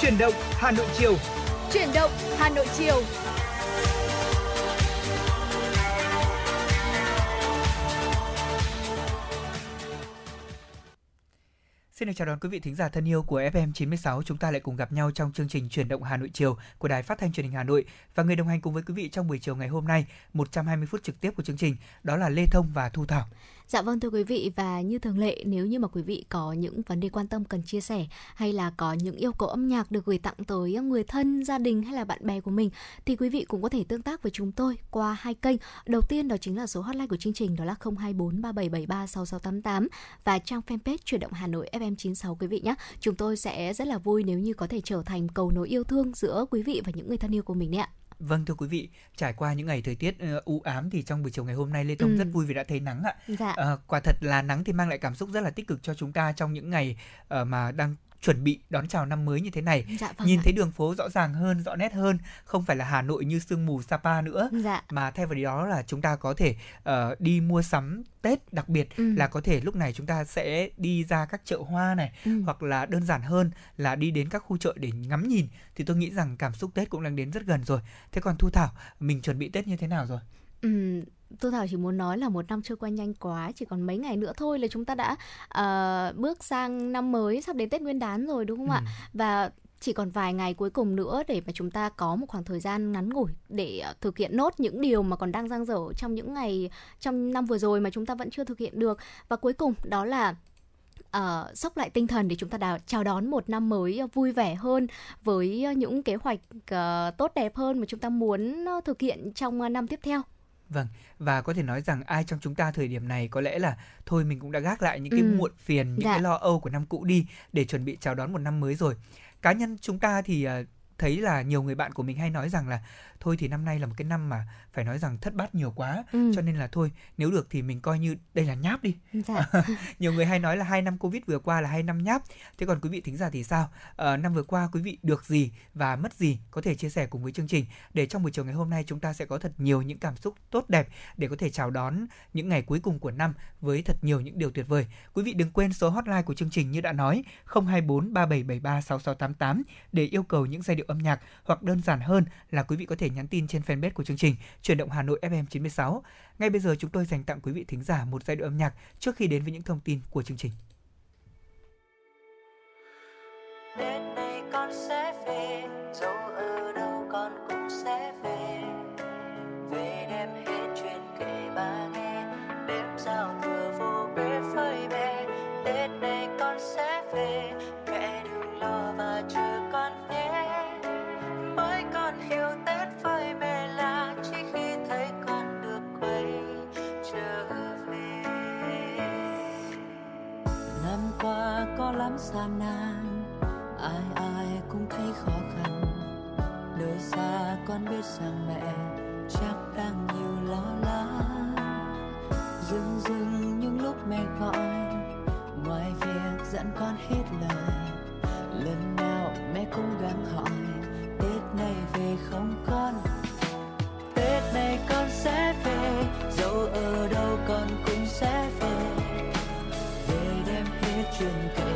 Chuyển động Hà Nội chiều. Chuyển động Hà Nội chiều. Xin được chào đón quý vị thính giả thân yêu của FM 96. Chúng ta lại cùng gặp nhau trong chương trình Chuyển động Hà Nội chiều của Đài Phát thanh Truyền hình Hà Nội và người đồng hành cùng với quý vị trong buổi chiều ngày hôm nay 120 phút trực tiếp của chương trình đó là Lê Thông và Thu Thảo. Dạ vâng thưa quý vị và như thường lệ nếu như mà quý vị có những vấn đề quan tâm cần chia sẻ hay là có những yêu cầu âm nhạc được gửi tặng tới người thân, gia đình hay là bạn bè của mình thì quý vị cũng có thể tương tác với chúng tôi qua hai kênh. Đầu tiên đó chính là số hotline của chương trình đó là 024 3773 6688 và trang fanpage chuyển động Hà Nội FM96 quý vị nhé. Chúng tôi sẽ rất là vui nếu như có thể trở thành cầu nối yêu thương giữa quý vị và những người thân yêu của mình đấy ạ. Vâng thưa quý vị, trải qua những ngày thời tiết uh, u ám thì trong buổi chiều ngày hôm nay Lê Thông ừ. rất vui vì đã thấy nắng ạ. Dạ. Uh, quả thật là nắng thì mang lại cảm xúc rất là tích cực cho chúng ta trong những ngày uh, mà đang chuẩn bị đón chào năm mới như thế này dạ, vâng nhìn ạ. thấy đường phố rõ ràng hơn rõ nét hơn không phải là hà nội như sương mù sapa nữa dạ. mà thay vào đó là chúng ta có thể uh, đi mua sắm tết đặc biệt ừ. là có thể lúc này chúng ta sẽ đi ra các chợ hoa này ừ. hoặc là đơn giản hơn là đi đến các khu chợ để ngắm nhìn thì tôi nghĩ rằng cảm xúc tết cũng đang đến rất gần rồi thế còn thu thảo mình chuẩn bị tết như thế nào rồi Ừ, Tôi Thảo chỉ muốn nói là một năm trôi qua nhanh quá, chỉ còn mấy ngày nữa thôi là chúng ta đã uh, bước sang năm mới, sắp đến Tết Nguyên đán rồi đúng không ừ. ạ? Và chỉ còn vài ngày cuối cùng nữa để mà chúng ta có một khoảng thời gian ngắn ngủi để thực hiện nốt những điều mà còn đang dang dở trong những ngày trong năm vừa rồi mà chúng ta vẫn chưa thực hiện được và cuối cùng đó là uh, sốc lại tinh thần để chúng ta đào, chào đón một năm mới vui vẻ hơn với những kế hoạch uh, tốt đẹp hơn mà chúng ta muốn thực hiện trong năm tiếp theo. Vâng, và có thể nói rằng ai trong chúng ta thời điểm này có lẽ là thôi mình cũng đã gác lại những cái ừ. muộn phiền, những dạ. cái lo âu của năm cũ đi để chuẩn bị chào đón một năm mới rồi. Cá nhân chúng ta thì uh, thấy là nhiều người bạn của mình hay nói rằng là thôi thì năm nay là một cái năm mà phải nói rằng thất bát nhiều quá ừ. cho nên là thôi nếu được thì mình coi như đây là nháp đi. Dạ. nhiều người hay nói là hai năm covid vừa qua là hai năm nháp. Thế còn quý vị thính giả thì sao? À, năm vừa qua quý vị được gì và mất gì? Có thể chia sẻ cùng với chương trình để trong buổi chiều ngày hôm nay chúng ta sẽ có thật nhiều những cảm xúc tốt đẹp để có thể chào đón những ngày cuối cùng của năm với thật nhiều những điều tuyệt vời. Quý vị đừng quên số hotline của chương trình như đã nói 024 3773 6688 để yêu cầu những giai điệu âm nhạc hoặc đơn giản hơn là quý vị có thể nhắn tin trên fanpage của chương trình Chuyển động Hà Nội FM 96. Ngay bây giờ chúng tôi dành tặng quý vị thính giả một giai đoạn âm nhạc trước khi đến với những thông tin của chương trình. Đến đây con sẽ về, lắm gian nan, ai ai cũng thấy khó khăn. Nơi xa con biết rằng mẹ chắc đang nhiều lo lắng. Dừng dừng những lúc mẹ gọi, ngoài việc dặn con hết lời. Lần nào mẹ cũng gắng hỏi Tết này về không con Tết này con sẽ về Dẫu ở đâu con cũng sẽ về Về đem hết chuyện cả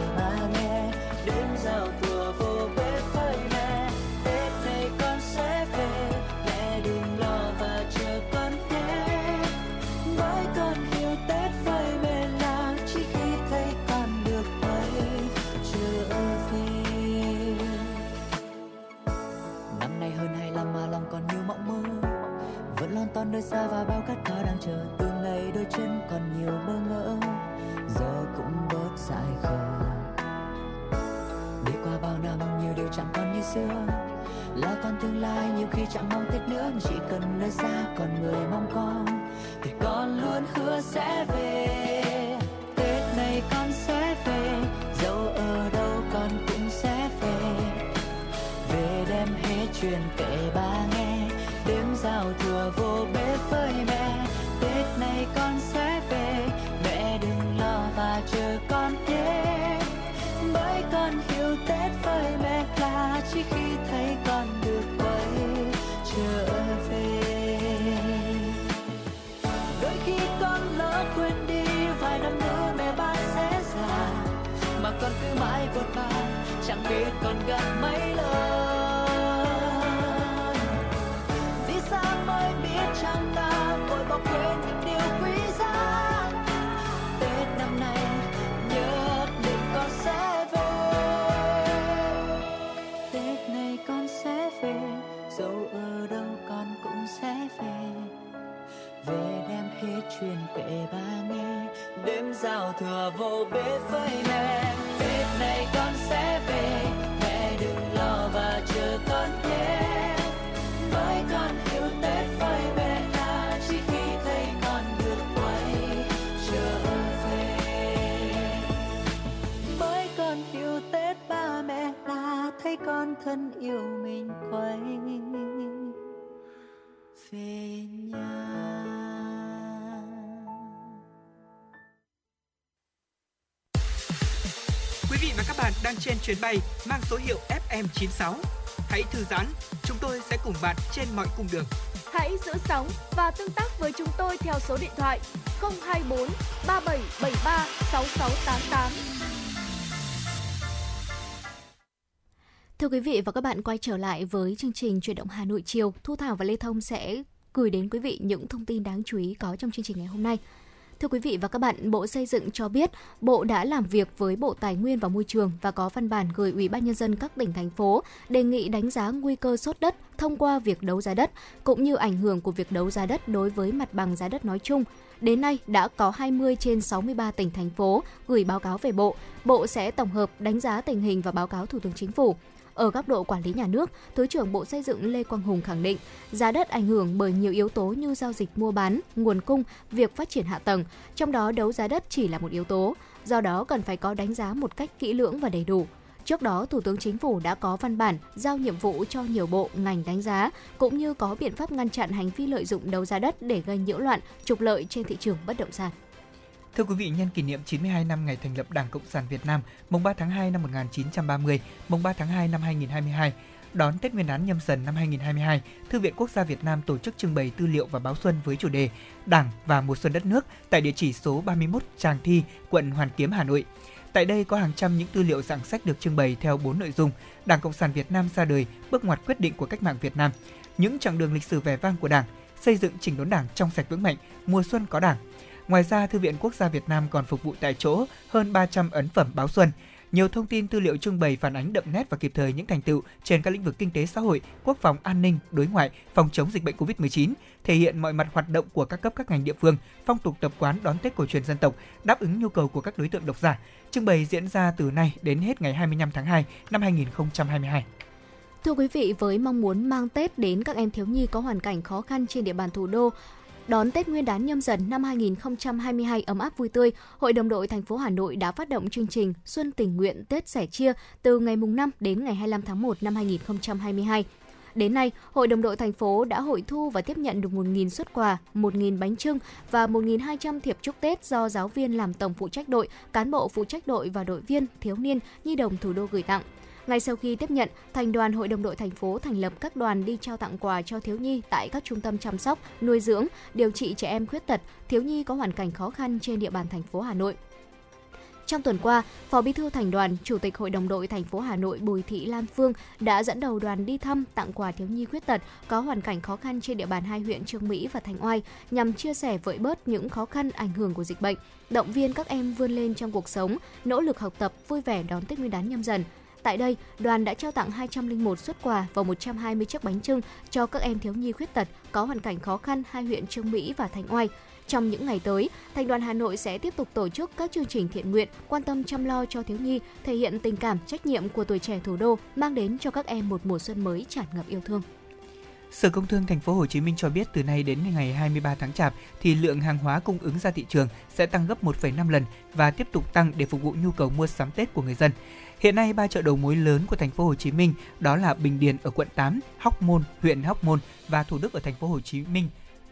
khát chuyến bay mang số hiệu FM96. Hãy thư giãn, chúng tôi sẽ cùng bạn trên mọi cung đường. Hãy giữ sóng và tương tác với chúng tôi theo số điện thoại 024 3773 6688. Thưa quý vị và các bạn quay trở lại với chương trình Chuyển động Hà Nội chiều, Thu Thảo và Lê Thông sẽ gửi đến quý vị những thông tin đáng chú ý có trong chương trình ngày hôm nay. Thưa quý vị và các bạn, Bộ Xây dựng cho biết Bộ đã làm việc với Bộ Tài nguyên và Môi trường và có văn bản gửi Ủy ban nhân dân các tỉnh thành phố đề nghị đánh giá nguy cơ sốt đất thông qua việc đấu giá đất cũng như ảnh hưởng của việc đấu giá đất đối với mặt bằng giá đất nói chung. Đến nay đã có 20 trên 63 tỉnh thành phố gửi báo cáo về Bộ. Bộ sẽ tổng hợp đánh giá tình hình và báo cáo Thủ tướng Chính phủ. Ở góc độ quản lý nhà nước, Thứ trưởng Bộ Xây dựng Lê Quang Hùng khẳng định, giá đất ảnh hưởng bởi nhiều yếu tố như giao dịch mua bán, nguồn cung, việc phát triển hạ tầng, trong đó đấu giá đất chỉ là một yếu tố, do đó cần phải có đánh giá một cách kỹ lưỡng và đầy đủ. Trước đó, Thủ tướng Chính phủ đã có văn bản giao nhiệm vụ cho nhiều bộ, ngành đánh giá, cũng như có biện pháp ngăn chặn hành vi lợi dụng đấu giá đất để gây nhiễu loạn, trục lợi trên thị trường bất động sản. Thưa quý vị, nhân kỷ niệm 92 năm ngày thành lập Đảng Cộng sản Việt Nam, mùng 3 tháng 2 năm 1930, mùng 3 tháng 2 năm 2022, đón Tết Nguyên đán nhâm dần năm 2022, Thư viện Quốc gia Việt Nam tổ chức trưng bày tư liệu và báo xuân với chủ đề Đảng và mùa xuân đất nước tại địa chỉ số 31 Tràng Thi, quận Hoàn Kiếm, Hà Nội. Tại đây có hàng trăm những tư liệu dạng sách được trưng bày theo bốn nội dung: Đảng Cộng sản Việt Nam ra đời, bước ngoặt quyết định của cách mạng Việt Nam, những chặng đường lịch sử vẻ vang của Đảng, xây dựng chỉnh đốn Đảng trong sạch vững mạnh, mùa xuân có Đảng. Ngoài ra, Thư viện Quốc gia Việt Nam còn phục vụ tại chỗ hơn 300 ấn phẩm báo xuân. Nhiều thông tin tư liệu trưng bày phản ánh đậm nét và kịp thời những thành tựu trên các lĩnh vực kinh tế xã hội, quốc phòng an ninh, đối ngoại, phòng chống dịch bệnh Covid-19, thể hiện mọi mặt hoạt động của các cấp các ngành địa phương, phong tục tập quán đón Tết cổ truyền dân tộc, đáp ứng nhu cầu của các đối tượng độc giả. Trưng bày diễn ra từ nay đến hết ngày 25 tháng 2 năm 2022. Thưa quý vị, với mong muốn mang Tết đến các em thiếu nhi có hoàn cảnh khó khăn trên địa bàn thủ đô, Đón Tết Nguyên đán nhâm dần năm 2022 ấm áp vui tươi, Hội đồng đội thành phố Hà Nội đã phát động chương trình Xuân tình nguyện Tết sẻ chia từ ngày mùng 5 đến ngày 25 tháng 1 năm 2022. Đến nay, Hội đồng đội thành phố đã hội thu và tiếp nhận được 1.000 xuất quà, 1.000 bánh trưng và 1.200 thiệp chúc Tết do giáo viên làm tổng phụ trách đội, cán bộ phụ trách đội và đội viên, thiếu niên, nhi đồng thủ đô gửi tặng. Ngay sau khi tiếp nhận, thành đoàn Hội đồng đội thành phố thành lập các đoàn đi trao tặng quà cho thiếu nhi tại các trung tâm chăm sóc, nuôi dưỡng, điều trị trẻ em khuyết tật, thiếu nhi có hoàn cảnh khó khăn trên địa bàn thành phố Hà Nội. Trong tuần qua, Phó Bí thư Thành đoàn, Chủ tịch Hội đồng đội thành phố Hà Nội Bùi Thị Lan Phương đã dẫn đầu đoàn đi thăm tặng quà thiếu nhi khuyết tật có hoàn cảnh khó khăn trên địa bàn hai huyện Trương Mỹ và Thành Oai nhằm chia sẻ vơi bớt những khó khăn ảnh hưởng của dịch bệnh, động viên các em vươn lên trong cuộc sống, nỗ lực học tập, vui vẻ đón Tết Nguyên đán nhâm dần. Tại đây, đoàn đã trao tặng 201 xuất quà và 120 chiếc bánh trưng cho các em thiếu nhi khuyết tật có hoàn cảnh khó khăn hai huyện Trương Mỹ và Thanh Oai. Trong những ngày tới, Thành đoàn Hà Nội sẽ tiếp tục tổ chức các chương trình thiện nguyện, quan tâm chăm lo cho thiếu nhi, thể hiện tình cảm, trách nhiệm của tuổi trẻ thủ đô, mang đến cho các em một mùa xuân mới tràn ngập yêu thương. Sở Công Thương Thành phố Hồ Chí Minh cho biết từ nay đến ngày 23 tháng Chạp thì lượng hàng hóa cung ứng ra thị trường sẽ tăng gấp 1,5 lần và tiếp tục tăng để phục vụ nhu cầu mua sắm Tết của người dân. Hiện nay ba chợ đầu mối lớn của thành phố Hồ Chí Minh đó là Bình Điền ở quận 8, Hóc Môn, huyện Hóc Môn và Thủ Đức ở thành phố Hồ Chí Minh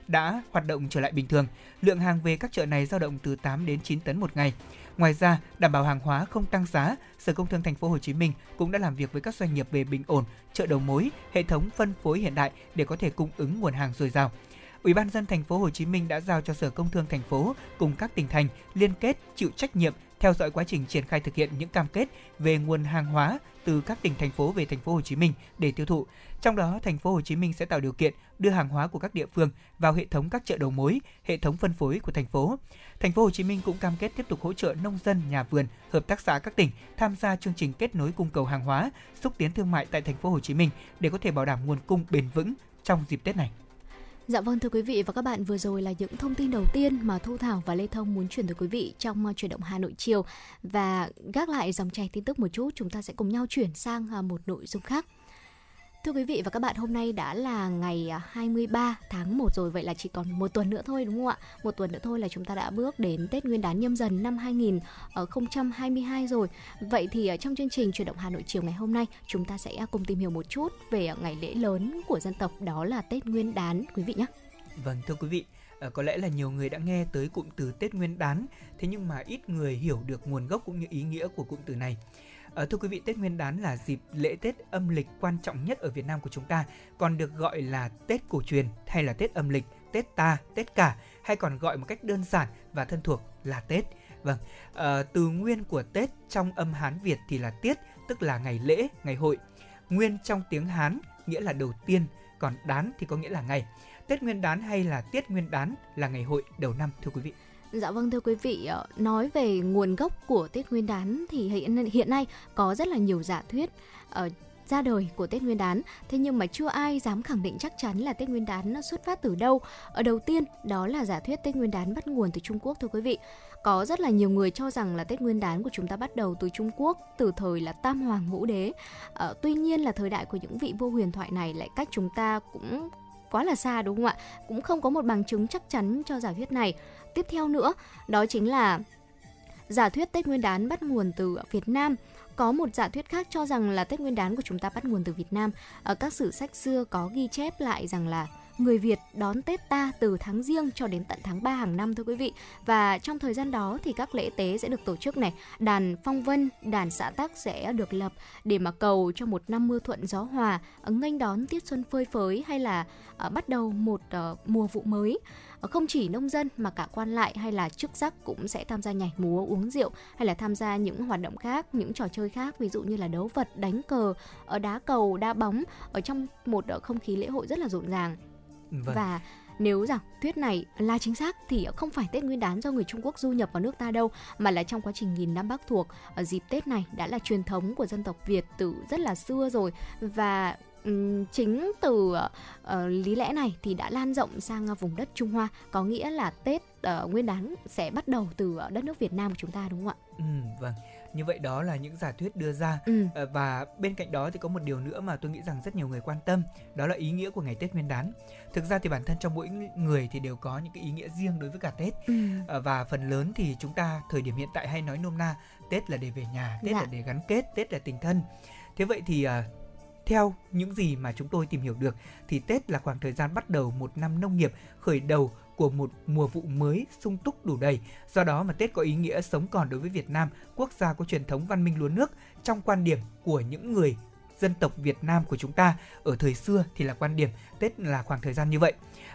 đã hoạt động trở lại bình thường. Lượng hàng về các chợ này dao động từ 8 đến 9 tấn một ngày. Ngoài ra, đảm bảo hàng hóa không tăng giá, Sở Công Thương thành phố Hồ Chí Minh cũng đã làm việc với các doanh nghiệp về bình ổn, chợ đầu mối, hệ thống phân phối hiện đại để có thể cung ứng nguồn hàng dồi dào. Ủy ban dân thành phố Hồ Chí Minh đã giao cho Sở Công Thương thành phố cùng các tỉnh thành liên kết chịu trách nhiệm theo dõi quá trình triển khai thực hiện những cam kết về nguồn hàng hóa từ các tỉnh thành phố về thành phố Hồ Chí Minh để tiêu thụ. Trong đó, thành phố Hồ Chí Minh sẽ tạo điều kiện đưa hàng hóa của các địa phương vào hệ thống các chợ đầu mối, hệ thống phân phối của thành phố. Thành phố Hồ Chí Minh cũng cam kết tiếp tục hỗ trợ nông dân, nhà vườn, hợp tác xã các tỉnh tham gia chương trình kết nối cung cầu hàng hóa, xúc tiến thương mại tại thành phố Hồ Chí Minh để có thể bảo đảm nguồn cung bền vững trong dịp Tết này. Dạ vâng thưa quý vị, và các bạn, vừa rồi là những thông tin đầu tiên mà Thu Thảo và Lê Thông muốn chuyển tới quý vị trong à, chuyển động Hà Nội chiều và gác lại dòng chảy tin tức một chút, chúng ta sẽ cùng nhau chuyển sang à, một nội dung khác. Thưa quý vị và các bạn, hôm nay đã là ngày à, 23 tháng 1 rồi, vậy là chỉ còn một tuần nữa thôi đúng không ạ? Một tuần nữa thôi là chúng ta đã bước đến Tết Nguyên đán nhâm dần năm 2022 rồi. Vậy thì à, trong chương trình chuyển động Hà Nội chiều ngày hôm nay, chúng ta sẽ à, cùng tìm hiểu một chút về ngày lễ lớn của dân tộc đó là Tết Nguyên đán quý vị nhé. Vâng, thưa quý vị, có lẽ là nhiều người đã nghe tới cụm từ Tết Nguyên đán, thế nhưng mà ít người hiểu được nguồn gốc cũng như ý nghĩa của cụm từ này. À, thưa quý vị, Tết Nguyên đán là dịp lễ Tết âm lịch quan trọng nhất ở Việt Nam của chúng ta, còn được gọi là Tết cổ truyền hay là Tết âm lịch, Tết ta, Tết cả hay còn gọi một cách đơn giản và thân thuộc là Tết. Vâng, à, từ nguyên của Tết trong âm Hán Việt thì là tiết, tức là ngày lễ, ngày hội. Nguyên trong tiếng Hán nghĩa là đầu tiên, còn đán thì có nghĩa là ngày. Tết Nguyên đán hay là Tiết Nguyên đán là ngày hội đầu năm thưa quý vị. Dạ vâng thưa quý vị, ờ, nói về nguồn gốc của Tết Nguyên đán thì hiện hiện nay có rất là nhiều giả thuyết ở ra đời của Tết Nguyên đán, thế nhưng mà chưa ai dám khẳng định chắc chắn là Tết Nguyên đán nó xuất phát từ đâu. Ở đầu tiên, đó là giả thuyết Tết Nguyên đán bắt nguồn từ Trung Quốc thưa quý vị. Có rất là nhiều người cho rằng là Tết Nguyên đán của chúng ta bắt đầu từ Trung Quốc, từ thời là Tam Hoàng Ngũ Đế. À, tuy nhiên là thời đại của những vị vua huyền thoại này lại cách chúng ta cũng quá là xa, đúng không ạ? Cũng không có một bằng chứng chắc chắn cho giả thuyết này tiếp theo nữa, đó chính là giả thuyết Tết Nguyên đán bắt nguồn từ Việt Nam có một giả thuyết khác cho rằng là Tết Nguyên đán của chúng ta bắt nguồn từ Việt Nam. Ở các sử sách xưa có ghi chép lại rằng là người Việt đón Tết ta từ tháng riêng cho đến tận tháng 3 hàng năm thưa quý vị. Và trong thời gian đó thì các lễ tế sẽ được tổ chức này, đàn phong vân, đàn xã tắc sẽ được lập để mà cầu cho một năm mưa thuận gió hòa, ờ, nghênh đón tiết xuân phơi phới hay là uh, bắt đầu một uh, mùa vụ mới. Không chỉ nông dân mà cả quan lại hay là chức sắc cũng sẽ tham gia nhảy múa uống rượu hay là tham gia những hoạt động khác những trò chơi khác ví dụ như là đấu vật đánh cờ ở đá cầu đá bóng ở trong một không khí lễ hội rất là rộn ràng vâng. và nếu rằng thuyết này là chính xác thì không phải Tết Nguyên đán do người Trung Quốc du nhập vào nước ta đâu mà là trong quá trình nghìn năm Bắc thuộc ở dịp Tết này đã là truyền thống của dân tộc Việt từ rất là xưa rồi và chính từ uh, lý lẽ này thì đã lan rộng sang vùng đất Trung Hoa có nghĩa là Tết uh, Nguyên đán sẽ bắt đầu từ đất nước Việt Nam của chúng ta đúng không ạ? Ừ, vâng như vậy đó là những giả thuyết đưa ra ừ. và bên cạnh đó thì có một điều nữa mà tôi nghĩ rằng rất nhiều người quan tâm đó là ý nghĩa của ngày Tết Nguyên đán thực ra thì bản thân trong mỗi người thì đều có những cái ý nghĩa riêng đối với cả Tết ừ. và phần lớn thì chúng ta thời điểm hiện tại hay nói nôm na Tết là để về nhà Tết dạ. là để gắn kết Tết là tình thân thế vậy thì theo những gì mà chúng tôi tìm hiểu được thì Tết là khoảng thời gian bắt đầu một năm nông nghiệp khởi đầu của một mùa vụ mới sung túc đủ đầy. Do đó mà Tết có ý nghĩa sống còn đối với Việt Nam, quốc gia có truyền thống văn minh lúa nước trong quan điểm của những người dân tộc Việt Nam của chúng ta ở thời xưa thì là quan điểm Tết là khoảng thời gian như vậy.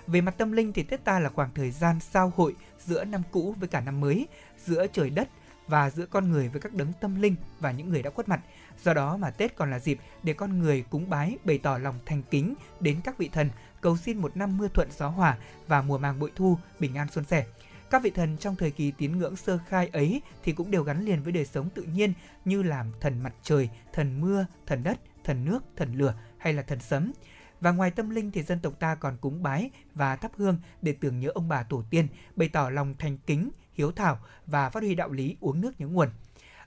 Về mặt tâm linh thì Tết ta là khoảng thời gian giao hội giữa năm cũ với cả năm mới, giữa trời đất và giữa con người với các đấng tâm linh và những người đã khuất mặt. Do đó mà Tết còn là dịp để con người cúng bái bày tỏ lòng thành kính đến các vị thần, cầu xin một năm mưa thuận gió hòa và mùa màng bội thu, bình an xuân sẻ. Các vị thần trong thời kỳ tín ngưỡng sơ khai ấy thì cũng đều gắn liền với đời sống tự nhiên như làm thần mặt trời, thần mưa, thần đất, thần nước, thần lửa hay là thần sấm. Và ngoài tâm linh thì dân tộc ta còn cúng bái và thắp hương để tưởng nhớ ông bà tổ tiên, bày tỏ lòng thành kính, hiếu thảo và phát huy đạo lý uống nước nhớ nguồn.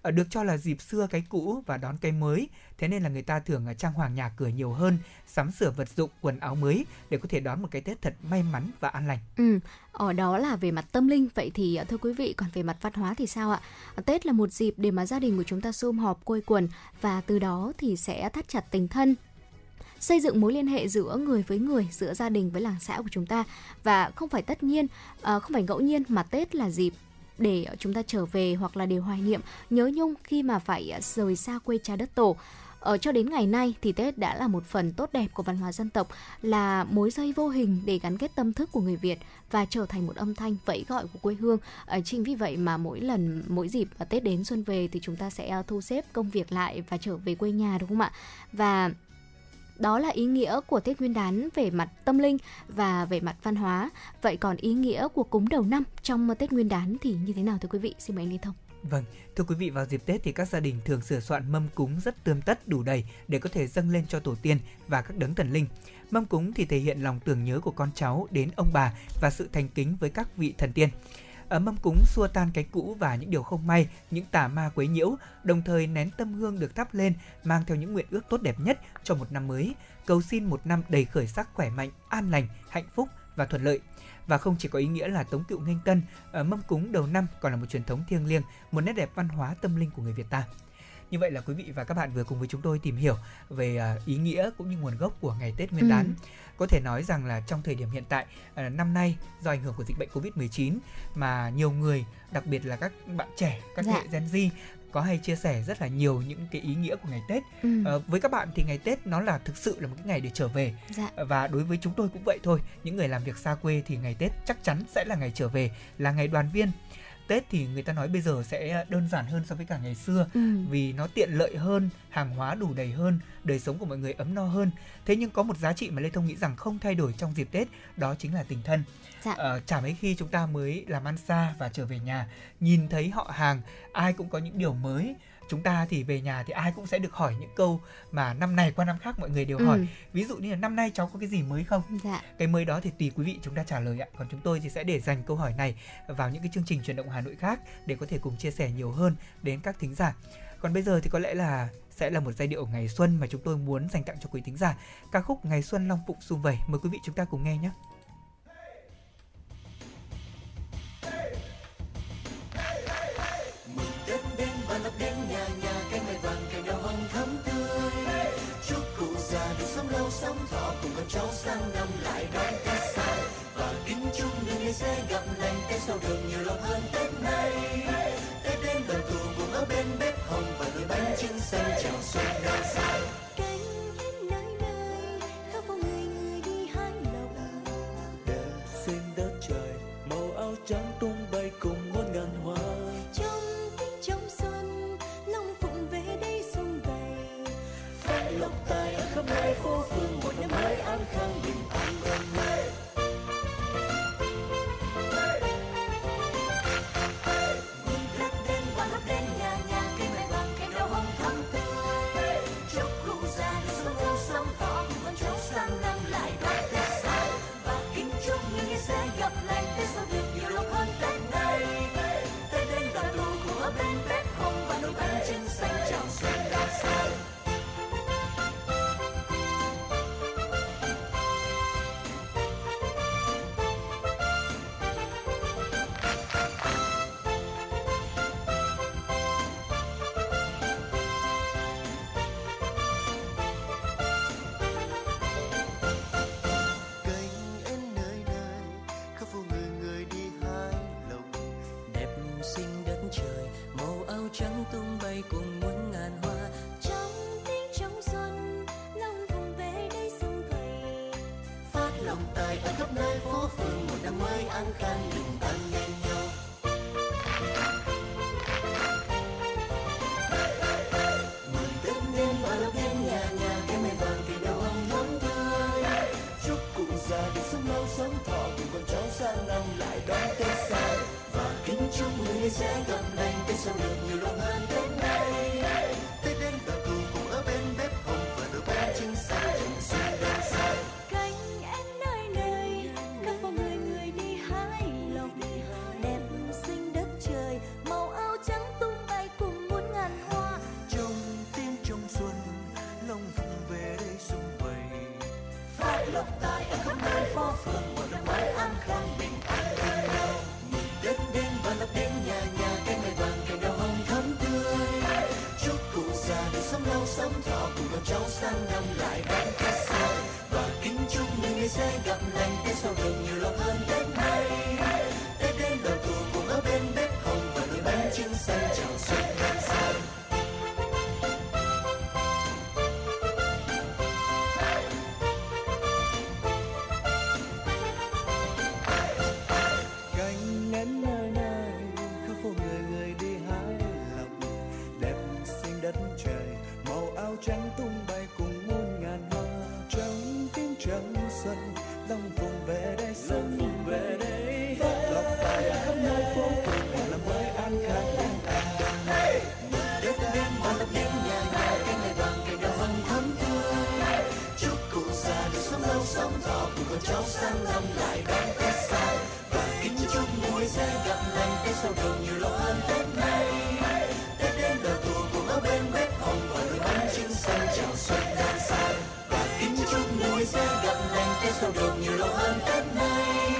Ờ, được cho là dịp xưa cái cũ và đón cái mới, thế nên là người ta thường ờ, trang hoàng nhà cửa nhiều hơn, sắm sửa vật dụng, quần áo mới để có thể đón một cái Tết thật may mắn và an lành. Ừ, ở đó là về mặt tâm linh, vậy thì thưa quý vị còn về mặt văn hóa thì sao ạ? Tết là một dịp để mà gia đình của chúng ta sum họp quây quần và từ đó thì sẽ thắt chặt tình thân, xây dựng mối liên hệ giữa người với người giữa gia đình với làng xã của chúng ta và không phải tất nhiên không phải ngẫu nhiên mà tết là dịp để chúng ta trở về hoặc là để hoài niệm nhớ nhung khi mà phải à, rời xa quê cha đất tổ ở cho đến ngày nay thì Tết đã là một phần tốt đẹp của văn hóa dân tộc, là mối dây vô hình để gắn kết tâm thức của người Việt và trở thành một âm thanh vẫy gọi của quê hương. Ở chính vì vậy mà mỗi lần mỗi dịp Tết đến xuân về thì chúng ta sẽ à, thu xếp công việc lại và trở về quê nhà đúng không ạ? Và đó là ý nghĩa của Tết Nguyên đán về mặt tâm linh và về mặt văn hóa. Vậy còn ý nghĩa của cúng đầu năm trong Tết Nguyên đán thì như thế nào thưa quý vị? Xin mời anh Liên Thông. Vâng, thưa quý vị vào dịp Tết thì các gia đình thường sửa soạn mâm cúng rất tươm tất đủ đầy để có thể dâng lên cho tổ tiên và các đấng thần linh. Mâm cúng thì thể hiện lòng tưởng nhớ của con cháu đến ông bà và sự thành kính với các vị thần tiên. Ở mâm cúng xua tan cái cũ và những điều không may, những tà ma quấy nhiễu, đồng thời nén tâm hương được thắp lên mang theo những nguyện ước tốt đẹp nhất cho một năm mới, cầu xin một năm đầy khởi sắc khỏe mạnh, an lành, hạnh phúc và thuận lợi và không chỉ có ý nghĩa là tống cựu nghênh tân, ở mâm cúng đầu năm còn là một truyền thống thiêng liêng, một nét đẹp văn hóa tâm linh của người Việt ta. Như vậy là quý vị và các bạn vừa cùng với chúng tôi tìm hiểu về à, ý nghĩa cũng như nguồn gốc của ngày Tết Nguyên đán. Ừ. Có thể nói rằng là trong thời điểm hiện tại à, năm nay do ảnh hưởng của dịch bệnh Covid-19 mà nhiều người, đặc biệt là các bạn trẻ, các dạ. hệ Gen Z có hay chia sẻ rất là nhiều những cái ý nghĩa của ngày Tết. Ừ. À, với các bạn thì ngày Tết nó là thực sự là một cái ngày để trở về. Dạ. Và đối với chúng tôi cũng vậy thôi. Những người làm việc xa quê thì ngày Tết chắc chắn sẽ là ngày trở về, là ngày đoàn viên. Tết thì người ta nói bây giờ sẽ đơn giản hơn so với cả ngày xưa ừ. vì nó tiện lợi hơn, hàng hóa đủ đầy hơn, đời sống của mọi người ấm no hơn. Thế nhưng có một giá trị mà Lê Thông nghĩ rằng không thay đổi trong dịp Tết, đó chính là tình thân. Dạ. Uh, chả mấy khi chúng ta mới làm ăn xa và trở về nhà, nhìn thấy họ hàng, ai cũng có những điều mới chúng ta thì về nhà thì ai cũng sẽ được hỏi những câu mà năm này qua năm khác mọi người đều ừ. hỏi. Ví dụ như là năm nay cháu có cái gì mới không? Dạ. cái mới đó thì tùy quý vị chúng ta trả lời ạ. Còn chúng tôi thì sẽ để dành câu hỏi này vào những cái chương trình truyền động hà nội khác để có thể cùng chia sẻ nhiều hơn đến các thính giả. Còn bây giờ thì có lẽ là sẽ là một giai điệu ngày xuân mà chúng tôi muốn dành tặng cho quý thính giả. Ca khúc ngày xuân long phụng sum vầy. Mời quý vị chúng ta cùng nghe nhé ngày sẽ gặp lành tết sau đường nhiều lòng hơn tết nay. Tết đến đoàn tụ cùng ở bên bếp hồng và nồi bánh trưng xanh chào xuân đang sang sang năm trắng xuân long vùng về đây xuân vùng về đây. lọc tài khắp nơi phố phường một năm mới an khang an mừng đất đêm mà lấp lánh nhà nhà cái ngày vàng cây đào hồng thắm tươi chúc cụ già được sống lâu sống thọ cùng con cháu sang năm lại đón tết xa. Và kính chúc mỗi sẽ gặp lành tết sau đầu nhiều sau đầu nhiều lo hơn tết này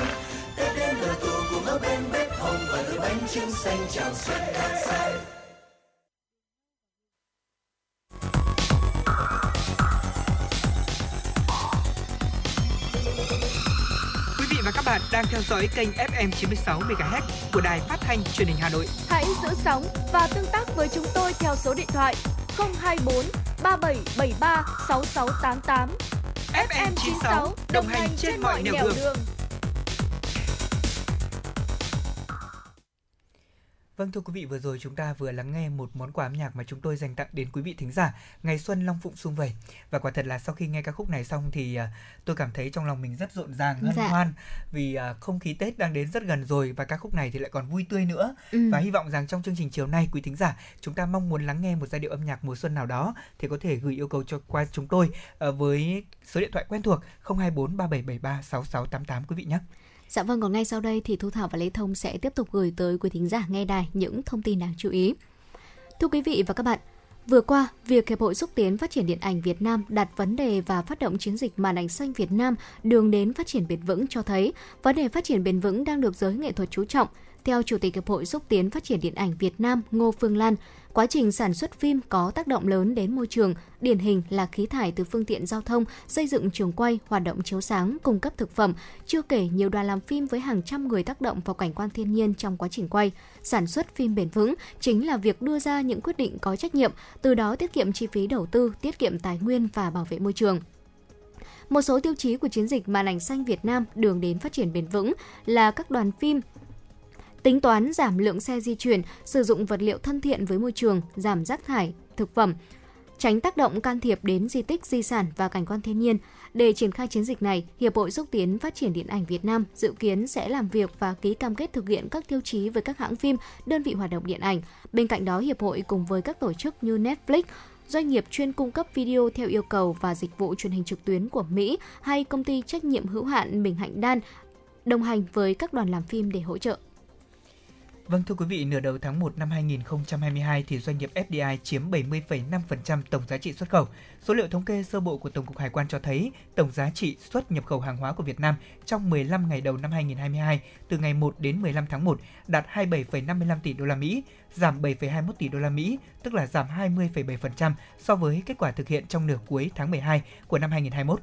tết đến đầu tù cùng ở bên bếp hồng và đôi bánh trưng xanh chào xuân Quý vị và các bạn đang theo dõi kênh FM 96 MHz của đài phát thanh truyền hình Hà Nội. Hãy giữ sóng và tương tác với chúng tôi theo số điện thoại 024 3773 6688. FM 96 đồng hành trên mọi nẻo đường. đường. Vâng thưa quý vị, vừa rồi chúng ta vừa lắng nghe một món quà âm nhạc mà chúng tôi dành tặng đến quý vị thính giả ngày xuân Long Phụng sum vầy. Và quả thật là sau khi nghe ca khúc này xong thì à, tôi cảm thấy trong lòng mình rất rộn ràng, hân Dạ. hoan vì à, không khí Tết đang đến rất gần rồi và ca khúc này thì lại còn vui tươi nữa. Ừ. Và hy vọng rằng trong chương trình chiều nay quý thính giả chúng ta mong muốn lắng nghe một giai điệu âm nhạc mùa xuân nào đó thì có thể gửi yêu cầu cho qua chúng tôi ờ, với số điện thoại quen thuộc 024 3773 6688 quý vị nhé. Dạ vâng, còn ngay sau đây thì Thu Thảo và Lê Thông sẽ tiếp tục gửi tới quý thính giả nghe đài những thông tin đáng chú ý. Thưa quý vị và các bạn, vừa qua, việc Hiệp hội xúc tiến phát triển điện ảnh Việt Nam đặt vấn đề và phát động chiến dịch màn ảnh xanh Việt Nam đường đến phát triển bền vững cho thấy vấn đề phát triển bền vững đang được giới nghệ thuật chú trọng. Theo Chủ tịch Hiệp hội xúc tiến phát triển điện ảnh Việt Nam Ngô Phương Lan, quá trình sản xuất phim có tác động lớn đến môi trường, điển hình là khí thải từ phương tiện giao thông, xây dựng trường quay, hoạt động chiếu sáng, cung cấp thực phẩm, chưa kể nhiều đoàn làm phim với hàng trăm người tác động vào cảnh quan thiên nhiên trong quá trình quay. Sản xuất phim bền vững chính là việc đưa ra những quyết định có trách nhiệm, từ đó tiết kiệm chi phí đầu tư, tiết kiệm tài nguyên và bảo vệ môi trường. Một số tiêu chí của chiến dịch màn ảnh xanh Việt Nam đường đến phát triển bền vững là các đoàn phim tính toán giảm lượng xe di chuyển, sử dụng vật liệu thân thiện với môi trường, giảm rác thải, thực phẩm, tránh tác động can thiệp đến di tích, di sản và cảnh quan thiên nhiên. Để triển khai chiến dịch này, Hiệp hội xúc tiến phát triển điện ảnh Việt Nam dự kiến sẽ làm việc và ký cam kết thực hiện các tiêu chí với các hãng phim, đơn vị hoạt động điện ảnh. Bên cạnh đó, Hiệp hội cùng với các tổ chức như Netflix, doanh nghiệp chuyên cung cấp video theo yêu cầu và dịch vụ truyền hình trực tuyến của Mỹ hay công ty trách nhiệm hữu hạn Bình Hạnh Đan đồng hành với các đoàn làm phim để hỗ trợ. Vâng thưa quý vị, nửa đầu tháng 1 năm 2022 thì doanh nghiệp FDI chiếm 70,5% tổng giá trị xuất khẩu. Số liệu thống kê sơ bộ của Tổng cục Hải quan cho thấy tổng giá trị xuất nhập khẩu hàng hóa của Việt Nam trong 15 ngày đầu năm 2022 từ ngày 1 đến 15 tháng 1 đạt 27,55 tỷ đô la Mỹ, giảm 7,21 tỷ đô la Mỹ, tức là giảm 20,7% so với kết quả thực hiện trong nửa cuối tháng 12 của năm 2021.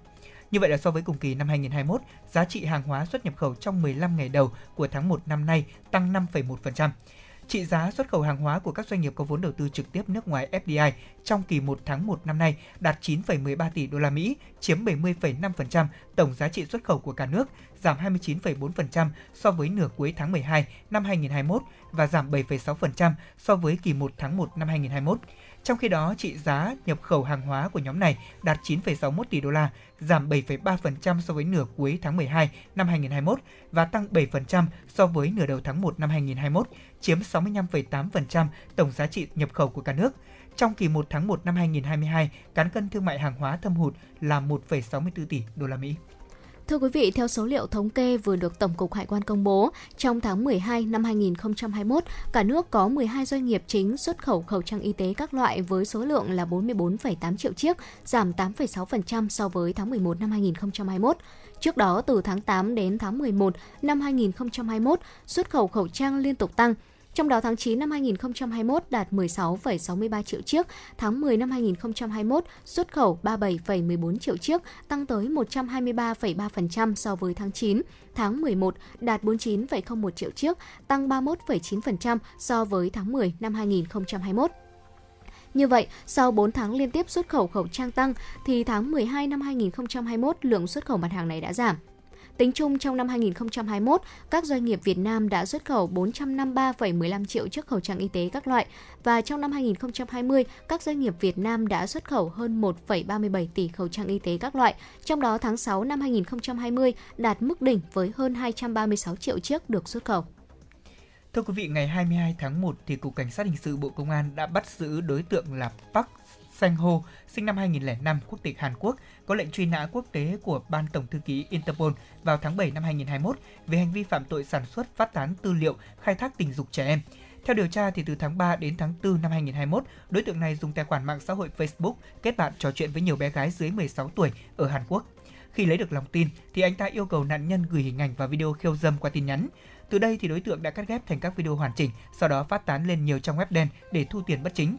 Như vậy là so với cùng kỳ năm 2021, giá trị hàng hóa xuất nhập khẩu trong 15 ngày đầu của tháng 1 năm nay tăng 5,1%. Trị giá xuất khẩu hàng hóa của các doanh nghiệp có vốn đầu tư trực tiếp nước ngoài FDI trong kỳ 1 tháng 1 năm nay đạt 9,13 tỷ đô la Mỹ, chiếm 70,5% tổng giá trị xuất khẩu của cả nước, giảm 29,4% so với nửa cuối tháng 12 năm 2021 và giảm 7,6% so với kỳ 1 tháng 1 năm 2021. Trong khi đó, trị giá nhập khẩu hàng hóa của nhóm này đạt 9,61 tỷ đô la, giảm 7,3% so với nửa cuối tháng 12 năm 2021 và tăng 7% so với nửa đầu tháng 1 năm 2021, chiếm 65,8% tổng giá trị nhập khẩu của cả nước. Trong kỳ 1 tháng 1 năm 2022, cán cân thương mại hàng hóa thâm hụt là 1,64 tỷ đô la Mỹ. Thưa quý vị, theo số liệu thống kê vừa được Tổng cục Hải quan công bố, trong tháng 12 năm 2021, cả nước có 12 doanh nghiệp chính xuất khẩu khẩu trang y tế các loại với số lượng là 44,8 triệu chiếc, giảm 8,6% so với tháng 11 năm 2021. Trước đó, từ tháng 8 đến tháng 11 năm 2021, xuất khẩu khẩu trang liên tục tăng. Trong đó tháng 9 năm 2021 đạt 16,63 triệu chiếc, tháng 10 năm 2021 xuất khẩu 37,14 triệu chiếc, tăng tới 123,3% so với tháng 9. Tháng 11 đạt 49,01 triệu chiếc, tăng 31,9% so với tháng 10 năm 2021. Như vậy, sau 4 tháng liên tiếp xuất khẩu khẩu trang tăng, thì tháng 12 năm 2021 lượng xuất khẩu mặt hàng này đã giảm. Tính chung trong năm 2021, các doanh nghiệp Việt Nam đã xuất khẩu 453,15 triệu chiếc khẩu trang y tế các loại và trong năm 2020, các doanh nghiệp Việt Nam đã xuất khẩu hơn 1,37 tỷ khẩu trang y tế các loại. Trong đó tháng 6 năm 2020 đạt mức đỉnh với hơn 236 triệu chiếc được xuất khẩu. Thưa quý vị, ngày 22 tháng 1 thì Cục Cảnh sát hình sự Bộ Công an đã bắt giữ đối tượng là Park Sang Ho, sinh năm 2005, quốc tịch Hàn Quốc, có lệnh truy nã quốc tế của Ban Tổng thư ký Interpol vào tháng 7 năm 2021 về hành vi phạm tội sản xuất, phát tán tư liệu, khai thác tình dục trẻ em. Theo điều tra thì từ tháng 3 đến tháng 4 năm 2021, đối tượng này dùng tài khoản mạng xã hội Facebook kết bạn trò chuyện với nhiều bé gái dưới 16 tuổi ở Hàn Quốc. Khi lấy được lòng tin thì anh ta yêu cầu nạn nhân gửi hình ảnh và video khiêu dâm qua tin nhắn. Từ đây thì đối tượng đã cắt ghép thành các video hoàn chỉnh, sau đó phát tán lên nhiều trang web đen để thu tiền bất chính.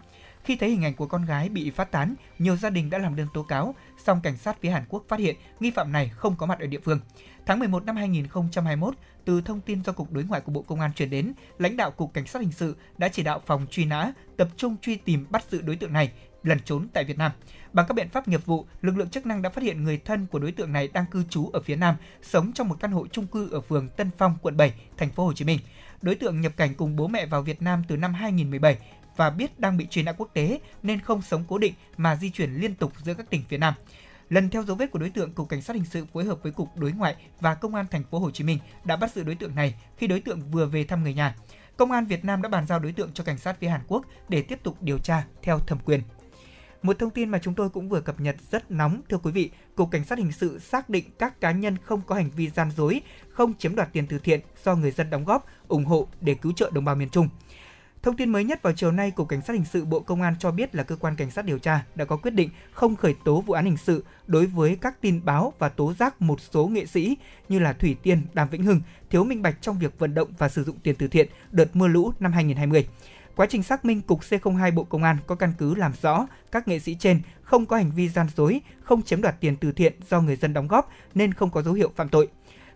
Khi thấy hình ảnh của con gái bị phát tán, nhiều gia đình đã làm đơn tố cáo, song cảnh sát phía Hàn Quốc phát hiện nghi phạm này không có mặt ở địa phương. Tháng 11 năm 2021, từ thông tin do Cục Đối ngoại của Bộ Công an truyền đến, lãnh đạo Cục Cảnh sát Hình sự đã chỉ đạo phòng truy nã tập trung truy tìm bắt giữ đối tượng này lẩn trốn tại Việt Nam. Bằng các biện pháp nghiệp vụ, lực lượng chức năng đã phát hiện người thân của đối tượng này đang cư trú ở phía Nam, sống trong một căn hộ chung cư ở phường Tân Phong, quận 7, thành phố Hồ Chí Minh. Đối tượng nhập cảnh cùng bố mẹ vào Việt Nam từ năm 2017 và biết đang bị truy nã quốc tế nên không sống cố định mà di chuyển liên tục giữa các tỉnh phía Nam. Lần theo dấu vết của đối tượng, cục cảnh sát hình sự phối hợp với cục đối ngoại và công an thành phố Hồ Chí Minh đã bắt giữ đối tượng này khi đối tượng vừa về thăm người nhà. Công an Việt Nam đã bàn giao đối tượng cho cảnh sát phía Hàn Quốc để tiếp tục điều tra theo thẩm quyền. Một thông tin mà chúng tôi cũng vừa cập nhật rất nóng thưa quý vị, Cục Cảnh sát hình sự xác định các cá nhân không có hành vi gian dối, không chiếm đoạt tiền từ thiện do người dân đóng góp, ủng hộ để cứu trợ đồng bào miền Trung. Thông tin mới nhất vào chiều nay, Cục Cảnh sát Hình sự Bộ Công an cho biết là cơ quan cảnh sát điều tra đã có quyết định không khởi tố vụ án hình sự đối với các tin báo và tố giác một số nghệ sĩ như là Thủy Tiên, Đàm Vĩnh Hưng thiếu minh bạch trong việc vận động và sử dụng tiền từ thiện đợt mưa lũ năm 2020. Quá trình xác minh, Cục C02 Bộ Công an có căn cứ làm rõ các nghệ sĩ trên không có hành vi gian dối, không chiếm đoạt tiền từ thiện do người dân đóng góp nên không có dấu hiệu phạm tội.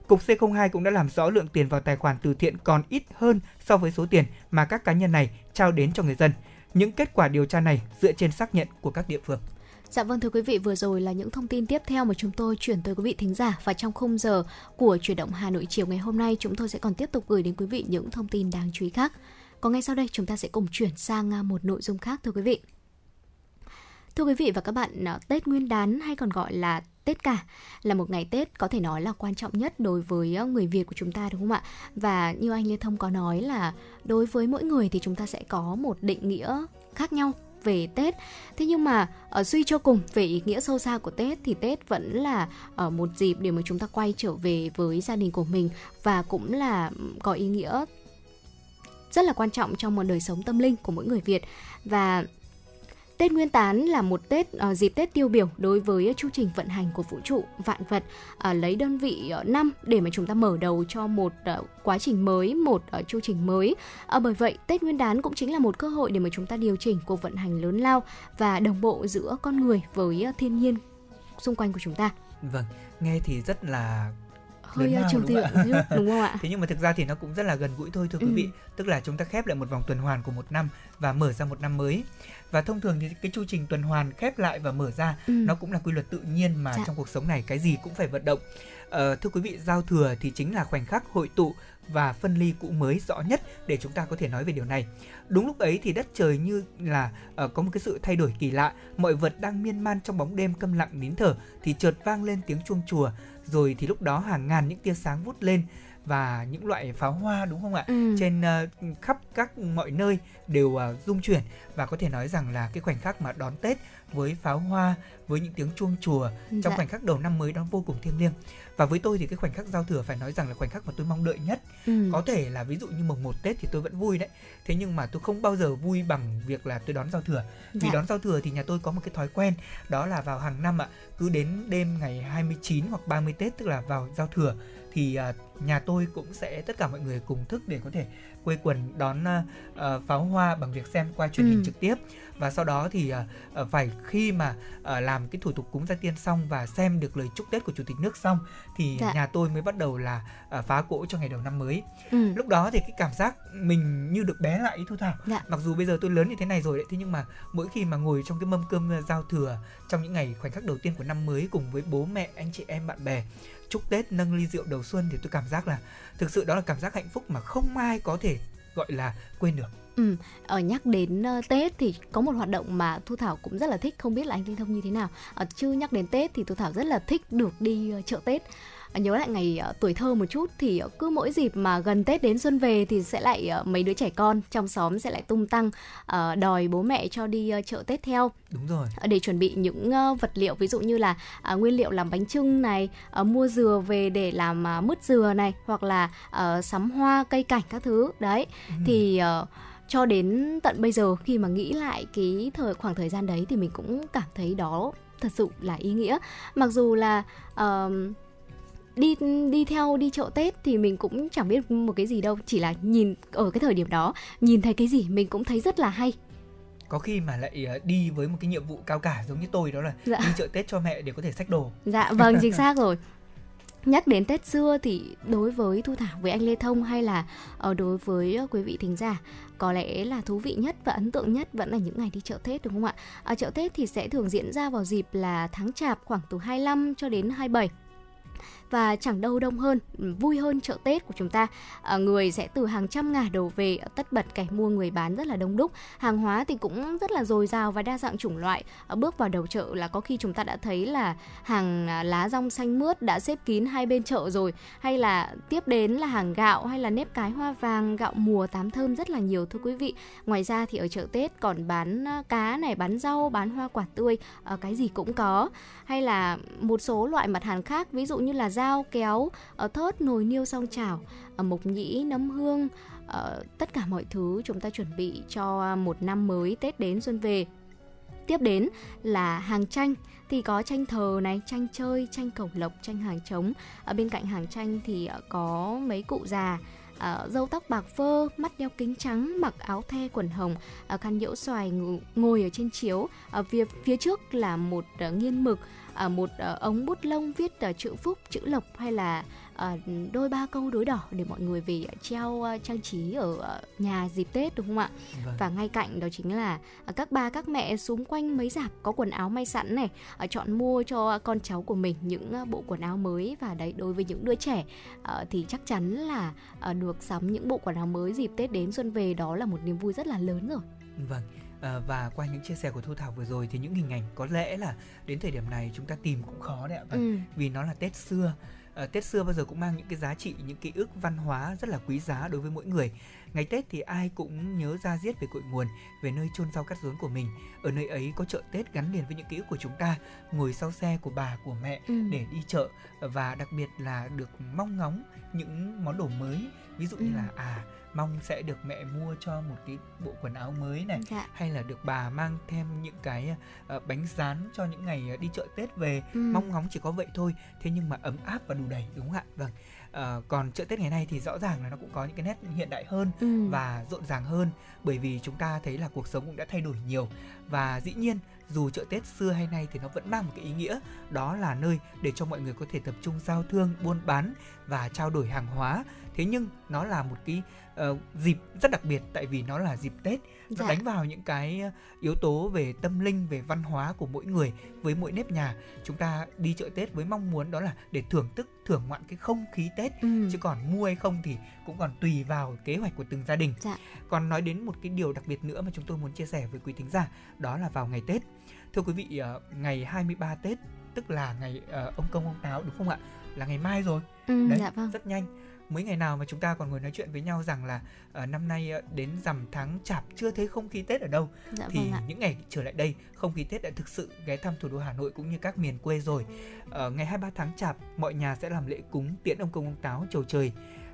Cục C02 cũng đã làm rõ lượng tiền vào tài khoản từ thiện còn ít hơn so với số tiền mà các cá nhân này trao đến cho người dân. Những kết quả điều tra này dựa trên xác nhận của các địa phương. Dạ vâng thưa quý vị, vừa rồi là những thông tin tiếp theo mà chúng tôi chuyển tới quý vị thính giả và trong khung giờ của chuyển động Hà Nội chiều ngày hôm nay chúng tôi sẽ còn tiếp tục gửi đến quý vị những thông tin đáng chú ý khác. Còn ngay sau đây chúng ta sẽ cùng chuyển sang một nội dung khác thưa quý vị. Thưa quý vị và các bạn, à, Tết Nguyên đán hay còn gọi là Tết cả là một ngày Tết có thể nói là quan trọng nhất đối với à, người Việt của chúng ta đúng không ạ? Và như anh Lê Thông có nói là đối với mỗi người thì chúng ta sẽ có một định nghĩa khác nhau về Tết. Thế nhưng mà ở suy cho cùng về ý nghĩa sâu xa của Tết thì Tết vẫn là ở một dịp để mà chúng ta quay trở về với gia đình của mình và cũng là có ý nghĩa rất là quan trọng trong một đời sống tâm linh của mỗi người Việt và Tết Nguyên Tán là một Tết uh, dịp Tết tiêu biểu đối với chu trình vận hành của vũ trụ vạn vật uh, lấy đơn vị uh, năm để mà chúng ta mở đầu cho một uh, quá trình mới, một uh, chu trình mới. Uh, bởi vậy Tết Nguyên Đán cũng chính là một cơ hội để mà chúng ta điều chỉnh cuộc vận hành lớn lao và đồng bộ giữa con người với uh, thiên nhiên xung quanh của chúng ta. Vâng, nghe thì rất là hơi trừu tượng đúng không ạ? Thế nhưng mà thực ra thì nó cũng rất là gần gũi thôi thưa quý ừ. vị. Tức là chúng ta khép lại một vòng tuần hoàn của một năm và mở ra một năm mới. Và thông thường thì cái chu trình tuần hoàn khép lại và mở ra ừ. nó cũng là quy luật tự nhiên mà dạ. trong cuộc sống này cái gì cũng phải vận động. Ờ, thưa quý vị, giao thừa thì chính là khoảnh khắc hội tụ và phân ly cũ mới rõ nhất để chúng ta có thể nói về điều này. Đúng lúc ấy thì đất trời như là uh, có một cái sự thay đổi kỳ lạ, mọi vật đang miên man trong bóng đêm câm lặng nín thở thì chợt vang lên tiếng chuông chùa, rồi thì lúc đó hàng ngàn những tia sáng vút lên và những loại pháo hoa đúng không ạ ừ. trên uh, khắp các mọi nơi đều uh, rung chuyển và có thể nói rằng là cái khoảnh khắc mà đón Tết với pháo hoa với những tiếng chuông chùa dạ. trong khoảnh khắc đầu năm mới đó vô cùng thiêng liêng và với tôi thì cái khoảnh khắc giao thừa phải nói rằng là khoảnh khắc mà tôi mong đợi nhất ừ. có thể là ví dụ như mùng một tết thì tôi vẫn vui đấy thế nhưng mà tôi không bao giờ vui bằng việc là tôi đón giao thừa dạ. vì đón giao thừa thì nhà tôi có một cái thói quen đó là vào hàng năm ạ cứ đến đêm ngày 29 hoặc 30 tết tức là vào giao thừa thì uh, nhà tôi cũng sẽ tất cả mọi người cùng thức để có thể quây quần đón uh, pháo hoa bằng việc xem qua truyền hình ừ. trực tiếp và sau đó thì uh, phải khi mà uh, làm cái thủ tục cúng gia tiên xong và xem được lời chúc Tết của chủ tịch nước xong thì dạ. nhà tôi mới bắt đầu là uh, phá cỗ cho ngày đầu năm mới. Ừ. Lúc đó thì cái cảm giác mình như được bé lại ý Thu Thảo. Dạ. Mặc dù bây giờ tôi lớn như thế này rồi đấy, thế nhưng mà mỗi khi mà ngồi trong cái mâm cơm giao thừa trong những ngày khoảnh khắc đầu tiên của năm mới cùng với bố mẹ, anh chị em, bạn bè chúc Tết nâng ly rượu đầu xuân thì tôi cảm giác là thực sự đó là cảm giác hạnh phúc mà không ai có thể gọi là quên được. Ừ, ở nhắc đến uh, Tết thì có một hoạt động mà Thu Thảo cũng rất là thích, không biết là anh Linh Thông như thế nào. Ờ, ở chứ nhắc đến Tết thì Thu Thảo rất là thích được đi uh, chợ Tết. À, nhớ lại ngày uh, tuổi thơ một chút thì uh, cứ mỗi dịp mà gần Tết đến xuân về thì sẽ lại uh, mấy đứa trẻ con trong xóm sẽ lại tung tăng uh, đòi bố mẹ cho đi uh, chợ Tết theo. Đúng rồi. Để chuẩn bị những uh, vật liệu ví dụ như là uh, nguyên liệu làm bánh trưng này, uh, mua dừa về để làm uh, mứt dừa này hoặc là uh, sắm hoa cây cảnh các thứ. Đấy. Ừ. Thì uh, cho đến tận bây giờ khi mà nghĩ lại cái thời khoảng thời gian đấy thì mình cũng cảm thấy đó thật sự là ý nghĩa mặc dù là uh, đi đi theo đi chợ Tết thì mình cũng chẳng biết một cái gì đâu, chỉ là nhìn ở cái thời điểm đó, nhìn thấy cái gì mình cũng thấy rất là hay. Có khi mà lại ờ, đi với một cái nhiệm vụ cao cả giống như tôi đó là dạ. đi chợ Tết cho mẹ để có thể xách đồ. Dạ vâng chính xác rồi. Nhắc đến Tết xưa thì đối với Thu Thảo với anh Lê Thông hay là ờ, đối với quý vị thính giả có lẽ là thú vị nhất và ấn tượng nhất vẫn là những ngày đi chợ Tết đúng không ạ? Ở chợ Tết thì sẽ thường diễn ra vào dịp là tháng Chạp khoảng từ 25 cho đến 27 và chẳng đâu đông hơn ừ, vui hơn chợ Tết của chúng ta. À, người sẽ từ hàng trăm ngả đổ về ờ, tất bật kẻ mua người bán rất là đông đúc. Hàng hóa thì cũng rất là dồi dào và đa dạng chủng loại. À, bước vào đầu chợ là có khi chúng ta đã thấy là hàng à, lá rong xanh mướt đã xếp kín hai bên chợ rồi. Hay là tiếp đến là hàng gạo hay là nếp cái hoa vàng gạo mùa tám thơm rất là nhiều thưa quý vị. Ngoài ra thì ở chợ Tết còn bán à, cá này bán rau bán hoa quả tươi. Cái gì cũng có. Hay là một số loại mặt hàng khác ví dụ như là da dao kéo ở thớt nồi niêu song chảo ờ, mộc nhĩ nấm hương ờ, tất cả mọi thứ chúng ta chuẩn bị cho một năm mới tết đến xuân về tiếp đến là hàng tranh thì có tranh thờ này tranh chơi tranh cầu lộc tranh hàng trống ở bên cạnh hàng tranh thì có mấy cụ già À, râu tóc bạc phơ, mắt đeo kính trắng, mặc áo the quần hồng, à, khăn nhiễu xoài ngồi ở trên chiếu. À, phía phía trước là một à, nghiên mực, uh, một uh, ống bút lông viết uh, chữ phúc, chữ lộc hay là đôi ba câu đối đỏ để mọi người về treo trang trí ở nhà dịp Tết đúng không ạ? Vâng. Và ngay cạnh đó chính là các ba các mẹ xung quanh mấy dạp có quần áo may sẵn này, chọn mua cho con cháu của mình những bộ quần áo mới và đấy đối với những đứa trẻ thì chắc chắn là được sắm những bộ quần áo mới dịp Tết đến xuân về đó là một niềm vui rất là lớn rồi. Vâng. À, và qua những chia sẻ của Thu Thảo vừa rồi thì những hình ảnh có lẽ là đến thời điểm này chúng ta tìm cũng khó đấy ạ. Ừ. Vì nó là Tết xưa uh, Tết xưa bao giờ cũng mang những cái giá trị, những ký ức văn hóa rất là quý giá đối với mỗi người. Ngày Tết thì ai cũng nhớ ra diết về cội nguồn, về nơi chôn rau cắt rốn của mình. Ở nơi ấy có chợ Tết gắn liền với những ký ức của chúng ta, ngồi sau xe của bà của mẹ ừ. để đi chợ và đặc biệt là được mong ngóng những món đồ mới, ví dụ ừ. như là à mong sẽ được mẹ mua cho một cái bộ quần áo mới này dạ. hay là được bà mang thêm những cái uh, bánh rán cho những ngày đi chợ Tết về ừ. mong ngóng chỉ có vậy thôi thế nhưng mà ấm áp và đủ đầy đúng không ạ vâng uh, còn chợ Tết ngày nay thì rõ ràng là nó cũng có những cái nét hiện đại hơn ừ. và rộn ràng hơn bởi vì chúng ta thấy là cuộc sống cũng đã thay đổi nhiều và dĩ nhiên dù chợ Tết xưa hay nay thì nó vẫn mang một cái ý nghĩa đó là nơi để cho mọi người có thể tập trung giao thương buôn bán và trao đổi hàng hóa thế nhưng nó là một cái uh, dịp rất đặc biệt tại vì nó là dịp Tết nó dạ. đánh vào những cái ờ, yếu tố về tâm linh về văn hóa của mỗi người với mỗi nếp nhà chúng ta đi chợ Tết với mong muốn đó là để thưởng thức thưởng ngoạn cái không khí Tết ừ. chứ còn mua hay không thì cũng còn tùy vào kế hoạch của từng gia đình dạ. còn nói đến một cái điều đặc biệt nữa mà chúng tôi muốn chia sẻ với quý thính giả đó là vào ngày Tết thưa quý vị uh, ngày 23 Tết tức là ngày ông công ông táo đúng không ạ là ngày mai rồi ừ, đấy dạ vâng. rất nhanh mấy ngày nào mà chúng ta còn ngồi nói chuyện với nhau rằng là uh, năm nay uh, đến rằm tháng chạp chưa thấy không khí Tết ở đâu dạ, thì vâng những ngày trở lại đây không khí Tết đã thực sự ghé thăm thủ đô Hà Nội cũng như các miền quê rồi. Uh, ngày 23 tháng chạp mọi nhà sẽ làm lễ cúng tiễn ông công ông táo chầu trời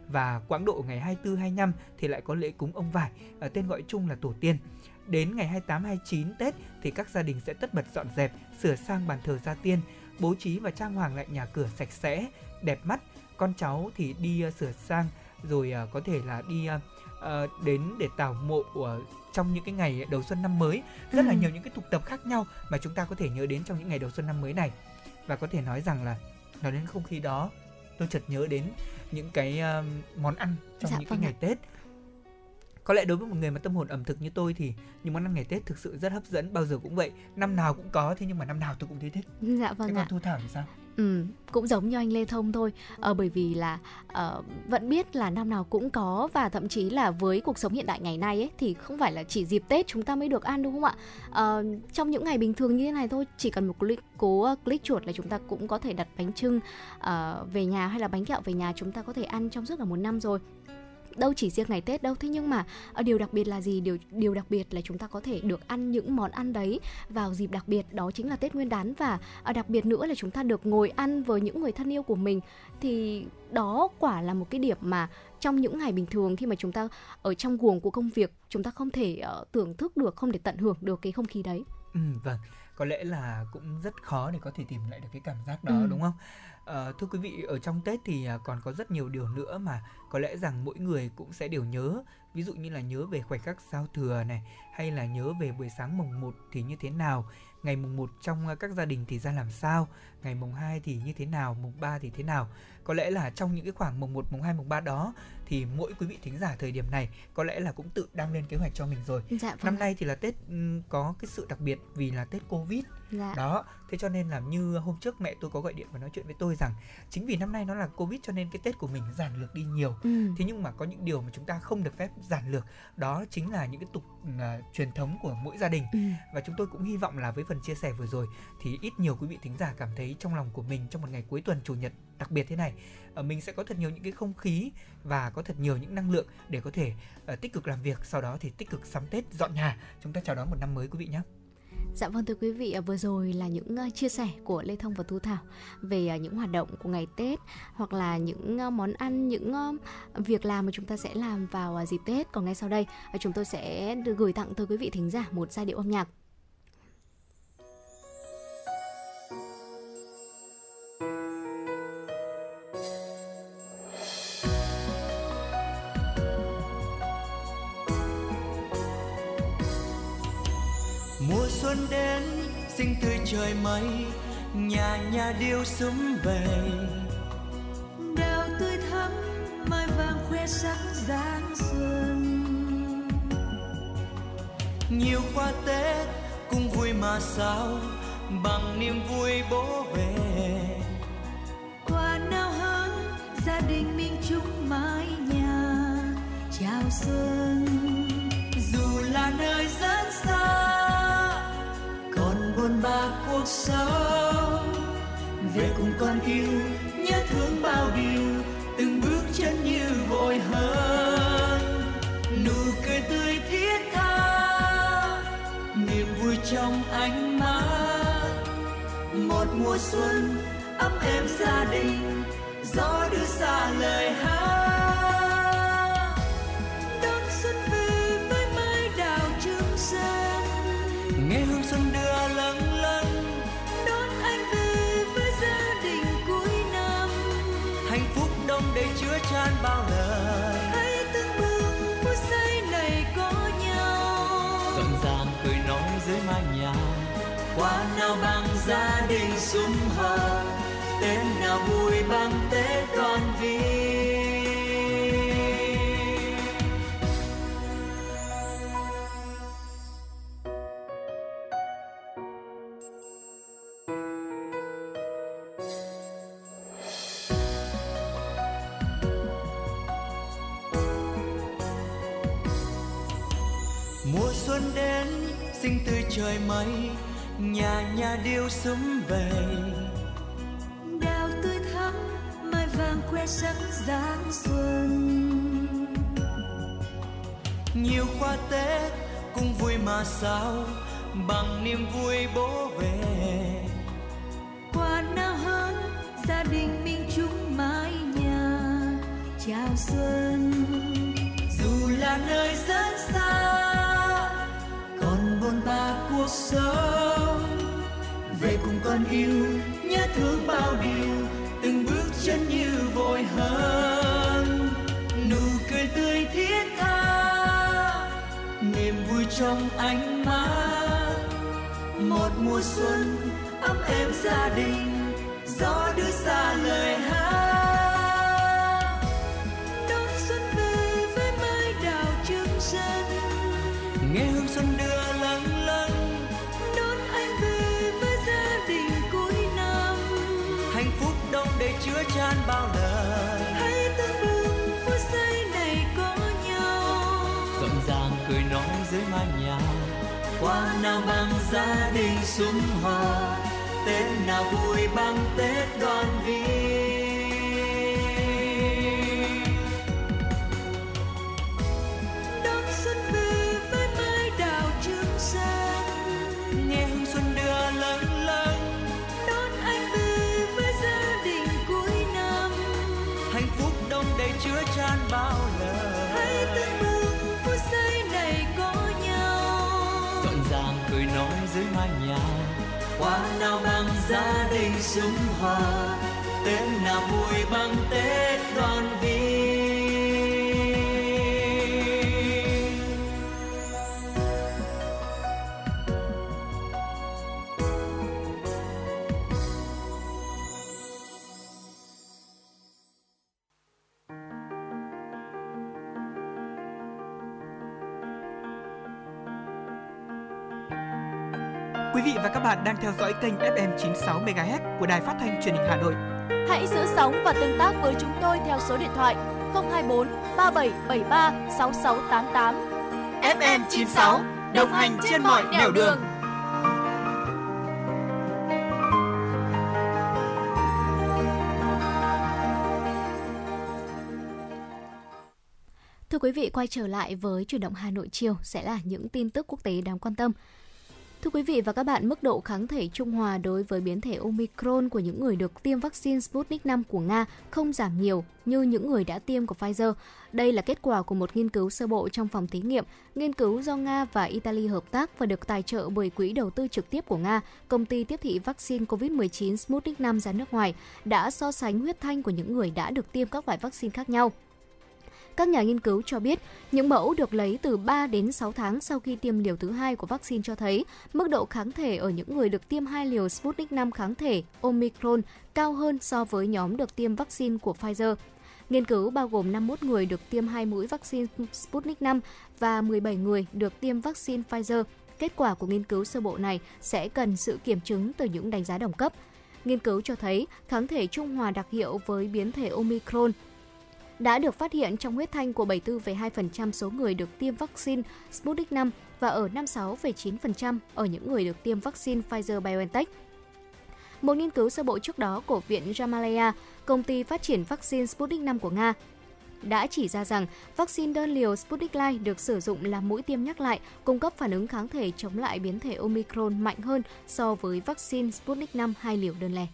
và quãng độ ngày 24 25 thì lại có lễ cúng ông vải uh, tên gọi chung là tổ tiên. Đến ngày 28 29 Tết thì các gia đình sẽ tất bật dọn dẹp, sửa sang bàn thờ gia tiên, bố trí và trang hoàng lại nhà cửa sạch sẽ, đẹp mắt con cháu thì đi uh, sửa sang rồi uh, có thể là đi uh, đến để tảo mộ uh, trong những cái ngày đầu xuân năm mới. Rất ừ. là nhiều những cái tục tập khác nhau mà chúng ta có thể nhớ đến trong những ngày đầu xuân năm mới này. Và có thể nói rằng là nói đến không khí đó tôi chợt nhớ đến những cái uh, món ăn trong dạ, những cái ngày ạ. Tết. Có lẽ đối với một người mà tâm hồn ẩm thực như tôi thì những món ăn ngày Tết thực sự rất hấp dẫn bao giờ cũng vậy năm nào cũng có thế nhưng mà năm nào tôi cũng thấy thích. Dạ vâng thế còn thu thảo thì sao Ừ, cũng giống như anh Lê Thông thôi. À, bởi vì là à, vẫn biết là năm nào cũng có và thậm chí là với cuộc sống hiện đại ngày nay ấy thì không phải là chỉ dịp Tết chúng ta mới được ăn đúng không ạ? À, trong những ngày bình thường như thế này thôi chỉ cần một click cố click chuột là chúng ta cũng có thể đặt bánh trưng à, về nhà hay là bánh kẹo về nhà chúng ta có thể ăn trong suốt cả một năm rồi đâu chỉ riêng ngày Tết đâu. Thế nhưng mà ờ, điều đặc biệt là gì? Điều điều đặc biệt là chúng ta có thể được ăn những món ăn đấy vào dịp đặc biệt đó chính là Tết Nguyên đán. Và ờ, đặc biệt nữa là chúng ta được ngồi ăn với những người thân yêu của mình. Thì đó quả là một cái điểm mà trong những ngày bình thường khi mà chúng ta ở trong guồng của công việc chúng ta không thể ờ, uh, tưởng thức được không thể tận hưởng được cái không khí đấy. Ừ, vâng có lẽ là cũng rất khó để có thể tìm lại được cái cảm giác đó ừ. đúng không? À, thưa quý vị ở trong Tết thì à, còn có rất nhiều điều nữa mà có lẽ rằng mỗi người cũng sẽ đều nhớ. Ví dụ như là nhớ về khoảnh khắc giao thừa này hay là nhớ về buổi sáng mùng 1 thì như thế nào ngày mùng 1 trong à, các gia đình thì ra làm sao ngày mùng 2 thì như thế nào mùng 3 thì thế nào. Có lẽ là trong những cái khoảng mùng 1 mùng 2 mùng 3 đó thì mỗi quý vị thính giả thời điểm này có lẽ là cũng tự đang lên kế hoạch cho mình rồi dạ, vâng. năm nay thì là Tết có cái sự đặc biệt vì là Tết Covid dạ. đó thế cho nên là như hôm trước mẹ tôi có gọi điện và nói chuyện với tôi rằng chính vì năm nay nó là covid cho nên cái tết của mình giản lược đi nhiều ừ. thế nhưng mà có những điều mà chúng ta không được phép giản lược đó chính là những cái tục uh, truyền thống của mỗi gia đình ừ. và chúng tôi cũng hy vọng là với phần chia sẻ vừa rồi thì ít nhiều quý vị thính giả cảm thấy trong lòng của mình trong một ngày cuối tuần chủ nhật đặc biệt thế này Ờ, mình sẽ có thật nhiều những cái không khí và có thật nhiều những năng lượng để có thể ờ, tích cực làm việc sau đó thì tích cực sắm tết dọn nhà. Chúng ta chào đón một năm mới quý vị nhé. Dạ vâng thưa quý vị, ờ, vừa rồi là những chia sẻ của Lê Thông và Thu Thảo về những hoạt động của ngày Tết hoặc là những món ăn, những việc làm mà chúng ta sẽ làm vào dịp Tết. Còn ngay sau đây, chúng tôi sẽ được gửi tặng tới quý vị thính giả một giai điệu âm nhạc. Xuân đến xinh tươi trời mây, nhà nhà điêu sum về đào tươi thắm, mai vàng khoe sắc dáng xuân nhiều qua tết cũng vui mà sao, bằng niềm vui bố về. Quà nào hơn, gia đình mình chúc mái nhà chào xuân. Sao? Về cùng con yêu, nhớ thương bao điều, từng bước chân như vội hơn. Nụ cười tươi thiết tha, niềm vui trong ánh mắt. Một mùa xuân, ấm êm gia đình, gió đưa xa lời hát. Sum họp tết nào vui bằng tết vi. Mùa xuân đến xinh tươi trời mây nhà nhà điêu sum về. Đào tươi thắm mai vàng khoe sắc dáng xuân. Nhiều qua tết cũng vui mà sao bằng niềm vui bố về. Qua nào hơn gia đình mình chung mái nhà chào xuân. Dù là nơi rất xa bôn ba cuộc sống về cùng con yêu, nhớ thương bao điều, từng bước chân như vội hơn. Nụ cười tươi thiết tha, niềm vui trong ánh mắt. Một mùa xuân ấm êm gia đình, gió đưa xa lời hát. Bao lời. Hãy tưởng bừng phút giây này có nhau. Rộn ràng cười nói dưới mái nhà. Qua nào bằng gia đình sum họp tết nào vui bằng tết đoàn viên gia đình sum họp tết nào vui bằng tết đoàn viên. Các bạn đang theo dõi kênh FM 96 MHz của Đài Phát thanh Truyền hình Hà Nội. Hãy giữ sóng và tương tác với chúng tôi theo số điện thoại 024 3773 6688. FM 96 đồng hành trên mọi nẻo đường. Thưa quý vị, quay trở lại với chuyển động Hà Nội chiều sẽ là những tin tức quốc tế đáng quan tâm. Thưa quý vị và các bạn, mức độ kháng thể trung hòa đối với biến thể Omicron của những người được tiêm vaccine Sputnik 5 của Nga không giảm nhiều như những người đã tiêm của Pfizer. Đây là kết quả của một nghiên cứu sơ bộ trong phòng thí nghiệm, nghiên cứu do Nga và Italy hợp tác và được tài trợ bởi quỹ đầu tư trực tiếp của Nga, công ty tiếp thị vaccine COVID-19 Sputnik 5 ra nước ngoài, đã so sánh huyết thanh của những người đã được tiêm các loại vaccine khác nhau. Các nhà nghiên cứu cho biết, những mẫu được lấy từ 3 đến 6 tháng sau khi tiêm liều thứ hai của vaccine cho thấy mức độ kháng thể ở những người được tiêm hai liều Sputnik 5 kháng thể Omicron cao hơn so với nhóm được tiêm vaccine của Pfizer. Nghiên cứu bao gồm 51 người được tiêm hai mũi vaccine Sputnik 5 và 17 người được tiêm vaccine Pfizer. Kết quả của nghiên cứu sơ bộ này sẽ cần sự kiểm chứng từ những đánh giá đồng cấp. Nghiên cứu cho thấy kháng thể trung hòa đặc hiệu với biến thể Omicron đã được phát hiện trong huyết thanh của 74,2% số người được tiêm vaccine Sputnik V và ở 56,9% ở những người được tiêm vaccine Pfizer-BioNTech. Một nghiên cứu sơ bộ trước đó của Viện Jamalaya, công ty phát triển vaccine Sputnik V của Nga, đã chỉ ra rằng vaccine đơn liều Sputnik Light được sử dụng làm mũi tiêm nhắc lại cung cấp phản ứng kháng thể chống lại biến thể Omicron mạnh hơn so với vaccine Sputnik V hai liều đơn lẻ.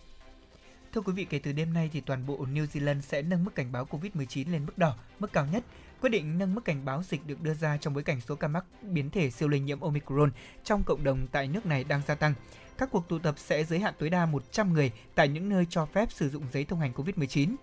Thưa quý vị, kể từ đêm nay thì toàn bộ New Zealand sẽ nâng mức cảnh báo COVID-19 lên mức đỏ, mức cao nhất. Quyết định nâng mức cảnh báo dịch được đưa ra trong bối cảnh số ca mắc biến thể siêu lây nhiễm Omicron trong cộng đồng tại nước này đang gia tăng. Các cuộc tụ tập sẽ giới hạn tối đa 100 người tại những nơi cho phép sử dụng giấy thông hành COVID-19.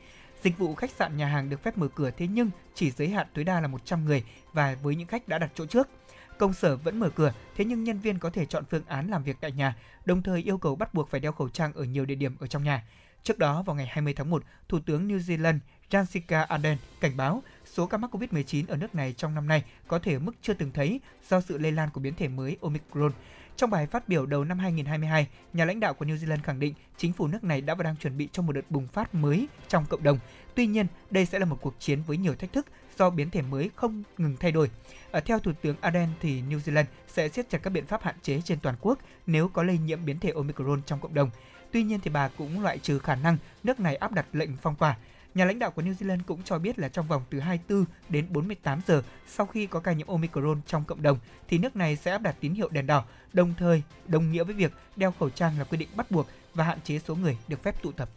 Dịch vụ khách sạn nhà hàng được phép mở cửa thế nhưng chỉ giới hạn tối đa là 100 người và với những khách đã đặt chỗ trước. Công sở vẫn mở cửa, thế nhưng nhân viên có thể chọn phương án làm việc tại nhà, đồng thời yêu cầu bắt buộc phải đeo khẩu trang ở nhiều địa điểm ở trong nhà. Trước đó, vào ngày 20 tháng 1, Thủ tướng New Zealand Jacinda Ardern cảnh báo số ca mắc COVID-19 ở nước này trong năm nay có thể ở mức chưa từng thấy do sự lây lan của biến thể mới Omicron. Trong bài phát biểu đầu năm 2022, nhà lãnh đạo của New Zealand khẳng định chính phủ nước này đã và đang chuẩn bị cho một đợt bùng phát mới trong cộng đồng. Tuy nhiên, đây sẽ là một cuộc chiến với nhiều thách thức do biến thể mới không ngừng thay đổi. À, theo Thủ tướng Ardern thì New Zealand sẽ siết chặt các biện pháp hạn chế trên toàn quốc nếu có lây nhiễm biến thể Omicron trong cộng đồng. Tuy nhiên thì bà cũng loại trừ khả năng nước này áp đặt lệnh phong tỏa. Nhà lãnh đạo của New Zealand cũng cho biết là trong vòng từ 24 đến 48 giờ sau khi có ca nhiễm Omicron trong cộng đồng thì nước này sẽ áp đặt tín hiệu đèn đỏ, đồng thời đồng nghĩa với việc đeo khẩu trang là quy định bắt buộc và hạn chế số người được phép tụ tập.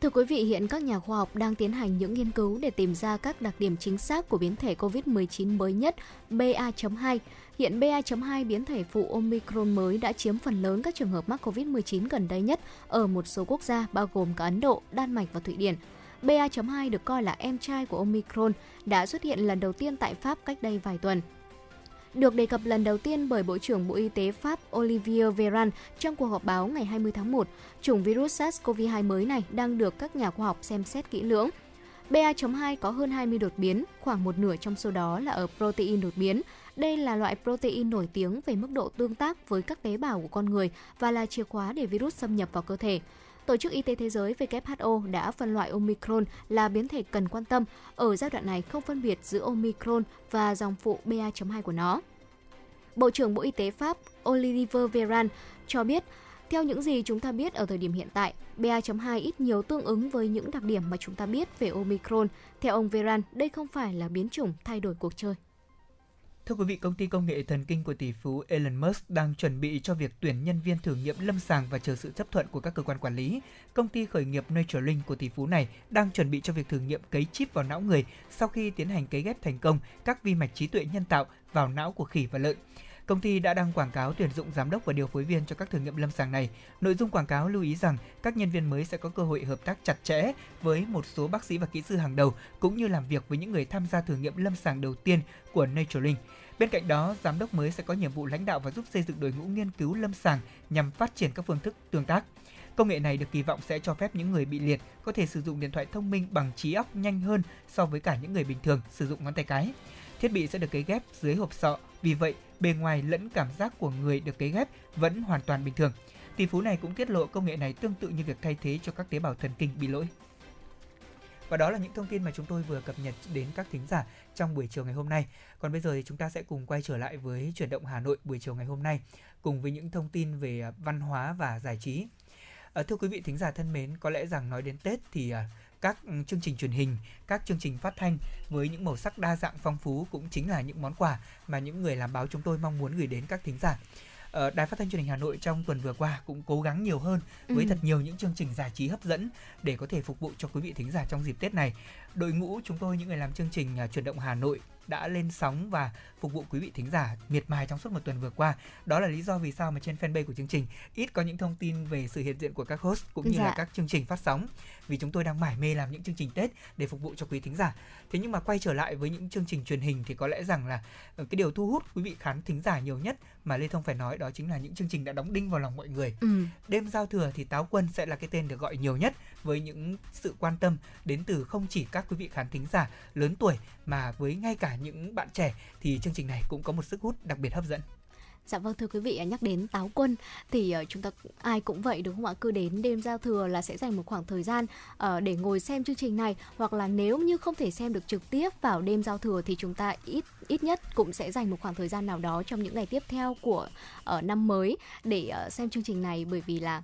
Thưa quý vị, hiện các nhà khoa học đang tiến hành những nghiên cứu để tìm ra các đặc điểm chính xác của biến thể COVID-19 mới nhất BA.2. Hiện BA.2 biến thể phụ Omicron mới đã chiếm phần lớn các trường hợp mắc COVID-19 gần đây nhất ở một số quốc gia bao gồm cả Ấn Độ, Đan Mạch và Thụy Điển. BA.2 được coi là em trai của Omicron, đã xuất hiện lần đầu tiên tại Pháp cách đây vài tuần được đề cập lần đầu tiên bởi Bộ trưởng Bộ Y tế Pháp Olivier Véran trong cuộc họp báo ngày 20 tháng 1. Chủng virus SARS-CoV-2 mới này đang được các nhà khoa học xem xét kỹ lưỡng. BA.2 có hơn 20 đột biến, khoảng một nửa trong số đó là ở protein đột biến. Đây là loại protein nổi tiếng về mức độ tương tác với các tế bào của con người và là chìa khóa để virus xâm nhập vào cơ thể. Tổ chức Y tế Thế giới WHO đã phân loại Omicron là biến thể cần quan tâm. Ở giai đoạn này không phân biệt giữa Omicron và dòng phụ BA.2 của nó. Bộ trưởng Bộ Y tế Pháp Olivier Véran cho biết theo những gì chúng ta biết ở thời điểm hiện tại, BA.2 ít nhiều tương ứng với những đặc điểm mà chúng ta biết về Omicron. Theo ông Veran, đây không phải là biến chủng thay đổi cuộc chơi. Thưa quý vị, công ty công nghệ thần kinh của tỷ phú Elon Musk đang chuẩn bị cho việc tuyển nhân viên thử nghiệm lâm sàng và chờ sự chấp thuận của các cơ quan quản lý. Công ty khởi nghiệp Neuralink của tỷ phú này đang chuẩn bị cho việc thử nghiệm cấy chip vào não người sau khi tiến hành cấy ghép thành công các vi mạch trí tuệ nhân tạo vào não của khỉ và lợn. Công ty đã đăng quảng cáo tuyển dụng giám đốc và điều phối viên cho các thử nghiệm lâm sàng này. Nội dung quảng cáo lưu ý rằng các nhân viên mới sẽ có cơ hội hợp tác chặt chẽ với một số bác sĩ và kỹ sư hàng đầu cũng như làm việc với những người tham gia thử nghiệm lâm sàng đầu tiên của naturalink. Bên cạnh đó, giám đốc mới sẽ có nhiệm vụ lãnh đạo và giúp xây dựng đội ngũ nghiên cứu lâm sàng nhằm phát triển các phương thức tương tác. Công nghệ này được kỳ vọng sẽ cho phép những người bị liệt có thể sử dụng điện thoại thông minh bằng trí óc nhanh hơn so với cả những người bình thường sử dụng ngón tay cái. Thiết bị sẽ được cấy ghép dưới hộp sọ, vì vậy bề ngoài lẫn cảm giác của người được cấy ghép vẫn hoàn toàn bình thường. Tỷ phú này cũng tiết lộ công nghệ này tương tự như việc thay thế cho các tế bào thần kinh bị lỗi. Và đó là những thông tin mà chúng tôi vừa cập nhật đến các thính giả trong buổi chiều ngày hôm nay. Còn bây giờ thì chúng ta sẽ cùng quay trở lại với chuyển động Hà Nội buổi chiều ngày hôm nay cùng với những thông tin về à, văn hóa và giải trí. À, thưa quý vị thính giả thân mến, có lẽ rằng nói đến Tết thì à, các ừ, chương trình truyền hình, các chương trình phát thanh với những màu sắc đa dạng phong phú cũng chính là những món quà mà những người làm báo chúng tôi mong muốn gửi đến các thính giả. Ờ, Đài Phát thanh Truyền hình Hà Nội trong tuần vừa qua cũng cố gắng nhiều hơn với Ừ. thật nhiều những chương trình giải trí hấp dẫn để có thể phục vụ cho quý vị thính giả trong dịp Tết này. Đội ngũ chúng tôi những người làm chương trình à, chuyển động Hà Nội đã lên sóng và phục vụ quý vị thính giả miệt mài trong suốt một tuần vừa qua. Đó là lý do vì sao mà trên fanpage của chương trình ít có những thông tin về sự hiện diện của các host cũng như là Dạ. các chương trình phát sóng vì chúng tôi đang mải mê làm những chương trình Tết để phục vụ cho quý thính giả. Thế nhưng mà quay trở lại với những chương trình truyền hình thì có lẽ rằng là ờ, cái điều thu hút quý vị khán thính giả nhiều nhất mà Lê Thông phải nói đó chính là những chương trình đã đóng đinh vào lòng mọi người. Ừ. Đêm giao thừa thì Táo Quân sẽ là cái tên được gọi nhiều nhất với những sự quan tâm đến từ không chỉ các quý vị khán thính giả lớn tuổi mà với ngay cả những bạn trẻ thì chương trình này cũng có một sức hút đặc biệt hấp dẫn. Dạ vâng thưa quý vị à, nhắc đến táo quân thì ờ, chúng ta ai cũng vậy đúng không ạ? Cứ đến đêm giao thừa là sẽ dành một khoảng thời gian ờ, để ngồi xem chương trình này hoặc là nếu như không thể xem được trực tiếp vào đêm giao thừa thì chúng ta ít ít nhất cũng sẽ dành một khoảng thời gian nào đó trong những ngày tiếp theo của ờ, năm mới để xem chương trình này bởi vì là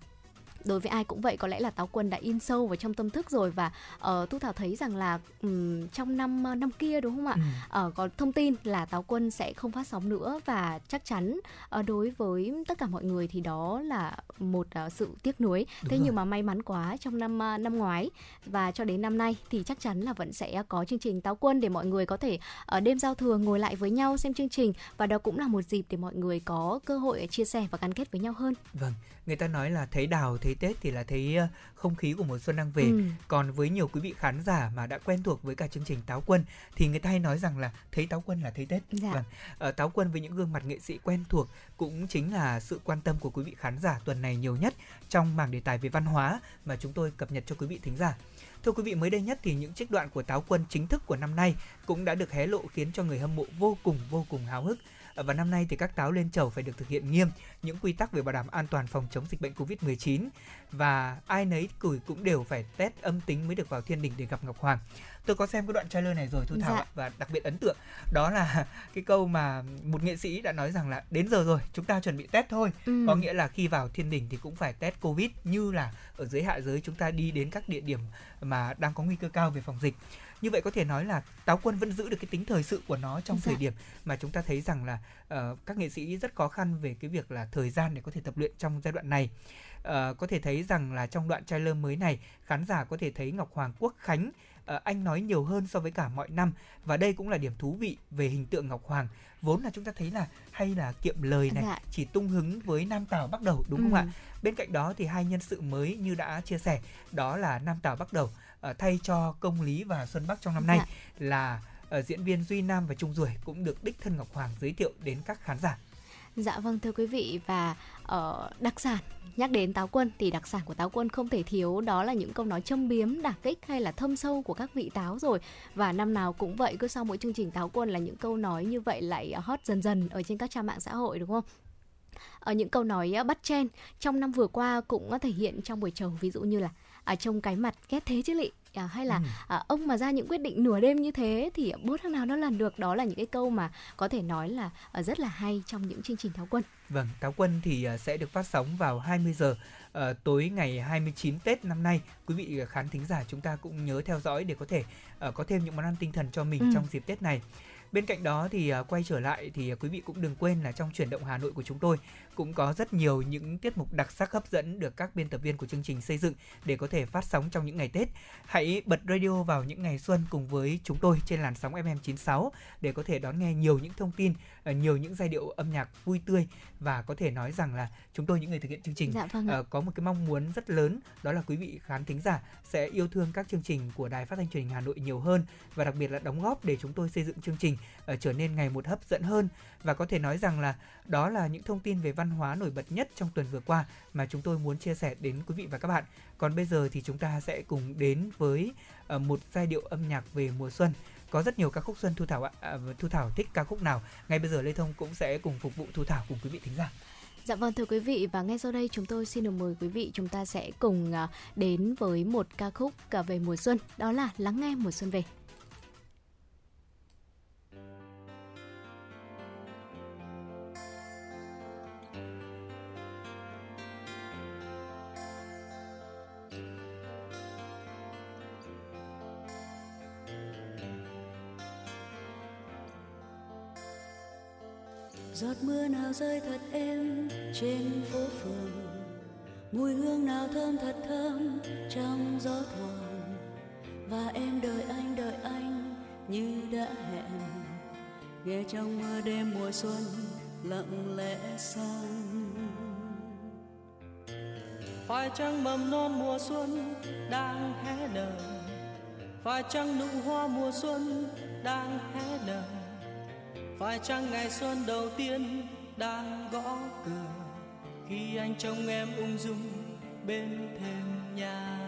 đối với ai cũng vậy có lẽ là táo quân đã in sâu vào trong tâm thức rồi và uh, thu thảo thấy rằng là ừm, trong năm ờ, năm kia đúng không ạ Ừ. Ờ, có thông tin là táo quân sẽ không phát sóng nữa và chắc chắn ờ, đối với tất cả mọi người thì đó là một ờ, sự tiếc nuối Đúng thế rồi. nhưng mà may mắn quá trong năm ờ, năm ngoái và cho đến năm nay thì chắc chắn là vẫn sẽ có chương trình táo quân để mọi người có thể ở đêm giao thừa ngồi lại với nhau xem chương trình và đó cũng là một dịp để mọi người có cơ hội chia sẻ và gắn kết với nhau hơn Vâng, người ta nói là thấy đào thấy Tết thì là thấy không khí của mùa xuân đang về. Ừ. Còn với nhiều quý vị khán giả mà đã quen thuộc với cả chương trình Táo Quân thì người ta hay nói rằng là thấy Táo Quân là thấy Tết. Dạ. Vâng, ờ, Táo Quân với những gương mặt nghệ sĩ quen thuộc cũng chính là sự quan tâm của quý vị khán giả tuần này nhiều nhất trong mảng đề tài về văn hóa mà chúng tôi cập nhật cho quý vị thính giả. Thưa quý vị, mới đây nhất thì những trích đoạn của Táo Quân chính thức của năm nay cũng đã được hé lộ khiến cho người hâm mộ vô cùng vô cùng háo hức. Ờ, Và năm nay thì các táo lên chầu phải được thực hiện nghiêm những quy tắc về bảo đảm an toàn phòng chống dịch bệnh Covid-19 và ai nấy cửi cũng đều phải test âm tính mới được vào thiên đình để gặp Ngọc Hoàng. Tôi có xem cái đoạn trailer này rồi Thu Thảo Dạ. ạ và đặc biệt ấn tượng đó là cái câu mà một nghệ sĩ đã nói rằng là đến giờ rồi chúng ta chuẩn bị test thôi Ừ. có nghĩa là khi vào thiên đình thì cũng phải test covid như là ở dưới hạ giới chúng ta đi đến các địa điểm mà đang có nguy cơ cao về phòng dịch như vậy có thể nói là táo quân vẫn giữ được cái tính thời sự của nó trong Dạ. thời điểm mà chúng ta thấy rằng là ờ, các nghệ sĩ rất khó khăn về cái việc là thời gian để có thể tập luyện trong giai đoạn này Ờ, có thể thấy rằng là trong đoạn trailer mới này khán giả có thể thấy Ngọc Hoàng Quốc Khánh ờ, anh nói nhiều hơn so với cả mọi năm và đây cũng là điểm thú vị về hình tượng Ngọc Hoàng vốn là chúng ta thấy là hay là kiệm lời này Dạ. chỉ tung hứng với Nam Tào bắt đầu đúng Ừ. không ạ bên cạnh đó thì hai nhân sự mới như đã chia sẻ đó là Nam Tào bắt đầu ờ, thay cho Công Lý và Xuân Bắc trong năm nay Dạ. là ờ, diễn viên Duy Nam và Trung Duổi cũng được đích thân Ngọc Hoàng giới thiệu đến các khán giả. Dạ vâng thưa quý vị và ờ, đặc sản nhắc đến táo quân thì đặc sản của táo quân không thể thiếu đó là những câu nói châm biếm đả kích hay là thâm sâu của các vị táo rồi. Và năm nào cũng vậy cứ sau mỗi chương trình táo quân là những câu nói như vậy lại hot dần dần ở trên các trang mạng xã hội đúng không? Ở những câu nói bắt chen trong năm vừa qua cũng thể hiện trong buổi chầu ví dụ như là ở trong cái mặt ghét thế chứ lị. À, hay là ừ. à, ông mà ra những quyết định nửa đêm như thế thì bố thằng nào nó làm được? Đó là những cái câu mà có thể nói là à, rất là hay trong những chương trình tháo quân. Vâng tháo quân thì à, sẽ được phát sóng vào 20 giờ uh, tối ngày 29 Tết năm nay. Quý vị khán thính giả chúng ta cũng nhớ theo dõi để có thể uh, có thêm những món ăn tinh thần cho mình ừ. trong dịp Tết này. Bên cạnh đó thì uh, quay trở lại thì quý vị cũng đừng quên là trong chuyển động Hà Nội của chúng tôi cũng có rất nhiều những tiết mục đặc sắc hấp dẫn được các biên tập viên của chương trình xây dựng để có thể phát sóng trong những ngày Tết. Hãy bật radio vào những ngày xuân cùng với chúng tôi trên làn sóng FM96 để có thể đón nghe nhiều những thông tin, uh, nhiều những giai điệu âm nhạc vui tươi và có thể nói rằng là chúng tôi những người thực hiện chương trình dạ, vâng uh, có một cái mong muốn rất lớn đó là quý vị khán thính giả sẽ yêu thương các chương trình của Đài Phát thanh Truyền hình Hà Nội nhiều hơn và đặc biệt là đóng góp để chúng tôi xây dựng chương trình uh, trở nên ngày một hấp dẫn hơn và có thể nói rằng là đó là những thông tin về văn hóa nổi bật nhất trong tuần vừa qua mà chúng tôi muốn chia sẻ đến quý vị và các bạn. Còn bây giờ thì chúng ta sẽ cùng đến với ờ, một giai điệu âm nhạc về mùa xuân có rất nhiều ca khúc xuân thu thảo ạ à, thu thảo thích ca khúc nào ngay bây giờ lê thông cũng sẽ cùng phục vụ thu thảo cùng quý vị thính giả Dạ vâng thưa quý vị và ngay sau đây chúng tôi xin được mời quý vị chúng ta sẽ cùng à, đến với một ca khúc cả về mùa xuân đó là lắng nghe mùa xuân về. Giọt mưa nào rơi thật êm trên phố phường. Mùi hương nào thơm thật thơm trong gió thoảng. Và em đợi anh đợi anh như đã hẹn. Nghe trong mưa đêm mùa xuân lặng lẽ sang. Phải chăng mầm non mùa xuân đang hé nở? Phải chăng nụ hoa mùa xuân đang hé nở? Phải chăng ngày xuân đầu tiên đang gõ cửa khi anh trông em ung dung bên thềm nhà?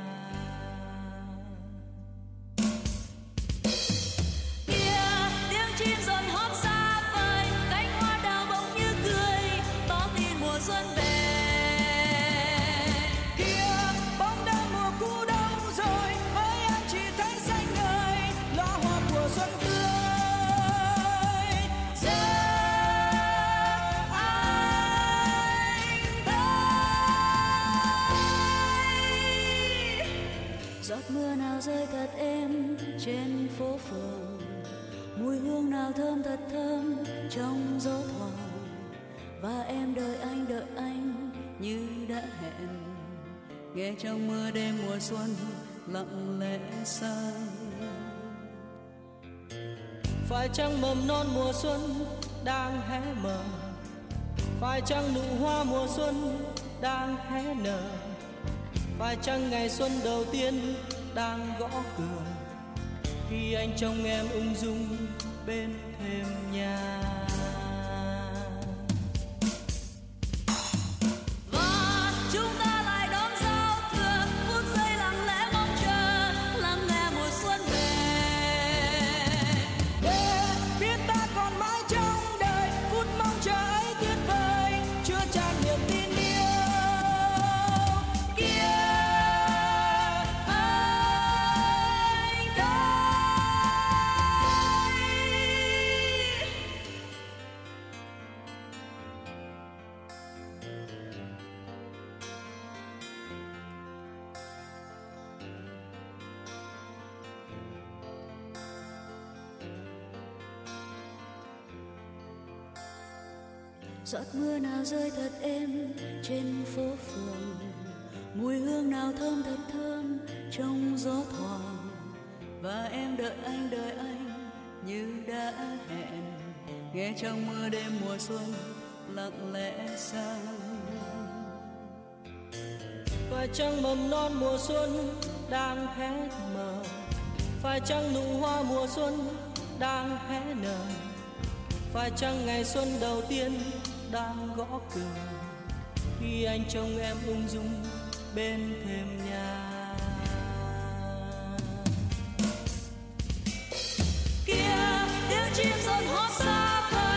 Nào thơm thật thơm trong gió thoảng. Và em đợi anh đợi anh như đã hẹn. Nghe trong mưa đêm mùa xuân lặng lẽ sang. Phải chăng mầm non mùa xuân đang hé mở? Phải chăng nụ hoa mùa xuân đang hé nở? Phải chăng ngày xuân đầu tiên đang gõ cửa? Khi anh trông em ung dung bên thêm nhà. Rơi thật êm trên phố phường. Mùi hương nào thơm thật thơm trong gió thoảng. Và em đợi anh đợi anh như đã hẹn. Nghe trong mưa đêm mùa xuân lặng lẽ sang. Phải chăng mầm non mùa xuân đang hé mở. Phải chăng nụ hoa mùa xuân đang hé nở. Phải chăng ngày xuân đầu tiên đang gõ cửa. Khi anh trông em ung dung bên thềm nhà. Kia tiếng chim dần hót xa khơi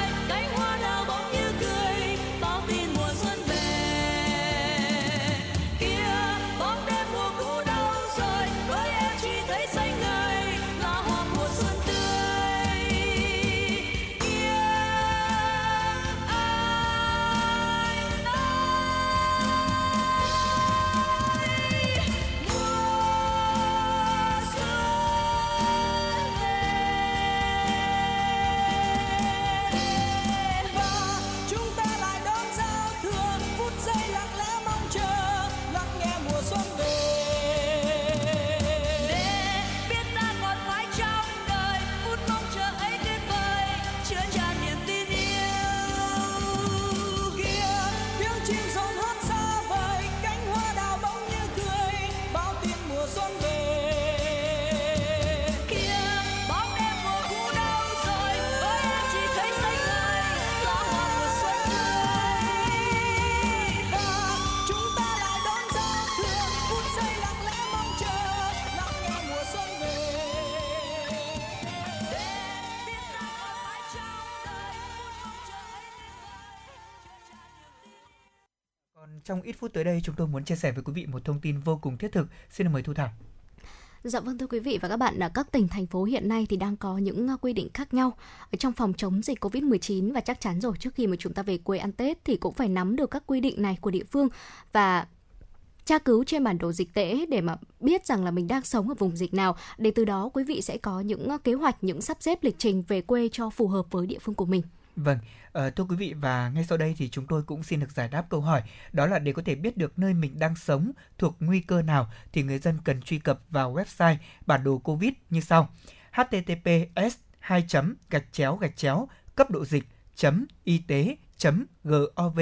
trong ít phút tới đây chúng tôi muốn chia sẻ với quý vị một thông tin vô cùng thiết thực. Xin mời Thu Thảo. Dạ vâng thưa quý vị và các bạn, ở các tỉnh thành phố hiện nay thì đang có những quy định khác nhau ở trong phòng chống dịch Covid-19 và chắc chắn rồi trước khi mà chúng ta về quê ăn Tết thì cũng phải nắm được các quy định này của địa phương và tra cứu trên bản đồ dịch tễ để mà biết rằng là mình đang sống ở vùng dịch nào để từ đó quý vị sẽ có những kế hoạch những sắp xếp lịch trình về quê cho phù hợp với địa phương của mình. Vâng, À, thưa quý vị và ngay sau đây thì chúng tôi cũng xin được giải đáp câu hỏi đó là để có thể biết được nơi mình đang sống thuộc nguy cơ nào thì người dân cần truy cập vào website bản đồ Covid như sau: https 2 gạch chéo gạch chéo cấp độ dịch chấm y tế chấm gov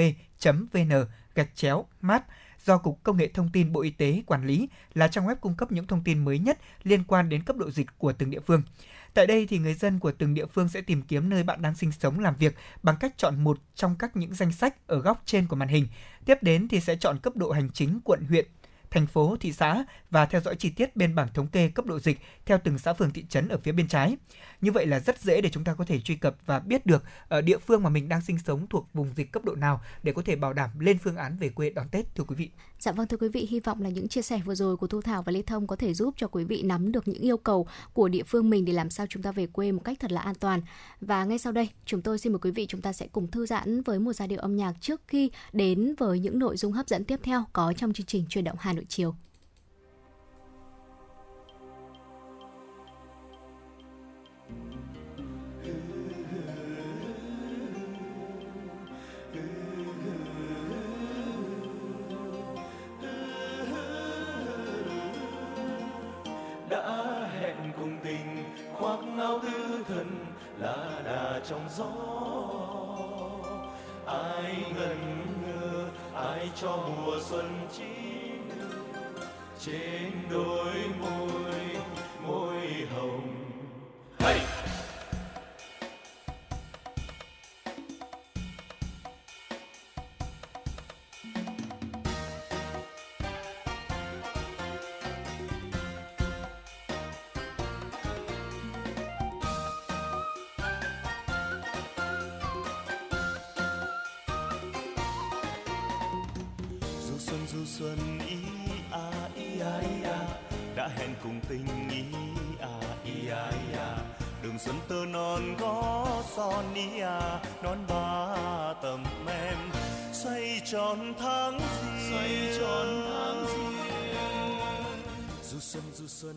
vn gạch chéo map do Cục Công nghệ Thông tin Bộ Y tế quản lý là trang web cung cấp những thông tin mới nhất liên quan đến cấp độ dịch của từng địa phương. Tại đây thì người dân của từng địa phương sẽ tìm kiếm nơi bạn đang sinh sống làm việc bằng cách chọn một trong các những danh sách ở góc trên của màn hình. Tiếp đến thì sẽ chọn cấp độ hành chính quận huyện, thành phố, thị xã và theo dõi chi tiết bên bảng thống kê cấp độ dịch theo từng xã phường thị trấn ở phía bên trái. Như vậy là rất dễ để chúng ta có thể truy cập và biết được ở địa phương mà mình đang sinh sống thuộc vùng dịch cấp độ nào để có thể bảo đảm lên phương án về quê đón Tết thưa quý vị. Dạ vâng thưa quý vị, hy vọng là những chia sẻ vừa rồi của Thu Thảo và Lê Thông có thể giúp cho quý vị nắm được những yêu cầu của địa phương mình để làm sao chúng ta về quê một cách thật là an toàn. Và ngay sau đây, chúng tôi xin mời quý vị chúng ta sẽ cùng thư giãn với một giai điệu âm nhạc trước khi đến với những nội dung hấp dẫn tiếp theo có trong chương trình truyền động Hà Nội chiều. đã hẹn cùng tình, khoác áo tứ thân là đà trong gió ai ngần ngơ ai cho mùa xuân chín trên đôi môi. Du xuân du xuân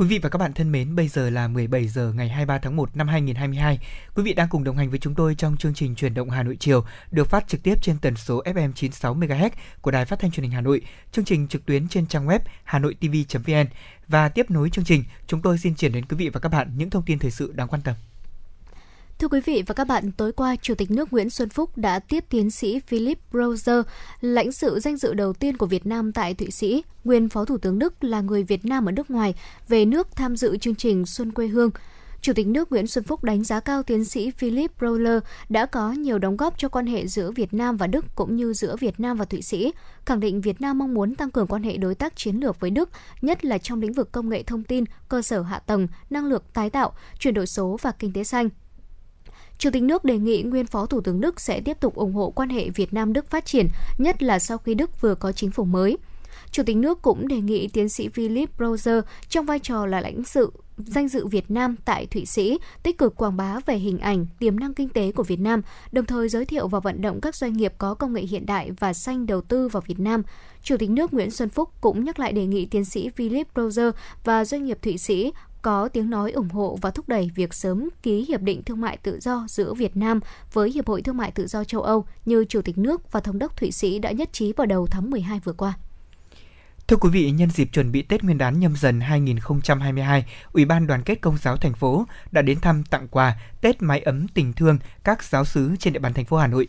Quý vị và các bạn thân mến, bây giờ là 17 giờ ngày 23 tháng 1 năm 2022. Quý vị đang cùng đồng hành với chúng tôi trong chương trình Truyền động Hà Nội chiều, được phát trực tiếp trên tần số FM 96 MHz của Đài Phát thanh Truyền hình Hà Nội, chương trình trực tuyến trên trang web hanoitv.vn và tiếp nối chương trình, chúng tôi xin chuyển đến quý vị và các bạn những thông tin thời sự đáng quan tâm. Thưa quý vị và các bạn, tối qua, Chủ tịch nước Nguyễn Xuân Phúc đã tiếp tiến sĩ Philip Roser, lãnh sự danh dự đầu tiên của Việt Nam tại Thụy Sĩ, nguyên Phó Thủ tướng Đức là người Việt Nam ở nước ngoài, về nước tham dự chương trình Xuân quê hương. Chủ tịch nước Nguyễn Xuân Phúc đánh giá cao tiến sĩ Philip Roller đã có nhiều đóng góp cho quan hệ giữa Việt Nam và Đức cũng như giữa Việt Nam và Thụy Sĩ, khẳng định Việt Nam mong muốn tăng cường quan hệ đối tác chiến lược với Đức, nhất là trong lĩnh vực công nghệ thông tin, cơ sở hạ tầng, năng lượng tái tạo, chuyển đổi số và kinh tế xanh. Chủ tịch nước đề nghị nguyên Phó Thủ tướng Đức sẽ tiếp tục ủng hộ quan hệ Việt Nam-Đức phát triển, nhất là sau khi Đức vừa có chính phủ mới. Chủ tịch nước cũng đề nghị tiến sĩ Philip Browser trong vai trò là lãnh sự danh dự Việt Nam tại Thụy Sĩ tích cực quảng bá về hình ảnh, tiềm năng kinh tế của Việt Nam, đồng thời giới thiệu và vận động các doanh nghiệp có công nghệ hiện đại và xanh đầu tư vào Việt Nam. Chủ tịch nước Nguyễn Xuân Phúc cũng nhắc lại đề nghị tiến sĩ Philip Browser và doanh nghiệp Thụy Sĩ có tiếng nói ủng hộ và thúc đẩy việc sớm ký hiệp định thương mại tự do giữa Việt Nam với Hiệp hội Thương mại Tự do châu Âu như Chủ tịch nước và Thống đốc Thụy Sĩ đã nhất trí vào đầu tháng 12 vừa qua. Thưa quý vị, nhân dịp chuẩn bị Tết Nguyên đán nhâm dần 2022, Ủy ban Đoàn kết Công giáo thành phố đã đến thăm tặng quà Tết mái ấm tình thương các giáo sứ trên địa bàn thành phố Hà Nội.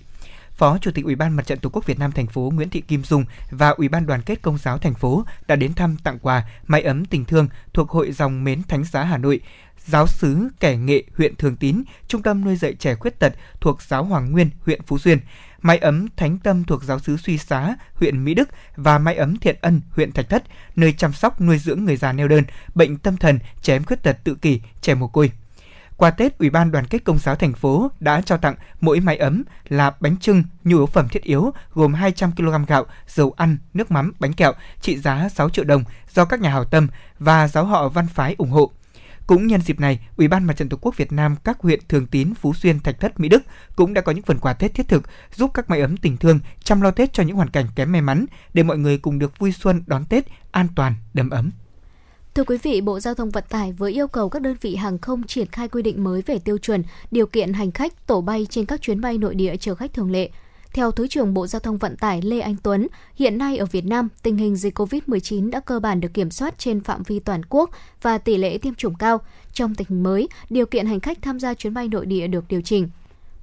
Phó Chủ tịch Ủy ban Mặt trận Tổ quốc Việt Nam thành phố Nguyễn Thị Kim Dung và Ủy ban Đoàn kết Công giáo thành phố đã đến thăm tặng quà mái ấm tình thương thuộc Hội dòng Mến Thánh Giá Hà Nội, giáo sứ kẻ nghệ huyện Thường Tín, trung tâm nuôi dạy trẻ khuyết tật thuộc giáo Hoàng Nguyên huyện Phú Xuyên, mái ấm Thánh Tâm thuộc giáo sứ Suy Xá huyện Mỹ Đức và mái ấm Thiện Ân huyện Thạch Thất, nơi chăm sóc nuôi dưỡng người già neo đơn, bệnh tâm thần, trẻ em khuyết tật tự kỷ, trẻ mồ côi. Qua Tết, Ủy ban Đoàn kết Công giáo thành phố đã trao tặng mỗi máy ấm là bánh trưng, nhu yếu phẩm thiết yếu gồm 200 kg gạo, dầu ăn, nước mắm, bánh kẹo trị giá 6 triệu đồng do các nhà hảo tâm và giáo họ văn phái ủng hộ. Cũng nhân dịp này, Ủy ban Mặt trận Tổ quốc Việt Nam các huyện Thường Tín, Phú Xuyên, Thạch Thất, Mỹ Đức cũng đã có những phần quà Tết thiết thực giúp các máy ấm tình thương chăm lo Tết cho những hoàn cảnh kém may mắn để mọi người cùng được vui xuân đón Tết an toàn, đầm ấm. Thưa quý vị, Bộ Giao thông Vận tải vừa yêu cầu các đơn vị hàng không triển khai quy định mới về tiêu chuẩn, điều kiện hành khách, tổ bay trên các chuyến bay nội địa chở khách thường lệ. Theo Thứ trưởng Bộ Giao thông Vận tải Lê Anh Tuấn, hiện nay ở Việt Nam, tình hình dịch COVID-19 đã cơ bản được kiểm soát trên phạm vi toàn quốc và tỷ lệ tiêm chủng cao. Trong tình hình mới, điều kiện hành khách tham gia chuyến bay nội địa được điều chỉnh.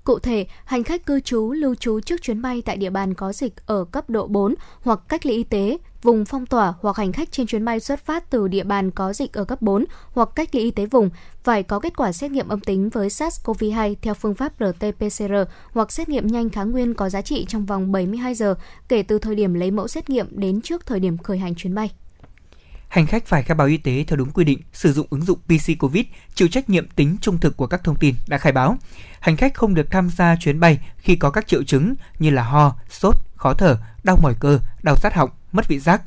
Cụ thể, hành khách cư trú, lưu trú trước chuyến bay tại địa bàn có dịch ở cấp độ 4 hoặc cách ly y tế, vùng phong tỏa hoặc hành khách trên chuyến bay xuất phát từ địa bàn có dịch ở cấp 4 hoặc cách ly y tế vùng phải có kết quả xét nghiệm âm tính với SARS-CoV-2 theo phương pháp RT-PCR hoặc xét nghiệm nhanh kháng nguyên có giá trị trong vòng 72 giờ kể từ thời điểm lấy mẫu xét nghiệm đến trước thời điểm khởi hành chuyến bay. Hành khách phải khai báo y tế theo đúng quy định, sử dụng ứng dụng PC Covid, chịu trách nhiệm tính trung thực của các thông tin đã khai báo. Hành khách không được tham gia chuyến bay khi có các triệu chứng như là ho, sốt, khó thở, đau mỏi cơ, đau sát họng, mất vị giác.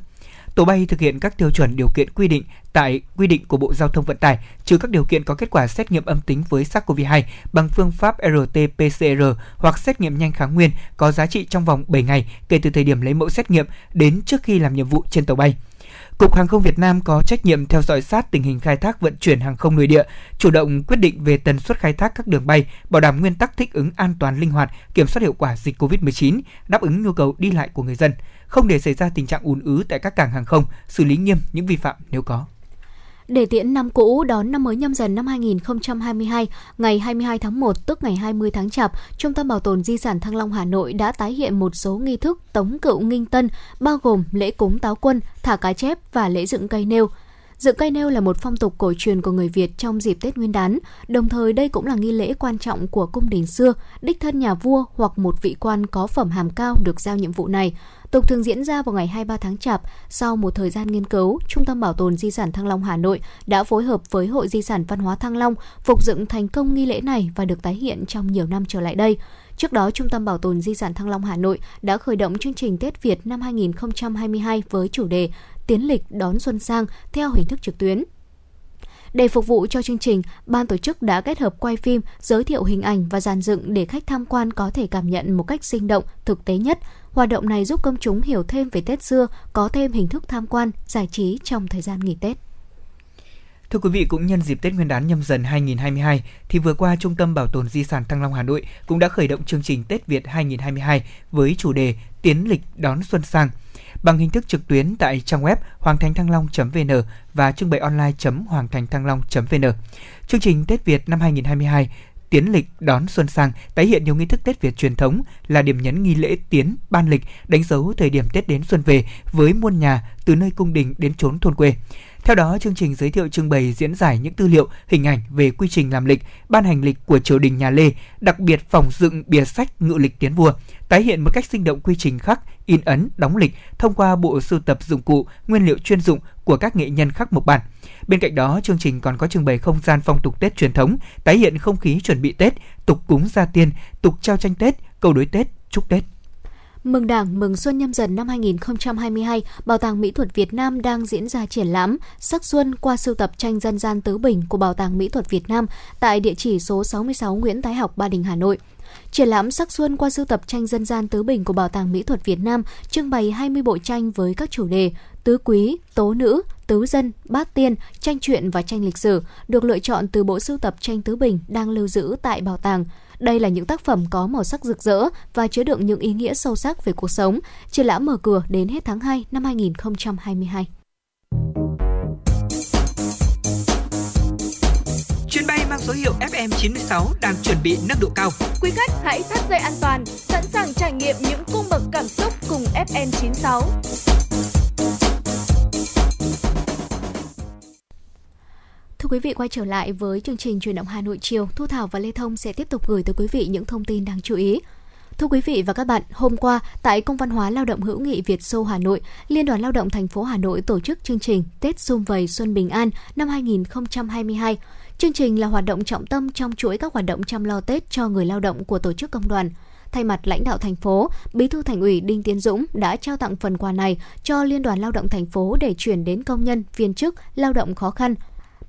Tổ bay thực hiện các tiêu chuẩn điều kiện quy định tại quy định của Bộ Giao thông Vận tải, trừ các điều kiện có kết quả xét nghiệm âm tính với SARS-CoV-2 bằng phương pháp RT-PCR hoặc xét nghiệm nhanh kháng nguyên có giá trị trong vòng 7 ngày kể từ thời điểm lấy mẫu xét nghiệm đến trước khi làm nhiệm vụ trên tàu bay. Cục Hàng không Việt Nam có trách nhiệm theo dõi sát tình hình khai thác vận chuyển hàng không nội địa, chủ động quyết định về tần suất khai thác các đường bay, bảo đảm nguyên tắc thích ứng an toàn linh hoạt, kiểm soát hiệu quả dịch COVID-19, đáp ứng nhu cầu đi lại của người dân, không để xảy ra tình trạng ùn ứ tại các cảng hàng không, xử lý nghiêm những vi phạm nếu có. Để tiễn năm cũ đón năm mới nhâm dần năm 2022, ngày 22 tháng 1 tức ngày 20 tháng Chạp, Trung tâm Bảo tồn Di sản Thăng Long Hà Nội đã tái hiện một số nghi thức tống cựu nghinh tân, bao gồm lễ cúng táo quân, thả cá chép và lễ dựng cây nêu. Dựng cây nêu là một phong tục cổ truyền của người Việt trong dịp Tết Nguyên đán, đồng thời đây cũng là nghi lễ quan trọng của cung đình xưa, đích thân nhà vua hoặc một vị quan có phẩm hàm cao được giao nhiệm vụ này. Tục thường diễn ra vào ngày 23 tháng Chạp. Sau một thời gian nghiên cứu, Trung tâm Bảo tồn Di sản Thăng Long Hà Nội đã phối hợp với Hội Di sản Văn hóa Thăng Long phục dựng thành công nghi lễ này và được tái hiện trong nhiều năm trở lại đây. Trước đó, Trung tâm Bảo tồn Di sản Thăng Long Hà Nội đã khởi động chương trình Tết Việt năm 2022 với chủ đề Tiến lịch đón xuân sang theo hình thức trực tuyến. Để phục vụ cho chương trình, ban tổ chức đã kết hợp quay phim, giới thiệu hình ảnh và dàn dựng để khách tham quan có thể cảm nhận một cách sinh động, thực tế nhất. Hoạt động này giúp công chúng hiểu thêm về Tết xưa, có thêm hình thức tham quan, giải trí trong thời gian nghỉ Tết. Thưa quý vị, cũng nhân dịp Tết Nguyên đán nhâm dần 2022 thì vừa qua Trung tâm Bảo tồn Di sản Thăng Long Hà Nội cũng đã khởi động chương trình Tết Việt 2022 với chủ đề Tiến lịch đón xuân sang bằng hình thức trực tuyến tại trang web hoàng thành thăng long.vn và trưng bày online.hoàng thành thăng long.vn. Chương trình Tết Việt năm 2022 tiến lịch đón xuân sang, tái hiện nhiều nghi thức Tết Việt truyền thống là điểm nhấn nghi lễ tiến, ban lịch, đánh dấu thời điểm Tết đến xuân về với muôn nhà từ nơi cung đình đến chốn thôn quê. Theo đó, chương trình giới thiệu trưng bày diễn giải những tư liệu, hình ảnh về quy trình làm lịch, ban hành lịch của triều đình nhà Lê, đặc biệt phòng dựng bìa sách ngự lịch tiến vua, tái hiện một cách sinh động quy trình khắc, in ấn, đóng lịch thông qua bộ sưu tập dụng cụ, nguyên liệu chuyên dụng của các nghệ nhân khắc mộc bản. Bên cạnh đó, chương trình còn có trưng bày không gian phong tục Tết truyền thống, tái hiện không khí chuẩn bị Tết, tục cúng gia tiên, tục trao tranh Tết, câu đối Tết, chúc Tết. Mừng Đảng, mừng Xuân nhâm dần năm 2022, Bảo tàng Mỹ thuật Việt Nam đang diễn ra triển lãm Sắc Xuân qua sưu tập tranh dân gian Tứ Bình của Bảo tàng Mỹ thuật Việt Nam tại địa chỉ số 66 Nguyễn Thái Học, Ba Đình, Hà Nội. Triển lãm sắc xuân qua sưu tập tranh dân gian tứ bình của Bảo tàng Mỹ thuật Việt Nam trưng bày 20 bộ tranh với các chủ đề tứ quý, tố nữ, tứ dân, bát tiên, tranh truyện và tranh lịch sử được lựa chọn từ bộ sưu tập tranh tứ bình đang lưu giữ tại bảo tàng. Đây là những tác phẩm có màu sắc rực rỡ và chứa đựng những ý nghĩa sâu sắc về cuộc sống. Triển lãm mở cửa đến hết tháng 2 năm 2022. Chuyến bay mang số hiệu FM96 đang chuẩn bị nâng độ cao. Quý khách hãy thắt dây an toàn, sẵn sàng trải nghiệm những cung bậc cảm xúc cùng FN96. Quý vị, quay trở lại với chương trình truyền động Hà Nội chiều, Thu Thảo và Lê Thông sẽ tiếp tục gửi tới quý vị những thông tin đáng chú ý. Thưa quý vị và các bạn, hôm qua tại Công văn hóa Lao động hữu nghị Việt Xô Hà Nội, Liên đoàn Lao động thành phố Hà Nội tổ chức chương trình Tết Xung Vầy Xuân Bình An năm 2022. Chương trình là hoạt động trọng tâm trong chuỗi các hoạt động chăm lo Tết cho người lao động của tổ chức công đoàn. Thay mặt lãnh đạo thành phố, Bí thư Thành ủy Đinh Tiến Dũng đã trao tặng phần quà này cho Liên đoàn Lao động thành phố để chuyển đến công nhân, viên chức, lao động khó khăn,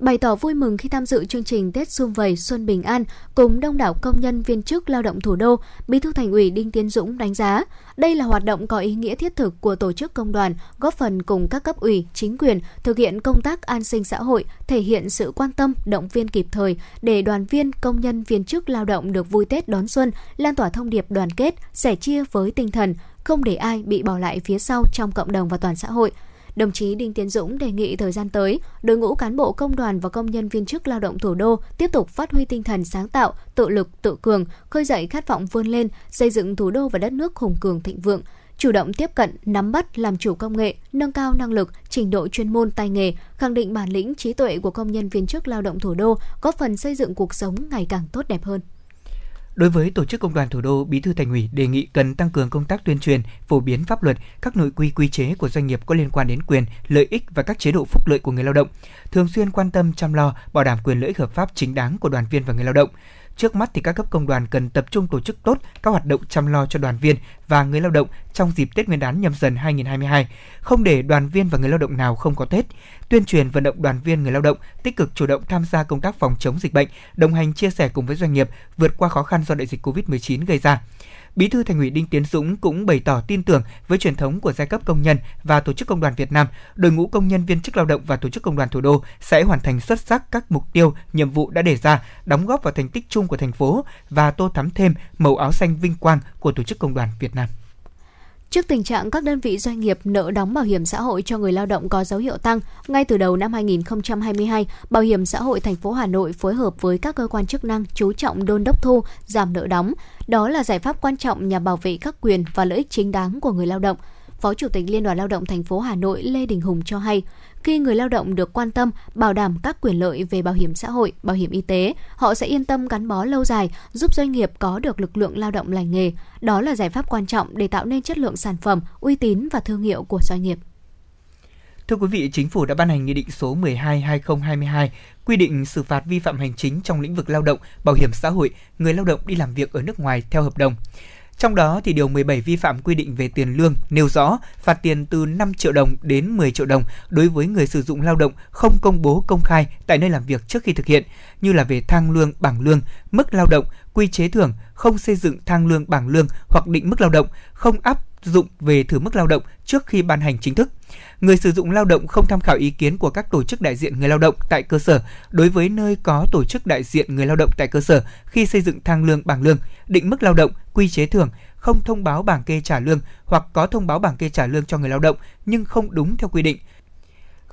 bày tỏ vui mừng khi tham dự chương trình Tết Xuân Vầy Xuân Bình An cùng đông đảo công nhân viên chức lao động thủ đô, Bí thư Thành ủy Đinh Tiến Dũng đánh giá, đây là hoạt động có ý nghĩa thiết thực của tổ chức công đoàn, góp phần cùng các cấp ủy, chính quyền thực hiện công tác an sinh xã hội, thể hiện sự quan tâm, động viên kịp thời để đoàn viên, công nhân viên chức lao động được vui Tết đón xuân, lan tỏa thông điệp đoàn kết, sẻ chia với tinh thần không để ai bị bỏ lại phía sau trong cộng đồng và toàn xã hội – Đồng chí Đinh Tiến Dũng đề nghị thời gian tới, đội ngũ cán bộ công đoàn và công nhân viên chức lao động thủ đô tiếp tục phát huy tinh thần sáng tạo, tự lực, tự cường, khơi dậy khát vọng vươn lên, xây dựng thủ đô và đất nước hùng cường thịnh vượng, chủ động tiếp cận, nắm bắt, làm chủ công nghệ, nâng cao năng lực, trình độ chuyên môn tay nghề, khẳng định bản lĩnh trí tuệ của công nhân viên chức lao động thủ đô, góp phần xây dựng cuộc sống ngày càng tốt đẹp hơn. Đối với tổ chức công đoàn thủ đô, Bí thư Thành ủy đề nghị cần tăng cường công tác tuyên truyền, phổ biến pháp luật, các nội quy quy chế của doanh nghiệp có liên quan đến quyền, lợi ích và các chế độ phúc lợi của người lao động, thường xuyên quan tâm chăm lo, bảo đảm quyền lợi ích hợp pháp chính đáng của đoàn viên và người lao động. Trước mắt thì các cấp công đoàn cần tập trung tổ chức tốt các hoạt động chăm lo cho đoàn viên và người lao động trong dịp Tết Nguyên đán nhâm dần 2022, không để đoàn viên và người lao động nào không có Tết. Tuyên truyền vận động đoàn viên người lao động tích cực chủ động tham gia công tác phòng chống dịch bệnh, đồng hành chia sẻ cùng với doanh nghiệp vượt qua khó khăn do đại dịch Covid-19 gây ra. Bí thư Thành ủy Đinh Tiến Dũng cũng bày tỏ tin tưởng với truyền thống của giai cấp công nhân và tổ chức công đoàn Việt Nam, đội ngũ công nhân viên chức lao động và tổ chức công đoàn thủ đô sẽ hoàn thành xuất sắc các mục tiêu, nhiệm vụ đã đề ra, đóng góp vào thành tích chung của thành phố và tô thắm thêm màu áo xanh vinh quang của tổ chức công đoàn Việt Nam. Trước tình trạng các đơn vị doanh nghiệp nợ đóng bảo hiểm xã hội cho người lao động có dấu hiệu tăng, ngay từ đầu năm 2022, Bảo hiểm xã hội thành phố Hà Nội phối hợp với các cơ quan chức năng chú trọng đôn đốc thu, giảm nợ đóng. Đó là giải pháp quan trọng nhằm bảo vệ các quyền và lợi ích chính đáng của người lao động. Phó Chủ tịch Liên đoàn Lao động thành phố Hà Nội Lê Đình Hùng cho hay, khi người lao động được quan tâm, bảo đảm các quyền lợi về bảo hiểm xã hội, bảo hiểm y tế, họ sẽ yên tâm gắn bó lâu dài, giúp doanh nghiệp có được lực lượng lao động lành nghề. Đó là giải pháp quan trọng để tạo nên chất lượng sản phẩm, uy tín và thương hiệu của doanh nghiệp. Thưa quý vị, Chính phủ đã ban hành Nghị định số 12-2022 quy định xử phạt vi phạm hành chính trong lĩnh vực lao động, bảo hiểm xã hội, người lao động đi làm việc ở nước ngoài theo hợp đồng. Trong đó thì điều 17 vi phạm quy định về tiền lương nêu rõ phạt tiền từ 5 triệu đồng đến 10 triệu đồng đối với người sử dụng lao động không công bố công khai tại nơi làm việc trước khi thực hiện, như là về thang lương, bảng lương, mức lao động, quy chế thưởng, không xây dựng thang lương, bảng lương hoặc định mức lao động, không áp dụng về thử mức lao động trước khi ban hành chính thức. Người sử dụng lao động không tham khảo ý kiến của các tổ chức đại diện người lao động tại cơ sở đối với nơi có tổ chức đại diện người lao động tại cơ sở khi xây dựng thang lương bảng lương, định mức lao động, quy chế thưởng, không thông báo bảng kê trả lương hoặc có thông báo bảng kê trả lương cho người lao động nhưng không đúng theo quy định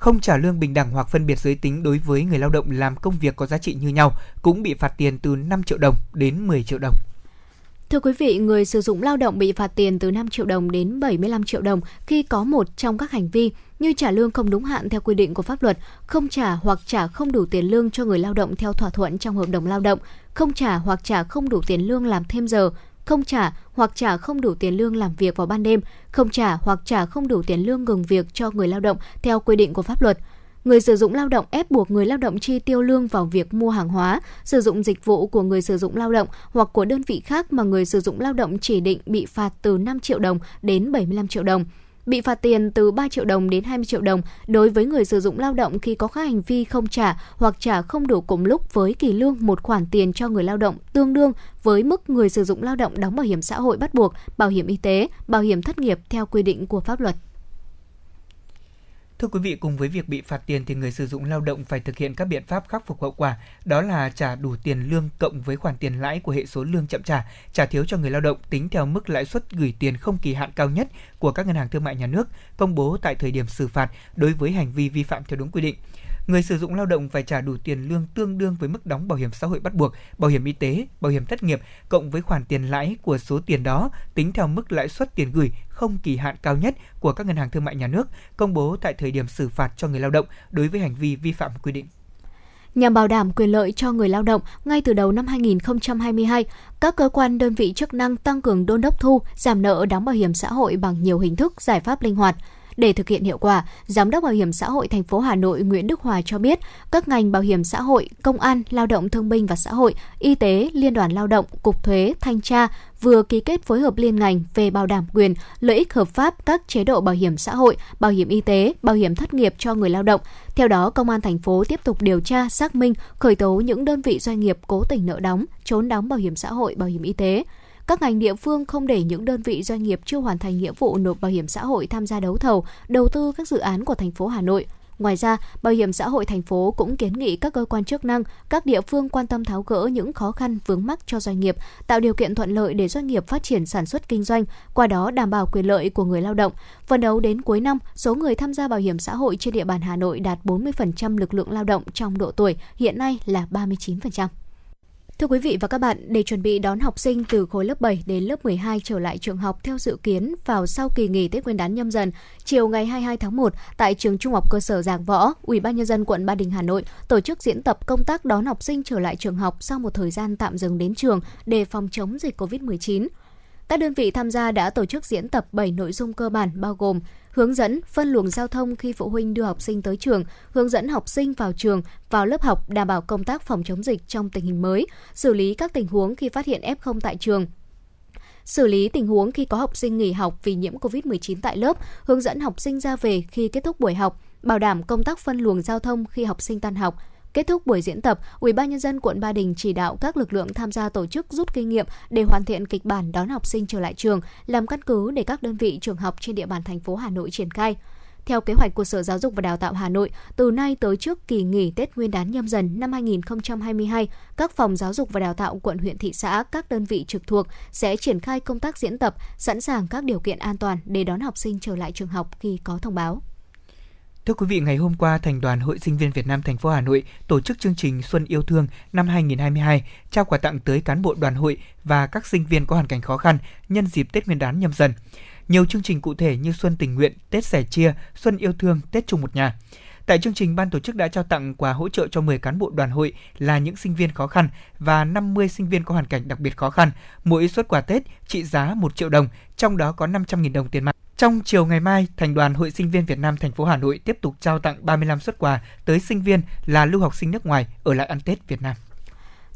không trả lương bình đẳng hoặc phân biệt giới tính đối với người lao động làm công việc có giá trị như nhau cũng bị phạt tiền từ 5 triệu đồng đến 10 triệu đồng. Thưa quý vị, người sử dụng lao động bị phạt tiền từ 5 triệu đồng đến 75 triệu đồng khi có một trong các hành vi như trả lương không đúng hạn theo quy định của pháp luật, không trả hoặc trả không đủ tiền lương cho người lao động theo thỏa thuận trong hợp đồng lao động, không trả hoặc trả không đủ tiền lương làm thêm giờ, không trả hoặc trả không đủ tiền lương làm việc vào ban đêm, không trả hoặc trả không đủ tiền lương ngừng việc cho người lao động theo quy định của pháp luật – người sử dụng lao động ép buộc người lao động chi tiêu lương vào việc mua hàng hóa, sử dụng dịch vụ của người sử dụng lao động hoặc của đơn vị khác mà người sử dụng lao động chỉ định bị phạt từ 5 triệu đồng đến 75 triệu đồng bị phạt tiền từ 3 triệu đồng đến 20 triệu đồng đối với người sử dụng lao động khi có các hành vi không trả hoặc trả không đủ cùng lúc với kỳ lương một khoản tiền cho người lao động tương đương với mức người sử dụng lao động đóng bảo hiểm xã hội bắt buộc, bảo hiểm y tế, bảo hiểm thất nghiệp theo quy định của pháp luật. Thưa quý vị, cùng với việc bị phạt tiền thì người sử dụng lao động phải thực hiện các biện pháp khắc phục hậu quả, đó là trả đủ tiền lương cộng với khoản tiền lãi của hệ số lương chậm trả, trả thiếu cho người lao động tính theo mức lãi suất gửi tiền không kỳ hạn cao nhất của các ngân hàng thương mại nhà nước, công bố tại thời điểm xử phạt đối với hành vi vi phạm theo đúng quy định người sử dụng lao động phải trả đủ tiền lương tương đương với mức đóng bảo hiểm xã hội bắt buộc, bảo hiểm y tế, bảo hiểm thất nghiệp cộng với khoản tiền lãi của số tiền đó tính theo mức lãi suất tiền gửi không kỳ hạn cao nhất của các ngân hàng thương mại nhà nước, công bố tại thời điểm xử phạt cho người lao động đối với hành vi vi phạm quy định. Nhằm bảo đảm quyền lợi cho người lao động, ngay từ đầu năm 2022, các cơ quan đơn vị chức năng tăng cường đôn đốc thu, giảm nợ đóng bảo hiểm xã hội bằng nhiều hình thức, giải pháp linh hoạt. Để thực hiện hiệu quả, Giám đốc Bảo hiểm xã hội thành phố Hà Nội Nguyễn Đức Hòa cho biết, các ngành bảo hiểm xã hội, công an, lao động thương binh và xã hội, y tế, liên đoàn lao động, cục thuế, thanh tra vừa ký kết phối hợp liên ngành về bảo đảm quyền, lợi ích hợp pháp các chế độ bảo hiểm xã hội, bảo hiểm y tế, bảo hiểm thất nghiệp cho người lao động. Theo đó, Công an thành phố tiếp tục điều tra, xác minh, khởi tố những đơn vị doanh nghiệp cố tình nợ đóng, trốn đóng bảo hiểm xã hội, bảo hiểm y tế các ngành địa phương không để những đơn vị doanh nghiệp chưa hoàn thành nghĩa vụ nộp bảo hiểm xã hội tham gia đấu thầu, đầu tư các dự án của thành phố Hà Nội. Ngoài ra, Bảo hiểm xã hội thành phố cũng kiến nghị các cơ quan chức năng, các địa phương quan tâm tháo gỡ những khó khăn vướng mắc cho doanh nghiệp, tạo điều kiện thuận lợi để doanh nghiệp phát triển sản xuất kinh doanh, qua đó đảm bảo quyền lợi của người lao động. Phần đấu đến cuối năm, số người tham gia bảo hiểm xã hội trên địa bàn Hà Nội đạt 40% lực lượng lao động trong độ tuổi, hiện nay là 39%. Thưa quý vị và các bạn, để chuẩn bị đón học sinh từ khối lớp 7 đến lớp 12 trở lại trường học theo dự kiến vào sau kỳ nghỉ Tết Nguyên đán nhâm dần, chiều ngày 22 tháng 1 tại trường Trung học cơ sở Giảng Võ, Ủy ban nhân dân quận Ba Đình Hà Nội tổ chức diễn tập công tác đón học sinh trở lại trường học sau một thời gian tạm dừng đến trường để phòng chống dịch COVID-19. Các đơn vị tham gia đã tổ chức diễn tập 7 nội dung cơ bản bao gồm hướng dẫn phân luồng giao thông khi phụ huynh đưa học sinh tới trường, hướng dẫn học sinh vào trường, vào lớp học đảm bảo công tác phòng chống dịch trong tình hình mới, xử lý các tình huống khi phát hiện F0 tại trường, xử lý tình huống khi có học sinh nghỉ học vì nhiễm COVID-19 tại lớp, hướng dẫn học sinh ra về khi kết thúc buổi học, bảo đảm công tác phân luồng giao thông khi học sinh tan học, Kết thúc buổi diễn tập, Ủy ban nhân dân quận Ba Đình chỉ đạo các lực lượng tham gia tổ chức rút kinh nghiệm để hoàn thiện kịch bản đón học sinh trở lại trường, làm căn cứ để các đơn vị trường học trên địa bàn thành phố Hà Nội triển khai. Theo kế hoạch của Sở Giáo dục và Đào tạo Hà Nội, từ nay tới trước kỳ nghỉ Tết Nguyên đán nhâm dần năm 2022, các phòng giáo dục và đào tạo quận huyện thị xã, các đơn vị trực thuộc sẽ triển khai công tác diễn tập, sẵn sàng các điều kiện an toàn để đón học sinh trở lại trường học khi có thông báo. Thưa quý vị, ngày hôm qua, Thành đoàn Hội Sinh viên Việt Nam thành phố Hà Nội tổ chức chương trình Xuân yêu thương năm 2022, trao quà tặng tới cán bộ đoàn hội và các sinh viên có hoàn cảnh khó khăn nhân dịp Tết Nguyên đán nhâm dần. Nhiều chương trình cụ thể như Xuân tình nguyện, Tết sẻ chia, Xuân yêu thương, Tết chung một nhà. Tại chương trình, ban tổ chức đã trao tặng quà hỗ trợ cho 10 cán bộ đoàn hội là những sinh viên khó khăn và 50 sinh viên có hoàn cảnh đặc biệt khó khăn. Mỗi suất quà Tết trị giá 1 triệu đồng, trong đó có 500.000 đồng tiền mặt. Trong chiều ngày mai, Thành đoàn Hội Sinh viên Việt Nam thành phố Hà Nội tiếp tục trao tặng 35 xuất quà tới sinh viên là lưu học sinh nước ngoài ở lại ăn Tết Việt Nam.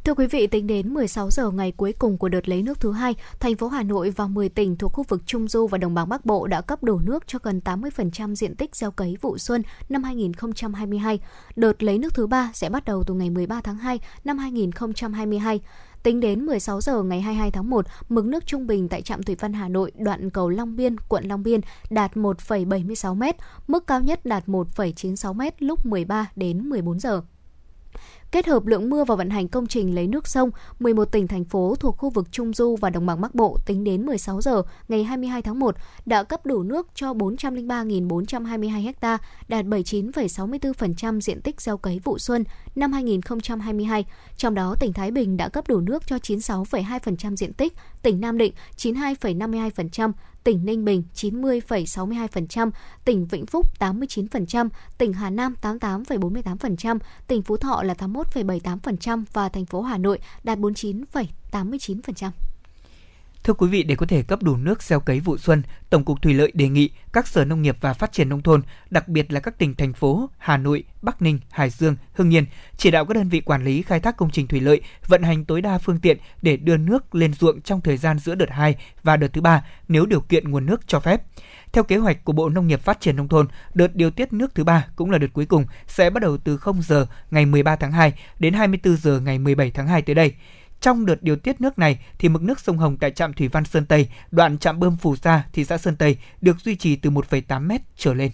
Thưa quý vị, tính đến 16 giờ ngày cuối cùng của đợt lấy nước thứ hai, thành phố Hà Nội và 10 tỉnh thuộc khu vực Trung Du và Đồng bằng Bắc Bộ đã cấp đủ nước cho gần 80% diện tích gieo cấy vụ xuân năm 2022. Đợt lấy nước thứ ba sẽ bắt đầu từ ngày 13 tháng 2 năm 2022. Tính đến 16 giờ ngày 22 tháng 1, mực nước trung bình tại trạm thủy văn Hà Nội đoạn cầu Long Biên, quận Long Biên đạt 1,76 m, mức cao nhất đạt 1,96 m lúc 13 đến 14 giờ. Kết hợp lượng mưa và vận hành công trình lấy nước sông, 11 tỉnh thành phố thuộc khu vực Trung Du và Đồng bằng Bắc Bộ tính đến 16 giờ ngày 22 tháng 1 đã cấp đủ nước cho 403.422 ha, đạt 79,64% diện tích gieo cấy vụ xuân năm 2022. Trong đó, tỉnh Thái Bình đã cấp đủ nước cho 96,2% diện tích, tỉnh Nam Định 92,52%, tỉnh Ninh Bình 90,62%, tỉnh Vĩnh Phúc 89%, tỉnh Hà Nam 88,48%, tỉnh Phú Thọ là 81,78% và thành phố Hà Nội đạt 49,89%. Thưa quý vị, để có thể cấp đủ nước gieo cấy vụ xuân, Tổng cục Thủy lợi đề nghị các sở nông nghiệp và phát triển nông thôn, đặc biệt là các tỉnh thành phố Hà Nội, Bắc Ninh, Hải Dương, Hưng Yên chỉ đạo các đơn vị quản lý khai thác công trình thủy lợi vận hành tối đa phương tiện để đưa nước lên ruộng trong thời gian giữa đợt 2 và đợt thứ ba nếu điều kiện nguồn nước cho phép. Theo kế hoạch của Bộ Nông nghiệp Phát triển Nông thôn, đợt điều tiết nước thứ ba cũng là đợt cuối cùng sẽ bắt đầu từ 0 giờ ngày 13 tháng 2 đến 24 giờ ngày 17 tháng 2 tới đây. Trong đợt điều tiết nước này thì mực nước sông Hồng tại trạm thủy văn Sơn Tây, đoạn trạm bơm Phù Sa, thị xã Sơn Tây được duy trì từ 1,8 m trở lên.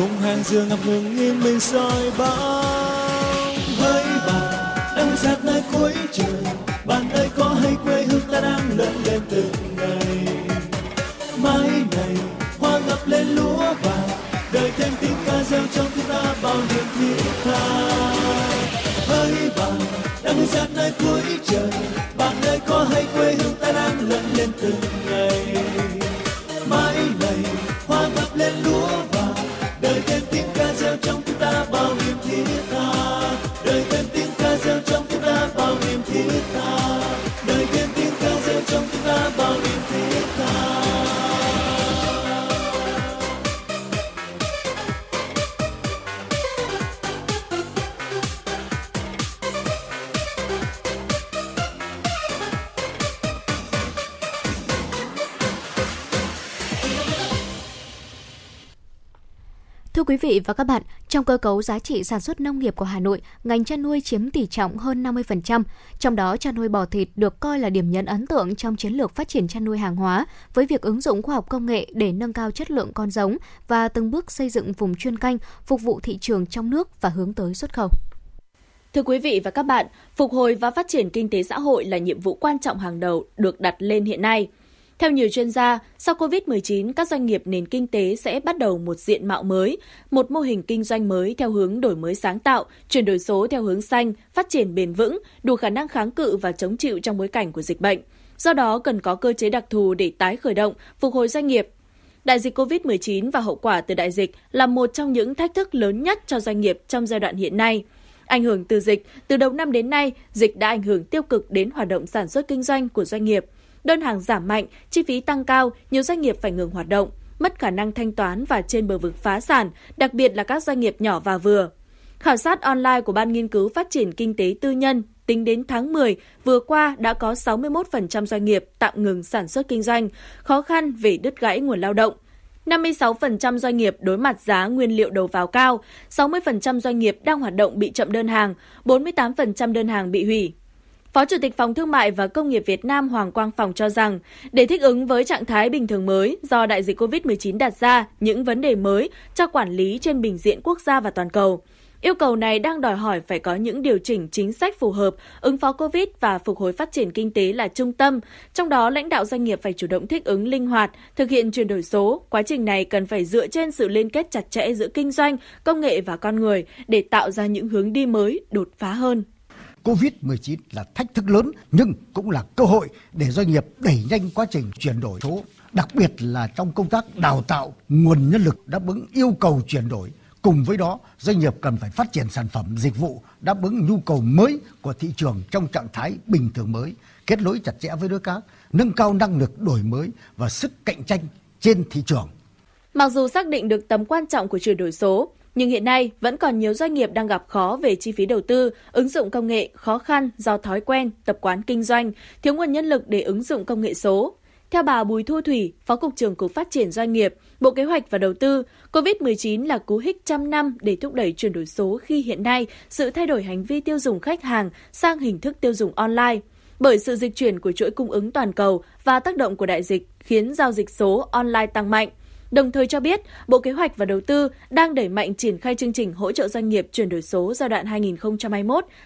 Cùng hàng dừa ngập ngừng nghiêng mình soi bóng. Với bạn đang giặt nơi cuối trời. Bạn ơi, có hay quê hương ta đang lớn lên từng ngày? Mai này, hoa ngập lên lúa vàng. Đời thêm tiếng ca reo trong chúng ta bao niềm thiết tha. Với bạn đang giặt nơi cuối trời. Bạn ơi, có hay quê hương ta đang lớn lên từng ngày? Vị và các bạn, trong cơ cấu giá trị sản xuất nông nghiệp của Hà Nội, ngành chăn nuôi chiếm tỷ trọng hơn 50%, trong đó chăn nuôi bò thịt được coi là điểm nhấn ấn tượng trong chiến lược phát triển chăn nuôi hàng hóa với việc ứng dụng khoa học công nghệ để nâng cao chất lượng con giống và từng bước xây dựng vùng chuyên canh phục vụ thị trường trong nước và hướng tới xuất khẩu. Thưa quý vị và các bạn, phục hồi và phát triển kinh tế xã hội là nhiệm vụ quan trọng hàng đầu được đặt lên hiện nay. Theo nhiều chuyên gia, sau COVID-19, các doanh nghiệp nền kinh tế sẽ bắt đầu một diện mạo mới, một mô hình kinh doanh mới theo hướng đổi mới sáng tạo, chuyển đổi số theo hướng xanh, phát triển bền vững, đủ khả năng kháng cự và chống chịu trong bối cảnh của dịch bệnh. Do đó, cần có cơ chế đặc thù để tái khởi động, phục hồi doanh nghiệp. Đại dịch COVID-19 và hậu quả từ đại dịch là một trong những thách thức lớn nhất cho doanh nghiệp trong giai đoạn hiện nay. Ảnh hưởng từ dịch, từ đầu năm đến nay, dịch đã ảnh hưởng tiêu cực đến hoạt động sản xuất kinh doanh của doanh nghiệp. Đơn hàng giảm mạnh, chi phí tăng cao, nhiều doanh nghiệp phải ngừng hoạt động, mất khả năng thanh toán và trên bờ vực phá sản, đặc biệt là các doanh nghiệp nhỏ và vừa. Khảo sát online của Ban Nghiên cứu Phát triển Kinh tế Tư nhân tính đến tháng 10 vừa qua đã có 61% doanh nghiệp tạm ngừng sản xuất kinh doanh, khó khăn về đứt gãy nguồn lao động. 56% doanh nghiệp đối mặt giá nguyên liệu đầu vào cao, 60% doanh nghiệp đang hoạt động bị chậm đơn hàng, 48% đơn hàng bị hủy. Phó Chủ tịch Phòng Thương mại và Công nghiệp Việt Nam Hoàng Quang Phòng cho rằng, để thích ứng với trạng thái bình thường mới do đại dịch COVID-19 đặt ra những vấn đề mới cho quản lý trên bình diện quốc gia và toàn cầu. Yêu cầu này đang đòi hỏi phải có những điều chỉnh chính sách phù hợp, ứng phó COVID và phục hồi phát triển kinh tế là trung tâm. Trong đó, lãnh đạo doanh nghiệp phải chủ động thích ứng linh hoạt, thực hiện chuyển đổi số. Quá trình này cần phải dựa trên sự liên kết chặt chẽ giữa kinh doanh, công nghệ và con người để tạo ra những hướng đi mới, đột phá hơn. Covid-19 là thách thức lớn nhưng cũng là cơ hội để doanh nghiệp đẩy nhanh quá trình chuyển đổi số, đặc biệt là trong công tác đào tạo nguồn nhân lực đáp ứng yêu cầu chuyển đổi. Cùng với đó, doanh nghiệp cần phải phát triển sản phẩm, dịch vụ đáp ứng nhu cầu mới của thị trường trong trạng thái bình thường mới, kết nối chặt chẽ với đối tác, nâng cao năng lực đổi mới và sức cạnh tranh trên thị trường. Mặc dù xác định được tầm quan trọng của chuyển đổi số, nhưng hiện nay vẫn còn nhiều doanh nghiệp đang gặp khó về chi phí đầu tư, ứng dụng công nghệ khó khăn do thói quen, tập quán kinh doanh, thiếu nguồn nhân lực để ứng dụng công nghệ số. Theo bà Bùi Thu Thủy, Phó Cục trưởng Cục Phát triển Doanh nghiệp, Bộ Kế hoạch và Đầu tư, COVID-19 là cú hích trăm năm để thúc đẩy chuyển đổi số khi hiện nay sự thay đổi hành vi tiêu dùng khách hàng sang hình thức tiêu dùng online. Bởi sự dịch chuyển của chuỗi cung ứng toàn cầu và tác động của đại dịch khiến giao dịch số online tăng mạnh. Đồng thời cho biết, Bộ Kế hoạch và Đầu tư đang đẩy mạnh triển khai chương trình hỗ trợ doanh nghiệp chuyển đổi số giai đoạn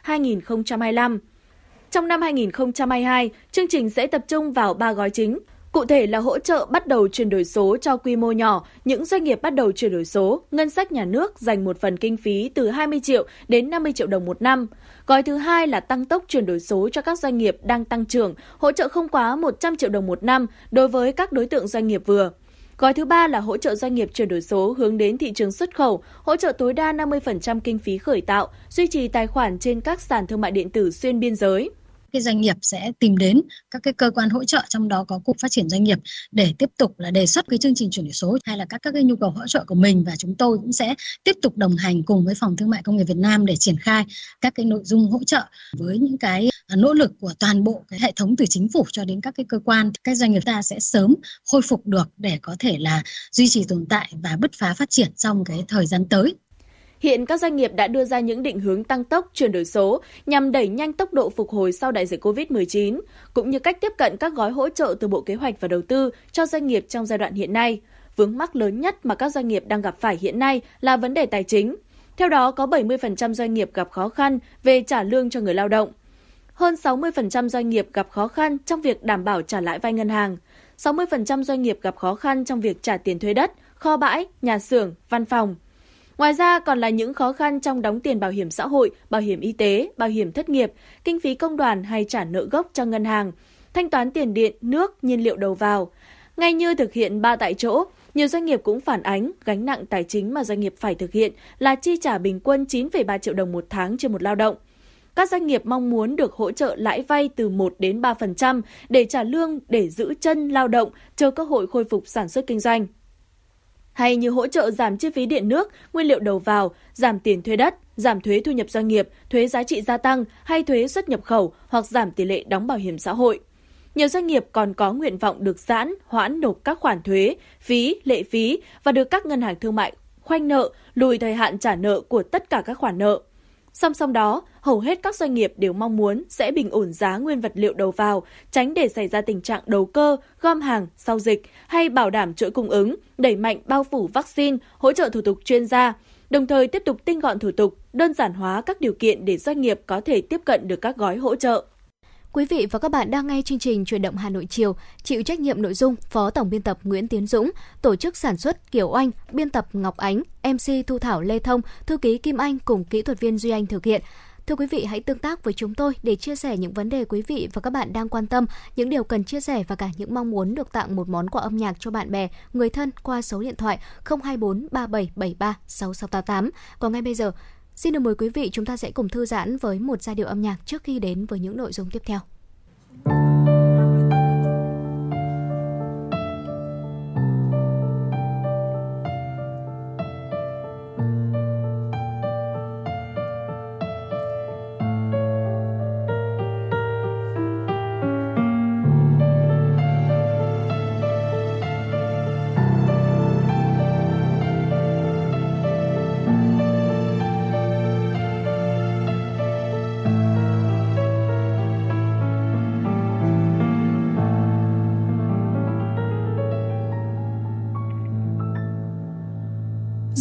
2021-2025. Trong năm 2022, chương trình sẽ tập trung vào 3 gói chính. Cụ thể là hỗ trợ bắt đầu chuyển đổi số cho quy mô nhỏ, những doanh nghiệp bắt đầu chuyển đổi số, ngân sách nhà nước dành một phần kinh phí từ 20 triệu đến 50 triệu đồng một năm. Gói thứ hai là tăng tốc chuyển đổi số cho các doanh nghiệp đang tăng trưởng, hỗ trợ không quá 100 triệu đồng một năm đối với các đối tượng doanh nghiệp vừa. Gói thứ ba là hỗ trợ doanh nghiệp chuyển đổi số hướng đến thị trường xuất khẩu, hỗ trợ tối đa 50% kinh phí khởi tạo, duy trì tài khoản trên các sàn thương mại điện tử xuyên biên giới cái doanh nghiệp sẽ tìm đến các cái cơ quan hỗ trợ, trong đó có cục phát triển doanh nghiệp, để tiếp tục là đề xuất cái chương trình chuyển đổi số, hay là các các cái nhu cầu hỗ trợ của mình. Và chúng tôi cũng sẽ tiếp tục đồng hành cùng với phòng thương mại công nghiệp Việt Nam để triển khai các cái nội dung hỗ trợ với những cái à, nỗ lực của toàn bộ cái hệ thống từ chính phủ cho đến các cái cơ quan. Các doanh nghiệp ta sẽ sớm khôi phục được để có thể là duy trì tồn tại và bứt phá phát triển trong cái thời gian tới. Hiện các doanh nghiệp đã đưa ra những định hướng tăng tốc chuyển đổi số nhằm đẩy nhanh tốc độ phục hồi sau đại dịch COVID-19, cũng như cách tiếp cận các gói hỗ trợ từ Bộ Kế hoạch và Đầu tư cho doanh nghiệp trong giai đoạn hiện nay. Vướng mắc lớn nhất mà các doanh nghiệp đang gặp phải hiện nay là vấn đề tài chính. Theo đó, có 70% doanh nghiệp gặp khó khăn về trả lương cho người lao động. Hơn 60% doanh nghiệp gặp khó khăn trong việc đảm bảo trả lãi vay ngân hàng. 60% doanh nghiệp gặp khó khăn trong việc trả tiền thuê đất, kho bãi, nhà xưởng, văn phòng. Ngoài ra còn là những khó khăn trong đóng tiền bảo hiểm xã hội, bảo hiểm y tế, bảo hiểm thất nghiệp, kinh phí công đoàn hay trả nợ gốc cho ngân hàng, thanh toán tiền điện, nước, nhiên liệu đầu vào. Ngay như thực hiện ba tại chỗ, nhiều doanh nghiệp cũng phản ánh gánh nặng tài chính mà doanh nghiệp phải thực hiện là chi trả bình quân 9,3 triệu đồng một tháng trên một lao động. Các doanh nghiệp mong muốn được hỗ trợ lãi vay từ 1 đến 3% để trả lương để giữ chân lao động chờ cơ hội khôi phục sản xuất kinh doanh hay như hỗ trợ giảm chi phí điện nước, nguyên liệu đầu vào, giảm tiền thuê đất, giảm thuế thu nhập doanh nghiệp, thuế giá trị gia tăng hay thuế xuất nhập khẩu hoặc giảm tỷ lệ đóng bảo hiểm xã hội. Nhiều doanh nghiệp còn có nguyện vọng được giãn, hoãn nộp các khoản thuế, phí, lệ phí và được các ngân hàng thương mại khoanh nợ, lùi thời hạn trả nợ của tất cả các khoản nợ. Song song đó, hầu hết các doanh nghiệp đều mong muốn sẽ bình ổn giá nguyên vật liệu đầu vào, tránh để xảy ra tình trạng đầu cơ, gom hàng sau dịch hay bảo đảm chuỗi cung ứng, đẩy mạnh bao phủ vaccine, hỗ trợ thủ tục chuyên gia, đồng thời tiếp tục tinh gọn thủ tục, đơn giản hóa các điều kiện để doanh nghiệp có thể tiếp cận được các gói hỗ trợ. Quý vị và các bạn đang nghe chương trình Truyền động Hà Nội chiều, chịu trách nhiệm nội dung Phó Tổng biên tập Nguyễn Tiến Dũng, tổ chức sản xuất Kiều Anh, biên tập Ngọc Ánh, MC Thu Thảo Lê Thông, thư ký Kim Anh cùng kỹ thuật viên Duy Anh thực hiện. Thưa quý vị, hãy tương tác với chúng tôi để chia sẻ những vấn đề quý vị và các bạn đang quan tâm, những điều cần chia sẻ và cả những mong muốn được tặng một món quà âm nhạc cho bạn bè, người thân qua số điện thoại 024 3773 6688. Còn ngay bây giờ, xin được mời quý vị chúng ta sẽ cùng thư giãn với một giai điệu âm nhạc trước khi đến với những nội dung tiếp theo.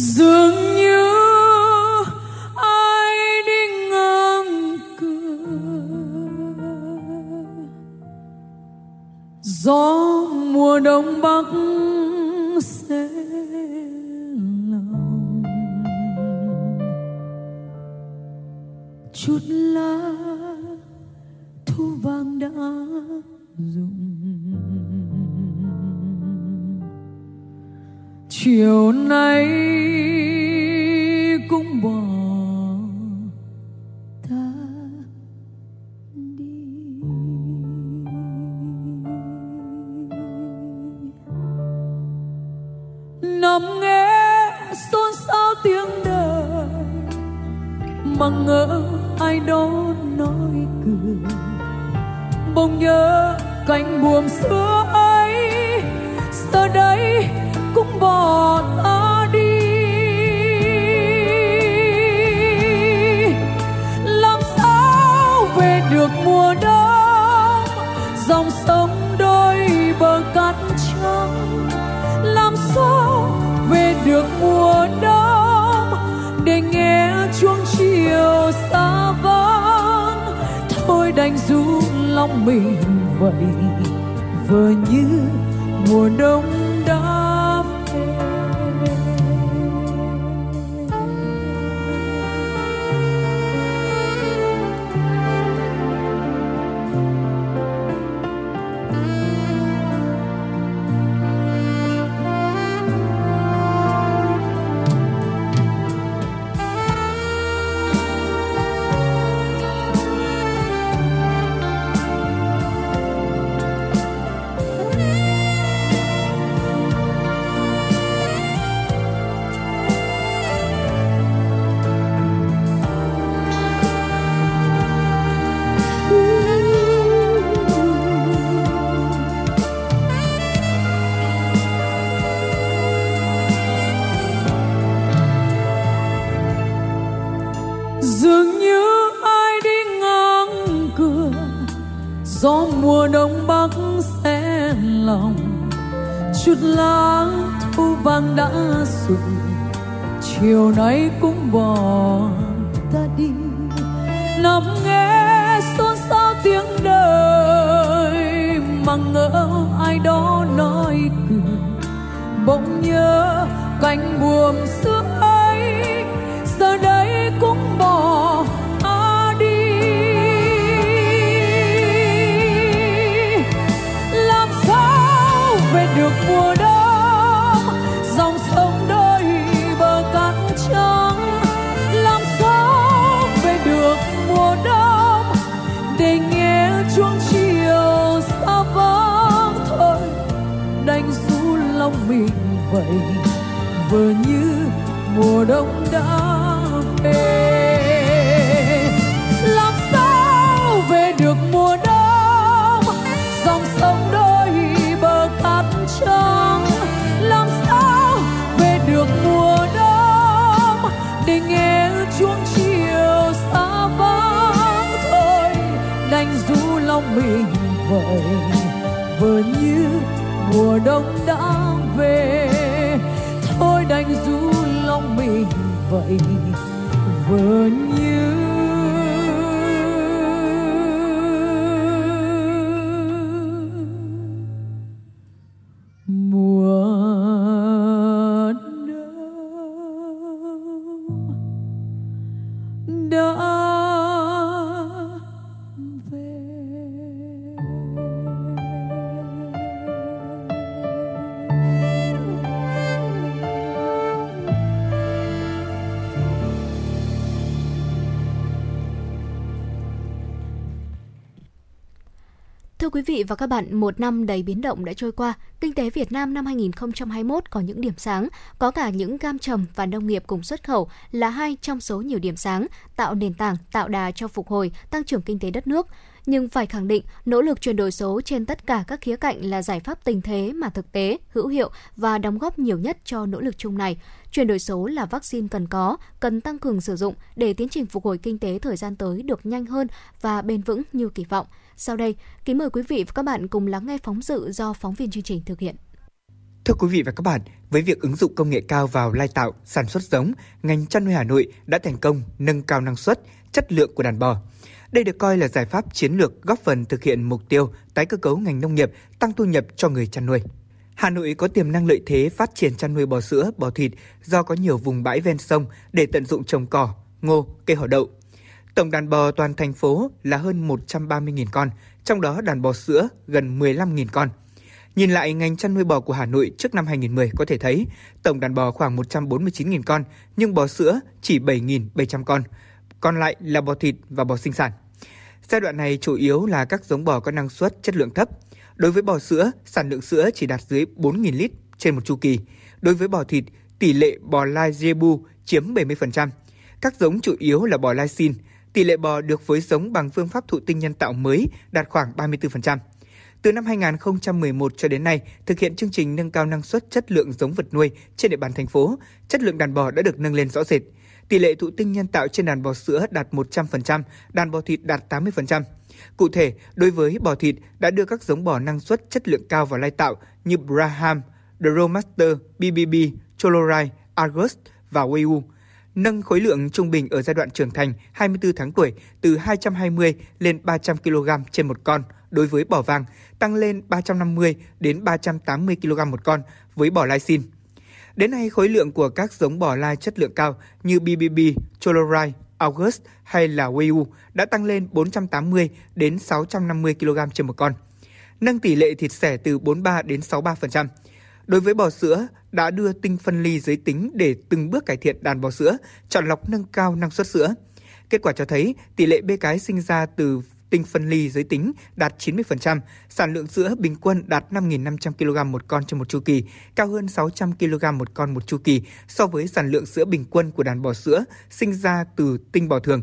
Dường vậy? Vừa như quý vị và các bạn, một năm đầy biến động đã trôi qua. Kinh tế Việt Nam năm 2021 có những điểm sáng, có cả những cam trầm và nông nghiệp cùng xuất khẩu là hai trong số nhiều điểm sáng, tạo nền tảng, tạo đà cho phục hồi, tăng trưởng kinh tế đất nước nhưng phải khẳng định nỗ lực chuyển đổi số trên tất cả các khía cạnh là giải pháp tình thế mà thực tế, hữu hiệu và đóng góp nhiều nhất cho nỗ lực chung này. Chuyển đổi số là vaccine cần có, cần tăng cường sử dụng để tiến trình phục hồi kinh tế thời gian tới được nhanh hơn và bền vững như kỳ vọng. Sau đây, kính mời quý vị và các bạn cùng lắng nghe phóng sự do phóng viên chương trình thực hiện. Thưa quý vị và các bạn, với việc ứng dụng công nghệ cao vào lai tạo, sản xuất giống, ngành chăn nuôi Hà Nội đã thành công nâng cao năng suất, chất lượng của đàn bò. Đây được coi là giải pháp chiến lược góp phần thực hiện mục tiêu tái cơ cấu ngành nông nghiệp, tăng thu nhập cho người chăn nuôi. Hà Nội có tiềm năng lợi thế phát triển chăn nuôi bò sữa, bò thịt do có nhiều vùng bãi ven sông để tận dụng trồng cỏ, ngô, cây họ đậu. Tổng đàn bò toàn thành phố là hơn 130.000 con, trong đó đàn bò sữa gần 15.000 con. Nhìn lại ngành chăn nuôi bò của Hà Nội trước năm 2010 có thể thấy tổng đàn bò khoảng 149.000 con, nhưng bò sữa chỉ 7.700 con, còn lại là bò thịt và bò sinh sản. Giai đoạn này chủ yếu là các giống bò có năng suất chất lượng thấp. Đối với bò sữa, sản lượng sữa chỉ đạt dưới 4.000 lít trên một chu kỳ. Đối với bò thịt, tỷ lệ bò lai Jebu chiếm 70%. Các giống chủ yếu là bò lai xin. Tỷ lệ bò được phối giống bằng phương pháp thụ tinh nhân tạo mới đạt khoảng 34%. Từ năm 2011 cho đến nay, thực hiện chương trình nâng cao năng suất chất lượng giống vật nuôi trên địa bàn thành phố, chất lượng đàn bò đã được nâng lên rõ rệt. Tỷ lệ thụ tinh nhân tạo trên đàn bò sữa đạt 100%, đàn bò thịt đạt 80%. Cụ thể, đối với bò thịt đã đưa các giống bò năng suất chất lượng cao vào lai tạo như Braham, Dromaster, BBB, Cholorai, Argus và Weu nâng khối lượng trung bình ở giai đoạn trưởng thành 24 tháng tuổi từ 220 lên 300 kg trên một con đối với bò vàng, tăng lên 350 đến 380 kg một con với bò lai xin. Đến nay, khối lượng của các giống bò lai chất lượng cao như BBB, Cholorai, August hay là Weu đã tăng lên 480 đến 650 kg trên một con, nâng tỷ lệ thịt sẻ từ 43 đến 63%. Đối với bò sữa, đã đưa tinh phân ly giới tính để từng bước cải thiện đàn bò sữa, chọn lọc nâng cao năng suất sữa. Kết quả cho thấy tỷ lệ bê cái sinh ra từ tinh phân ly giới tính đạt 90%, sản lượng sữa bình quân đạt 5.500 kg một con trên một chu kỳ, cao hơn 600 kg một con một chu kỳ so với sản lượng sữa bình quân của đàn bò sữa sinh ra từ tinh bò thường.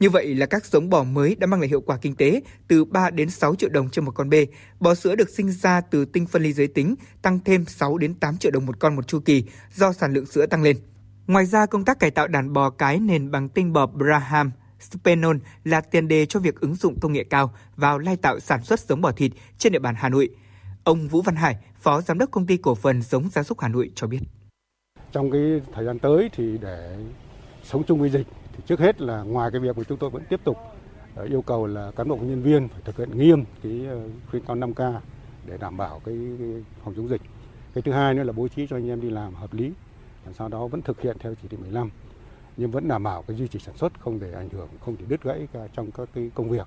Như vậy là các giống bò mới đã mang lại hiệu quả kinh tế từ 3 đến 6 triệu đồng trên một con bê. Bò sữa được sinh ra từ tinh phân ly giới tính tăng thêm 6 đến 8 triệu đồng một con một chu kỳ do sản lượng sữa tăng lên. Ngoài ra, công tác cải tạo đàn bò cái nền bằng tinh bò Braham Spenol là tiền đề cho việc ứng dụng công nghệ cao vào lai tạo sản xuất giống bò thịt trên địa bàn Hà Nội. Ông Vũ Văn Hải, Phó Giám đốc Công ty Cổ phần Giống Gia súc Hà Nội cho biết. Trong cái thời gian tới thì để sống chung với dịch thì trước hết là ngoài cái việc mà chúng tôi vẫn tiếp tục ờ, yêu cầu là cán bộ nhân viên phải thực hiện nghiêm cái ờ, khuyến cáo 5K để đảm bảo cái phòng chống dịch. Cái thứ hai nữa là bố trí cho anh em đi làm hợp lý, sau đó vẫn thực hiện theo chỉ thị 15 nhưng vẫn đảm bảo cái duy trì sản xuất không để ảnh hưởng không để đứt gãy trong các cái công việc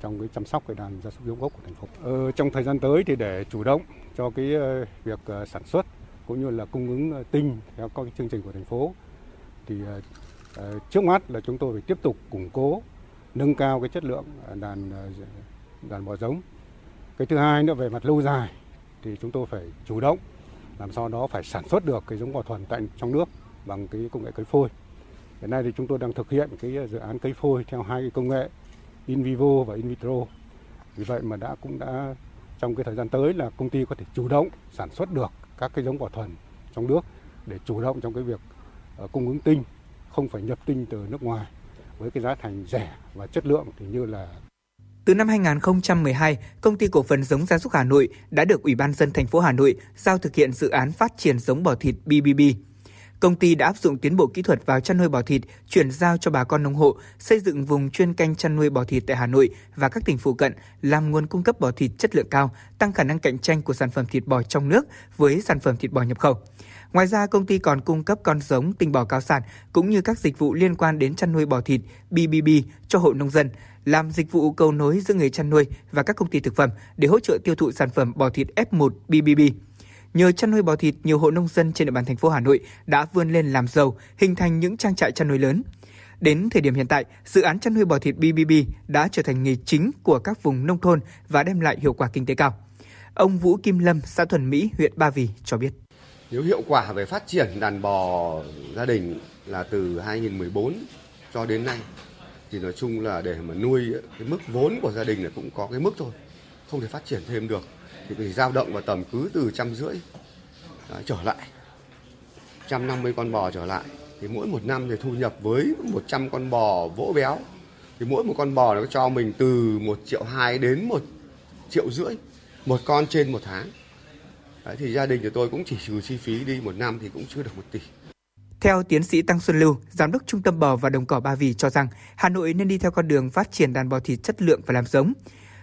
trong cái chăm sóc cái đàn gia súc giống gốc của thành phố. Ờ, trong thời gian tới thì để chủ động cho cái ờ, việc sản xuất cũng như là cung ứng tinh theo các cái chương trình của thành phố thì Ờ, trước mắt là chúng tôi phải tiếp tục củng cố nâng cao cái chất lượng ờ, đàn ờ, đàn bò giống. Cái thứ hai nữa về mặt lâu dài thì chúng tôi phải chủ động làm sao đó phải sản xuất được cái giống bò thuần tại trong nước bằng cái công nghệ cấy phôi Hiện nay thì chúng tôi đang thực hiện cái dự án cấy phôi theo hai cái công nghệ in vivo và in vitro. Vì vậy mà đã cũng đã trong cái thời gian tới là công ty có thể chủ động sản xuất được các cái giống bò thuần trong nước để chủ động trong cái việc cung ứng tinh, không phải nhập tinh từ nước ngoài với cái giá thành rẻ và chất lượng thì như là từ năm 2012, công ty cổ phần giống gia súc Hà Nội đã được Ủy ban dân thành phố Hà Nội giao thực hiện dự án phát triển giống bò thịt BBB công ty đã áp dụng tiến bộ kỹ thuật vào chăn nuôi bò thịt, chuyển giao cho bà con nông hộ, xây dựng vùng chuyên canh chăn nuôi bò thịt tại Hà Nội và các tỉnh phụ cận, làm nguồn cung cấp bò thịt chất lượng cao, tăng khả năng cạnh tranh của sản phẩm thịt bò trong nước với sản phẩm thịt bò nhập khẩu. Ngoài ra, công ty còn cung cấp con giống tinh bò cao sản cũng như các dịch vụ liên quan đến chăn nuôi bò thịt BBB cho hộ nông dân, làm dịch vụ cầu nối giữa người chăn nuôi và các công ty thực phẩm để hỗ trợ tiêu thụ sản phẩm bò thịt F1 BBB. Nhờ chăn nuôi bò thịt, nhiều hộ nông dân trên địa bàn thành phố Hà Nội đã vươn lên làm giàu, hình thành những trang trại chăn nuôi lớn. Đến thời điểm hiện tại, dự án chăn nuôi bò thịt BBB đã trở thành nghề chính của các vùng nông thôn và đem lại hiệu quả kinh tế cao. Ông Vũ Kim Lâm, xã Thuần Mỹ, huyện Ba Vì cho biết. Nếu hiệu quả về phát triển đàn bò gia đình là từ 2014 cho đến nay thì nói chung là để mà nuôi cái mức vốn của gia đình là cũng có cái mức thôi, không thể phát triển thêm được. Thì phải dao động vào tầm cứ từ trăm rưỡi Đấy, trở lại 150 con bò trở lại. Thì mỗi một năm thì thu nhập với 100 con bò vỗ béo. Thì mỗi một con bò nó cho mình từ 1 triệu 2 đến 1 triệu rưỡi một con trên một tháng. Đấy, thì gia đình của tôi cũng chỉ trừ chi phí đi một năm thì cũng chưa được một tỷ Theo tiến sĩ Tăng Xuân Lưu, giám đốc Trung tâm bò và đồng cỏ Ba Vì cho rằng Hà Nội nên đi theo con đường phát triển đàn bò thịt chất lượng và làm giống.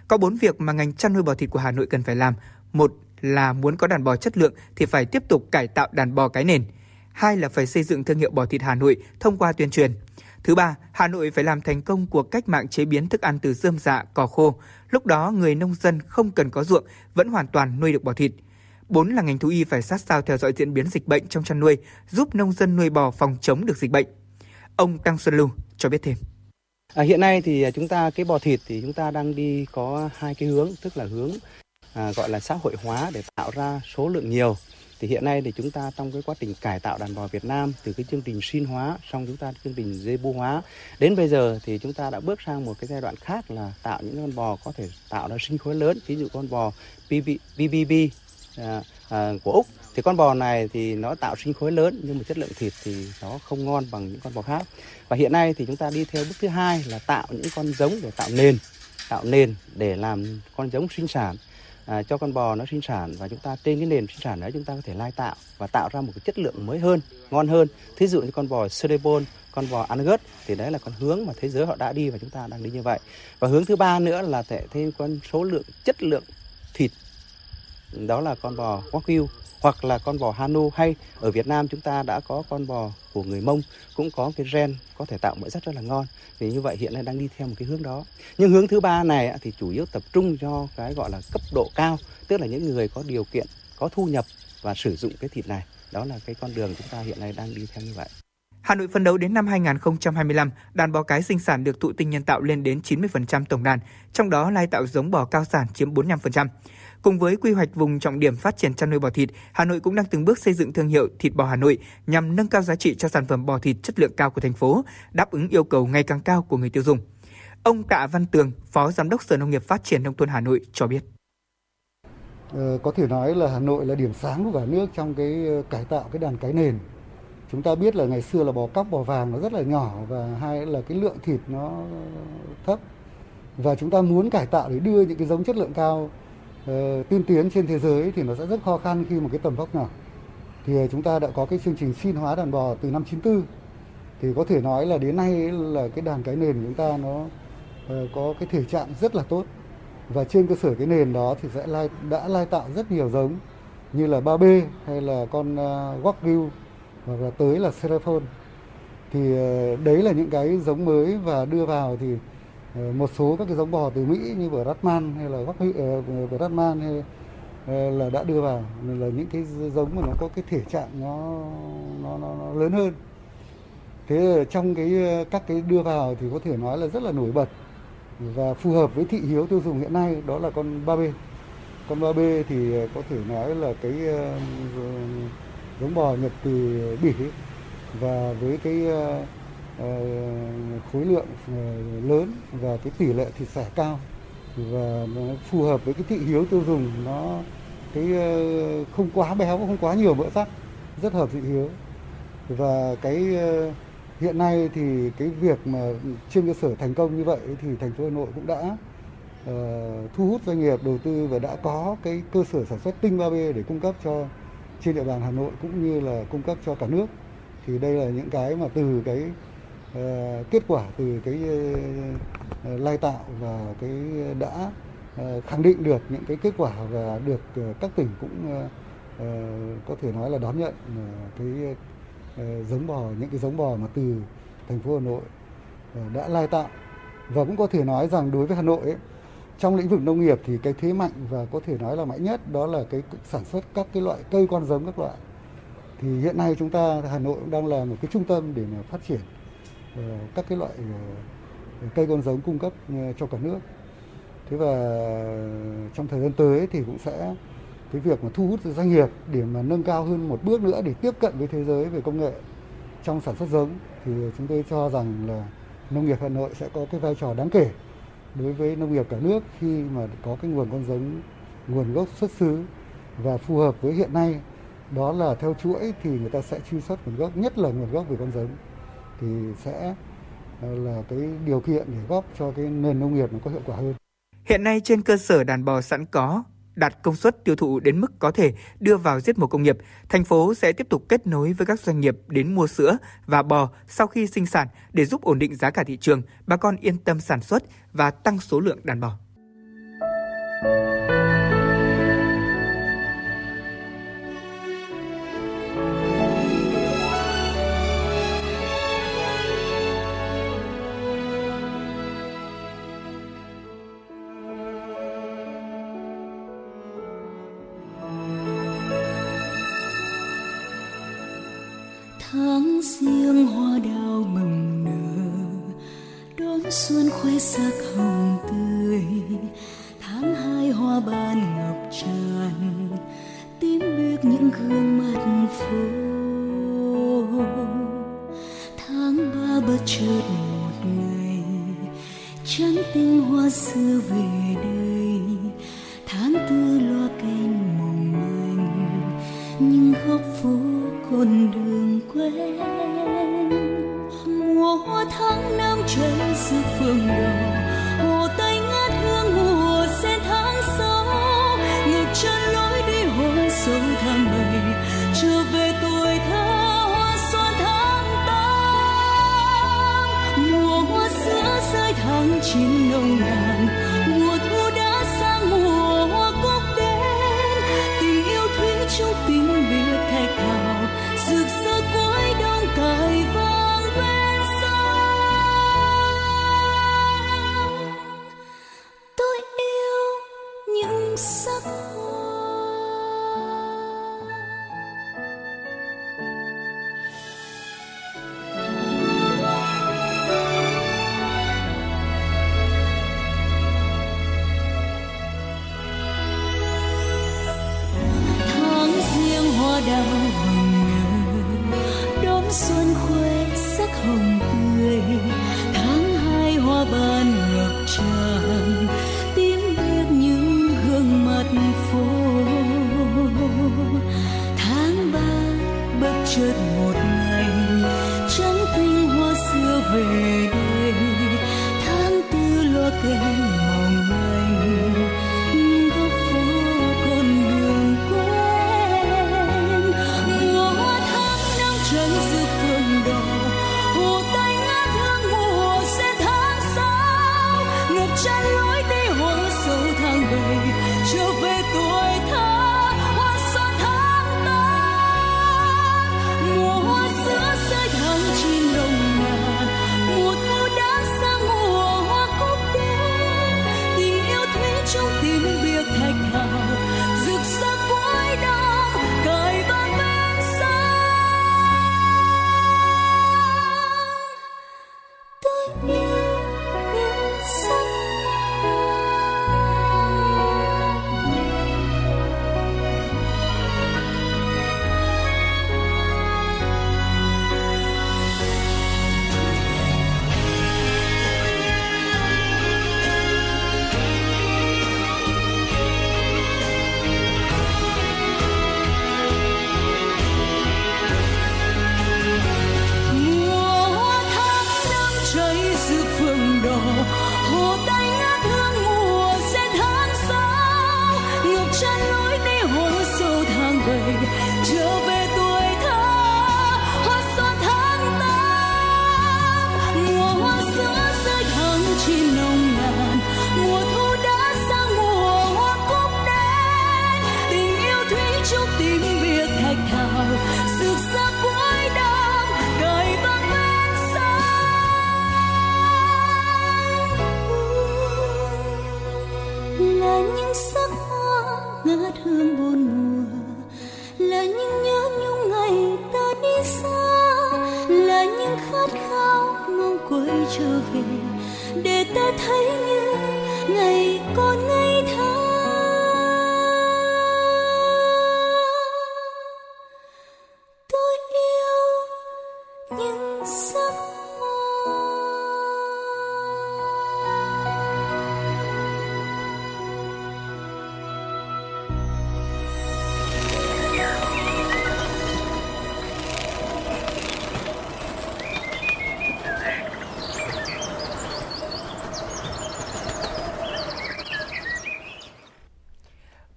Có bốn việc mà ngành chăn nuôi bò thịt của Hà Nội cần phải làm. Một là muốn có đàn bò chất lượng thì phải tiếp tục cải tạo đàn bò cái nền. Hai là phải xây dựng thương hiệu bò thịt Hà Nội thông qua tuyên truyền. Thứ ba, Hà Nội phải làm thành công cuộc cách mạng chế biến thức ăn từ rơm dạ, cỏ khô. Lúc đó người nông dân không cần có ruộng vẫn hoàn toàn nuôi được bò thịt. Bốn là ngành thú y phải sát sao theo dõi diễn biến dịch bệnh trong chăn nuôi, giúp nông dân nuôi bò phòng chống được dịch bệnh. Ông Tăng Xuân Lưu cho biết thêm. À, hiện nay thì à, chúng ta cái bò thịt thì chúng ta đang đi có hai cái hướng, tức là hướng à, gọi là xã hội hóa để tạo ra số lượng nhiều. Thì hiện nay thì chúng ta trong cái quá trình cải tạo đàn bò Việt Nam từ cái chương trình sinh hóa xong chúng ta chương trình dê bu hóa đến bây giờ thì chúng ta đã bước sang một cái giai đoạn khác là tạo những con bò có thể tạo ra sinh khối lớn ví dụ con bò BBB à, à, của Úc. Thì con bò này thì nó tạo sinh khối lớn nhưng mà chất lượng thịt thì nó không ngon bằng những con bò khác. Và hiện nay thì chúng ta đi theo bước thứ hai là tạo những con giống để tạo nền tạo nền để làm con giống sinh sản à, cho con bò nó sinh sản. Và chúng ta trên cái nền sinh sản đó chúng ta có thể lai tạo và tạo ra một cái chất lượng mới hơn ngon hơn. Thí dụ như con bò Cerebon con bò Angus thì đấy là con hướng mà thế giới họ đã đi và chúng ta đang đi như vậy. Và hướng thứ ba nữa là thể thêm con số lượng chất lượng thịt đó là con bò Wagyu hoặc là con bò Hanu hay ở Việt Nam chúng ta đã có con bò của người Mông cũng có cái gen có thể tạo mỡ rất rất là ngon. Vì như vậy hiện nay đang đi theo một cái hướng đó. Nhưng hướng thứ ba này thì chủ yếu tập trung cho cái gọi là cấp độ cao tức là những người có điều kiện có thu nhập và sử dụng cái thịt này. Đó là cái con đường chúng ta hiện nay đang đi theo như vậy. Hà Nội phấn đấu đến năm 2025, đàn bò cái sinh sản được thụ tinh nhân tạo lên đến 90% tổng đàn, trong đó lai tạo giống bò cao sản chiếm 45%. Cùng với quy hoạch vùng trọng điểm phát triển chăn nuôi bò thịt, Hà Nội cũng đang từng bước xây dựng thương hiệu thịt bò Hà Nội nhằm nâng cao giá trị cho sản phẩm bò thịt chất lượng cao của thành phố, đáp ứng yêu cầu ngày càng cao của người tiêu dùng. Ông Tạ Văn Tường, Phó Giám đốc Sở Nông nghiệp Phát triển Nông thôn Hà Nội cho biết. Ờ, có thể nói là Hà Nội là điểm sáng của cả nước trong cái ờ, cải tạo cái đàn cái nền. Chúng ta biết là ngày xưa là bò cóc, bò vàng nó rất là nhỏ và hai là cái lượng thịt nó thấp. Và chúng ta muốn cải tạo để đưa những cái giống chất lượng cao uh, tiên tiến trên thế giới thì nó sẽ rất khó khăn khi một cái tầm vóc nhỏ. Thì ờ, chúng ta đã có cái chương trình xin hóa đàn bò từ năm 94 thì có thể nói là đến nay là cái đàn cái nền của chúng ta nó uh, có cái thể trạng rất là tốt. Và trên cơ sở cái nền đó thì sẽ lai, đã lai tạo rất nhiều giống như là 3B hay là con uh, Wagyu hoặc là tới là Seraphon thì đấy là những cái giống mới và đưa vào thì Ờ, một số các cái giống bò từ Mỹ như bờ Ratman hay là Wagyu uh, bờ Ratman hay ờ, là đã đưa vào là những cái giống mà nó có cái thể trạng nó nó, nó, nó lớn hơn thế trong cái ờ, các cái đưa vào thì có thể nói là rất là nổi bật và phù hợp với thị hiếu tiêu dùng hiện nay đó là con 3B. Con 3B thì có thể nói là cái giống bò nhập từ Bỉ và với cái uh, Ờ, khối lượng ờ, lớn và cái tỷ lệ thịt xẻ cao. Và nó phù hợp với cái thị hiếu tiêu dùng nó cái ờ, không quá béo không quá nhiều mỡ sắt rất hợp thị hiếu. Và cái hiện nay thì cái việc mà trên cơ sở thành công như vậy thì thành phố Hà Nội cũng đã uh, thu hút doanh nghiệp đầu tư và đã có cái cơ sở sản xuất tinh 3B để cung cấp cho trên địa bàn Hà Nội cũng như là cung cấp cho cả nước. Thì đây là những cái mà từ cái Ờ, kết quả từ cái ờ, lai tạo và cái đã ờ, khẳng định được những cái kết quả và được các tỉnh cũng có thể nói là đón nhận cái giống bò những cái giống bò mà từ thành phố Hà Nội đã lai tạo. Và cũng có thể nói rằng đối với Hà Nội ấy, trong lĩnh vực nông nghiệp thì cái thế mạnh và có thể nói là mạnh nhất đó là cái sản xuất các cái loại cây con giống các loại. Thì hiện nay chúng ta Hà Nội cũng đang là một cái trung tâm để mà phát triển Ờ, các cái loại ờ, cây con giống cung cấp ờ, cho cả nước. Thế và trong thời gian tới thì cũng sẽ, cái việc mà thu hút doanh nghiệp để mà nâng cao hơn một bước nữa để tiếp cận với thế giới về công nghệ trong sản xuất giống, thì chúng tôi cho rằng là nông nghiệp Hà Nội sẽ có cái vai trò đáng kể đối với nông nghiệp cả nước khi mà có cái nguồn con giống, nguồn gốc xuất xứ và phù hợp với hiện nay đó là theo chuỗi thì người ta sẽ truy xuất nguồn gốc, nhất là nguồn gốc về con giống thì sẽ ờ, là cái điều kiện để góp cho cái nền nông nghiệp nó có hiệu quả hơn. Hiện nay trên cơ sở đàn bò sẵn có đạt công suất tiêu thụ đến mức có thể đưa vào giết mổ công nghiệp, thành phố sẽ tiếp tục kết nối với các doanh nghiệp đến mua sữa và bò sau khi sinh sản để giúp ổn định giá cả thị trường, bà con yên tâm sản xuất và tăng số lượng đàn bò.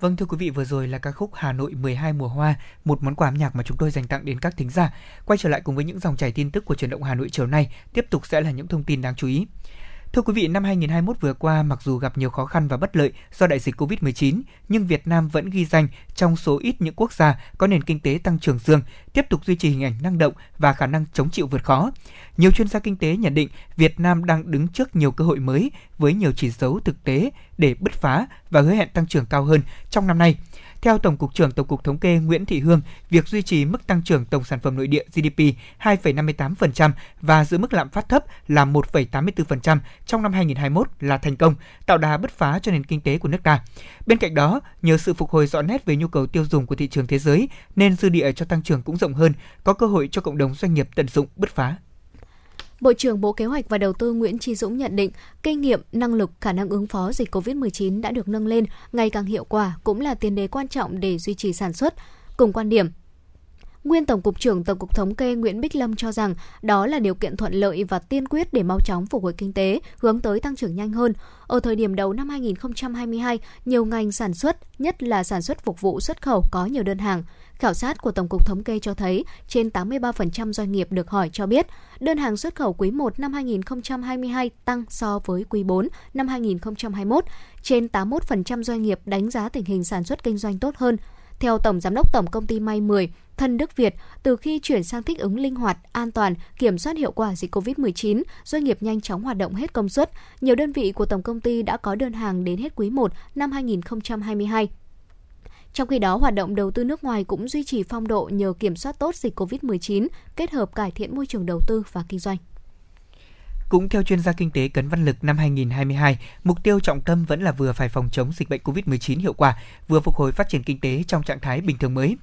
Vâng thưa quý vị, vừa rồi là ca khúc Hà Nội 12 mùa hoa, một món quà âm nhạc mà chúng tôi dành tặng đến các thính giả. Quay trở lại cùng với những dòng chảy tin tức của truyền động Hà Nội chiều nay, tiếp tục sẽ là những thông tin đáng chú ý. Thưa quý vị, năm 2021 vừa qua mặc dù gặp nhiều khó khăn và bất lợi do đại dịch Covid-19, nhưng Việt Nam vẫn ghi danh trong số ít những quốc gia có nền kinh tế tăng trưởng dương, tiếp tục duy trì hình ảnh năng động và khả năng chống chịu vượt khó. Nhiều chuyên gia kinh tế nhận định Việt Nam đang đứng trước nhiều cơ hội mới với nhiều chỉ dấu thực tế để bứt phá và hứa hẹn tăng trưởng cao hơn trong năm nay. Theo Tổng cục trưởng Tổng cục Thống kê Nguyễn Thị Hương, việc duy trì mức tăng trưởng tổng sản phẩm nội địa GDP 2,58% và giữ mức lạm phát thấp là 1,84% trong năm 2021 là thành công, tạo đà bứt phá cho nền kinh tế của nước ta. Bên cạnh đó, nhờ sự phục hồi rõ nét về nhu cầu tiêu dùng của thị trường thế giới nên dư địa cho tăng trưởng cũng rộng hơn, có cơ hội cho cộng đồng doanh nghiệp tận dụng bứt phá. Bộ trưởng Bộ Kế hoạch và Đầu tư Nguyễn Tri Dũng nhận định, kinh nghiệm, năng lực, khả năng ứng phó dịch COVID-19 đã được nâng lên ngày càng hiệu quả cũng là tiền đề quan trọng để duy trì sản xuất. Cùng quan điểm, Nguyên Tổng cục trưởng Tổng cục Thống kê Nguyễn Bích Lâm cho rằng đó là điều kiện thuận lợi và tiên quyết để mau chóng phục hồi kinh tế, hướng tới tăng trưởng nhanh hơn. Ở thời điểm đầu năm 2022, nhiều ngành sản xuất, nhất là sản xuất phục vụ xuất khẩu có nhiều đơn hàng. Khảo sát của Tổng cục Thống kê cho thấy trên 83% doanh nghiệp được hỏi cho biết đơn hàng xuất khẩu quý 1 năm 2022 tăng so với quý 4 năm 2021. Trên 81% doanh nghiệp đánh giá tình hình sản xuất kinh doanh tốt hơn. Theo Tổng Giám đốc Tổng Công ty May 10, Thân Đức Việt, từ khi chuyển sang thích ứng linh hoạt, an toàn, kiểm soát hiệu quả dịch COVID-19, doanh nghiệp nhanh chóng hoạt động hết công suất. Nhiều đơn vị của Tổng Công ty đã có đơn hàng đến hết quý 1 năm 2022. Trong khi đó, hoạt động đầu tư nước ngoài cũng duy trì phong độ nhờ kiểm soát tốt dịch COVID-19, kết hợp cải thiện môi trường đầu tư và kinh doanh. Cũng theo chuyên gia kinh tế Cấn Văn Lực năm 2022, mục tiêu trọng tâm vẫn là vừa phải phòng chống dịch bệnh COVID-19 hiệu quả, vừa phục hồi phát triển kinh tế trong trạng thái bình thường mới.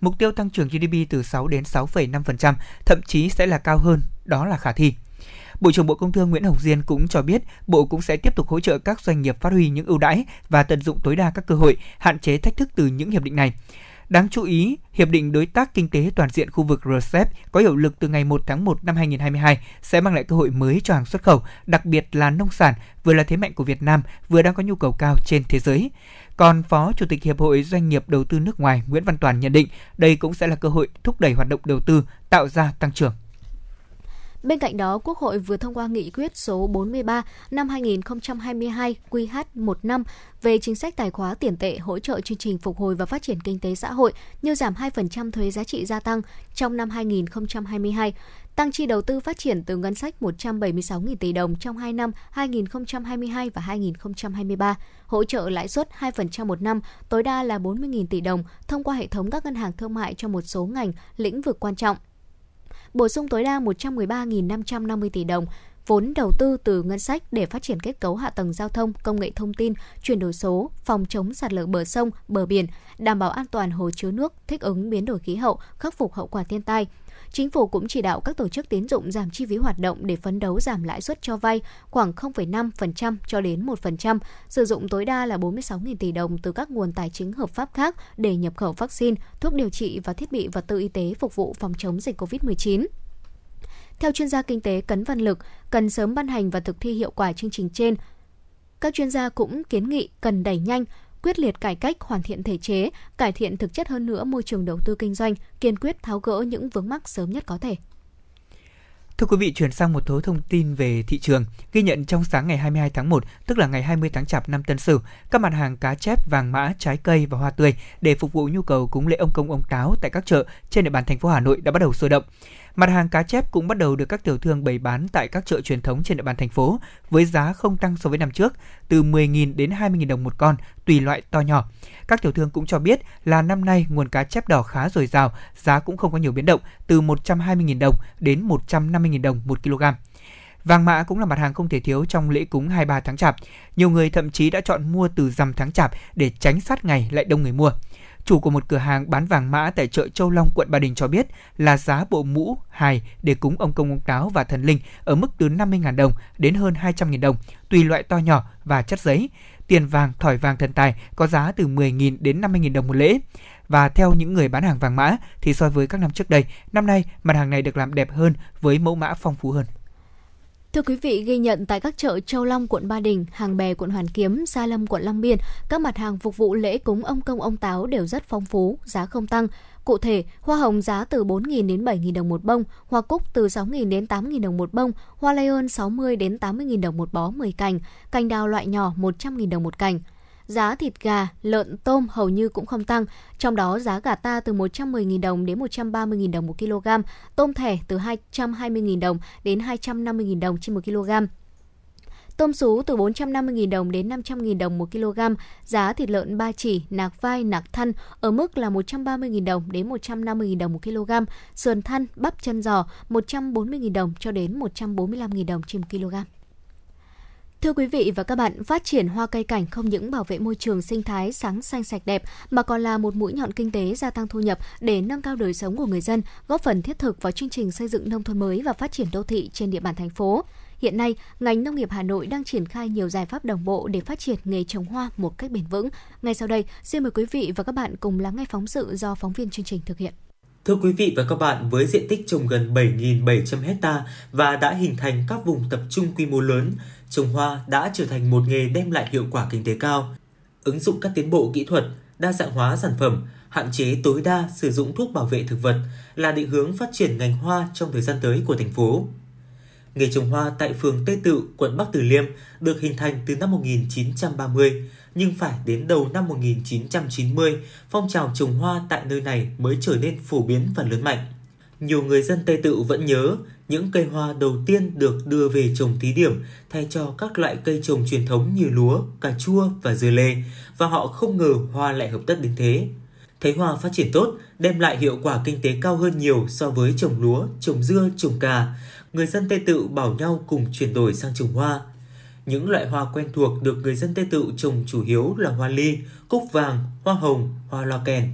Mục tiêu tăng trưởng GDP từ 6 đến 6,5%, thậm chí sẽ là cao hơn, đó là khả thi. Bộ trưởng Bộ Công Thương Nguyễn Hồng Diên cũng cho biết, Bộ cũng sẽ tiếp tục hỗ trợ các doanh nghiệp phát huy những ưu đãi và tận dụng tối đa các cơ hội, hạn chế thách thức từ những hiệp định này. Đáng chú ý, Hiệp định Đối tác Kinh tế Toàn diện khu vực RCEP có hiệu lực từ ngày 1 tháng 1 năm 2022 sẽ mang lại cơ hội mới cho hàng xuất khẩu, đặc biệt là nông sản, vừa là thế mạnh của Việt Nam, vừa đang có nhu cầu cao trên thế giới. Còn Phó Chủ tịch Hiệp hội Doanh nghiệp Đầu tư nước ngoài Nguyễn Văn Toàn nhận định đây cũng sẽ là cơ hội thúc đẩy hoạt động đầu tư, tạo ra tăng trưởng. Bên cạnh đó, Quốc hội vừa thông qua nghị quyết số 43 năm 2022 QH15 về chính sách tài khóa tiền tệ hỗ trợ chương trình phục hồi và phát triển kinh tế xã hội như giảm 2% thuế giá trị gia tăng trong năm 2022, tăng chi đầu tư phát triển từ ngân sách 176.000 tỷ đồng trong 2 năm 2022 và 2023, hỗ trợ lãi suất 2% một năm, tối đa là 40.000 tỷ đồng thông qua hệ thống các ngân hàng thương mại cho một số ngành, lĩnh vực quan trọng bổ sung tối đa 113.550 tỷ đồng vốn đầu tư từ ngân sách để phát triển kết cấu hạ tầng giao thông, công nghệ thông tin, chuyển đổi số, phòng chống sạt lở bờ sông, bờ biển, đảm bảo an toàn hồ chứa nước, thích ứng biến đổi khí hậu, khắc phục hậu quả thiên tai. Chính phủ cũng chỉ đạo các tổ chức tín dụng giảm chi phí hoạt động để phấn đấu giảm lãi suất cho vay khoảng 0,5% cho đến 1%, sử dụng tối đa là 46.000 tỷ đồng từ các nguồn tài chính hợp pháp khác để nhập khẩu vaccine, thuốc điều trị và thiết bị vật tư y tế phục vụ phòng chống dịch COVID-19. Theo chuyên gia kinh tế Cấn Văn Lực, cần sớm ban hành và thực thi hiệu quả chương trình trên. Các chuyên gia cũng kiến nghị cần đẩy nhanh, quyết liệt cải cách, hoàn thiện thể chế, cải thiện thực chất hơn nữa môi trường đầu tư kinh doanh, kiên quyết tháo gỡ những vướng mắc sớm nhất có thể. Thưa quý vị, chuyển sang một số thông tin về thị trường. Ghi nhận trong sáng ngày 22 tháng 1, tức là ngày 20 tháng Chạp năm Tân Sửu, các mặt hàng cá chép, vàng mã, trái cây và hoa tươi để phục vụ nhu cầu cúng lễ ông công ông táo tại các chợ trên địa bàn thành phố Hà Nội đã bắt đầu sôi động. Mặt hàng cá chép cũng bắt đầu được các tiểu thương bày bán tại các chợ truyền thống trên địa bàn thành phố với giá không tăng so với năm trước, từ 10.000 đến 20.000 đồng một con, tùy loại to nhỏ. Các tiểu thương cũng cho biết là năm nay nguồn cá chép đỏ khá dồi dào, giá cũng không có nhiều biến động, từ 120.000 đồng đến 150.000 đồng một kg. Vàng mã cũng là mặt hàng không thể thiếu trong lễ cúng 23 tháng Chạp. Nhiều người thậm chí đã chọn mua từ rằm tháng Chạp để tránh sát ngày lại đông người mua. Chủ của một cửa hàng bán vàng mã tại chợ Châu Long, quận Ba Đình cho biết là giá bộ mũ hài để cúng ông công ông táo và thần linh ở mức từ 50.000 đồng đến hơn 200.000 đồng, tùy loại to nhỏ và chất giấy. Tiền vàng, thỏi vàng thần tài có giá từ 10.000 đến 50.000 đồng một lễ. Và theo những người bán hàng vàng mã thì so với các năm trước đây, năm nay mặt hàng này được làm đẹp hơn với mẫu mã phong phú hơn. Thưa quý vị, ghi nhận tại các chợ Châu Long, quận Ba Đình, Hàng Bè, quận Hoàn Kiếm, Gia Lâm, quận Long Biên, các mặt hàng phục vụ lễ cúng ông công ông táo đều rất phong phú, giá không tăng. Cụ thể, hoa hồng giá từ 4.000 đến 7.000 đồng một bông, hoa cúc từ 6.000 đến 8.000 đồng một bông, hoa lay ơn 60 đến 80.000 đồng một bó 10 cành, cành đào loại nhỏ 100.000 đồng một cành. Giá thịt gà, lợn, tôm hầu như cũng không tăng, trong đó giá gà ta từ 110.000 đồng đến 130.000 đồng một kg, tôm thẻ từ 220.000 đồng đến 250.000 đồng trên một kg. Tôm sú từ 450.000 đồng đến 500.000 đồng một kg, giá thịt lợn ba chỉ, nạc vai, nạc thân ở mức là 130.000 đồng đến 150.000 đồng một kg, sườn thân, bắp chân giò 140.000 đồng cho đến 145.000 đồng trên một kg. Thưa quý vị và các bạn, phát triển hoa cây cảnh không những bảo vệ môi trường sinh thái sáng xanh sạch đẹp mà còn là một mũi nhọn kinh tế gia tăng thu nhập để nâng cao đời sống của người dân, góp phần thiết thực vào chương trình xây dựng nông thôn mới và phát triển đô thị trên địa bàn thành phố. Hiện nay, ngành nông nghiệp Hà Nội đang triển khai nhiều giải pháp đồng bộ để phát triển nghề trồng hoa một cách bền vững. Ngay sau đây, xin mời quý vị và các bạn cùng lắng nghe phóng sự do phóng viên chương trình thực hiện. Thưa quý vị và các bạn, với diện tích trồng gần 7.700 hecta và đã hình thành các vùng tập trung quy mô lớn, trồng hoa đã trở thành một nghề đem lại hiệu quả kinh tế cao. Ứng dụng các tiến bộ kỹ thuật, đa dạng hóa sản phẩm, hạn chế tối đa sử dụng thuốc bảo vệ thực vật là định hướng phát triển ngành hoa trong thời gian tới của thành phố. Nghề trồng hoa tại phường Tây Tự, quận Bắc Từ Liêm được hình thành từ năm 1930, nhưng phải đến đầu năm 1990, phong trào trồng hoa tại nơi này mới trở nên phổ biến và lớn mạnh. Nhiều người dân Tây Tự vẫn nhớ những cây hoa đầu tiên được đưa về trồng thí điểm thay cho các loại cây trồng truyền thống như lúa, cà chua và dưa lê và họ không ngờ hoa lại hợp tất đến thế. Thấy hoa phát triển tốt, đem lại hiệu quả kinh tế cao hơn nhiều so với trồng lúa, trồng dưa, trồng cà. Người dân Tây Tự bảo nhau cùng chuyển đổi sang trồng hoa. Những loại hoa quen thuộc được người dân Tây Tự trồng chủ yếu là hoa ly, cúc vàng, hoa hồng, hoa loa kèn.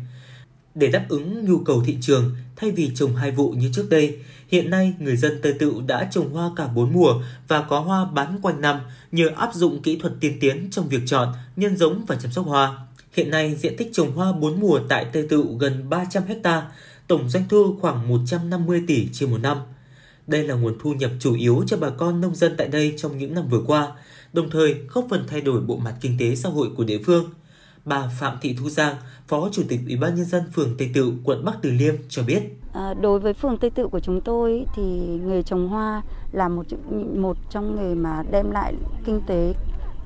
Để đáp ứng nhu cầu thị trường, thay vì trồng hai vụ như trước đây, hiện nay người dân Tây Tựu đã trồng hoa cả bốn mùa và có hoa bán quanh năm nhờ áp dụng kỹ thuật tiên tiến trong việc chọn, nhân giống và chăm sóc hoa. Hiện nay, diện tích trồng hoa bốn mùa tại Tây Tựu gần 300 hecta, tổng doanh thu khoảng 150 tỷ trên một năm. Đây là nguồn thu nhập chủ yếu cho bà con nông dân tại đây trong những năm vừa qua, đồng thời góp phần thay đổi bộ mặt kinh tế xã hội của địa phương. Bà Phạm Thị Thu Giang, Phó Chủ tịch Ủy ban nhân dân phường Tây Tự, quận Bắc Từ Liêm cho biết. À, đối với phường Tây Tự của chúng tôi thì nghề trồng hoa là một một trong nghề mà đem lại kinh tế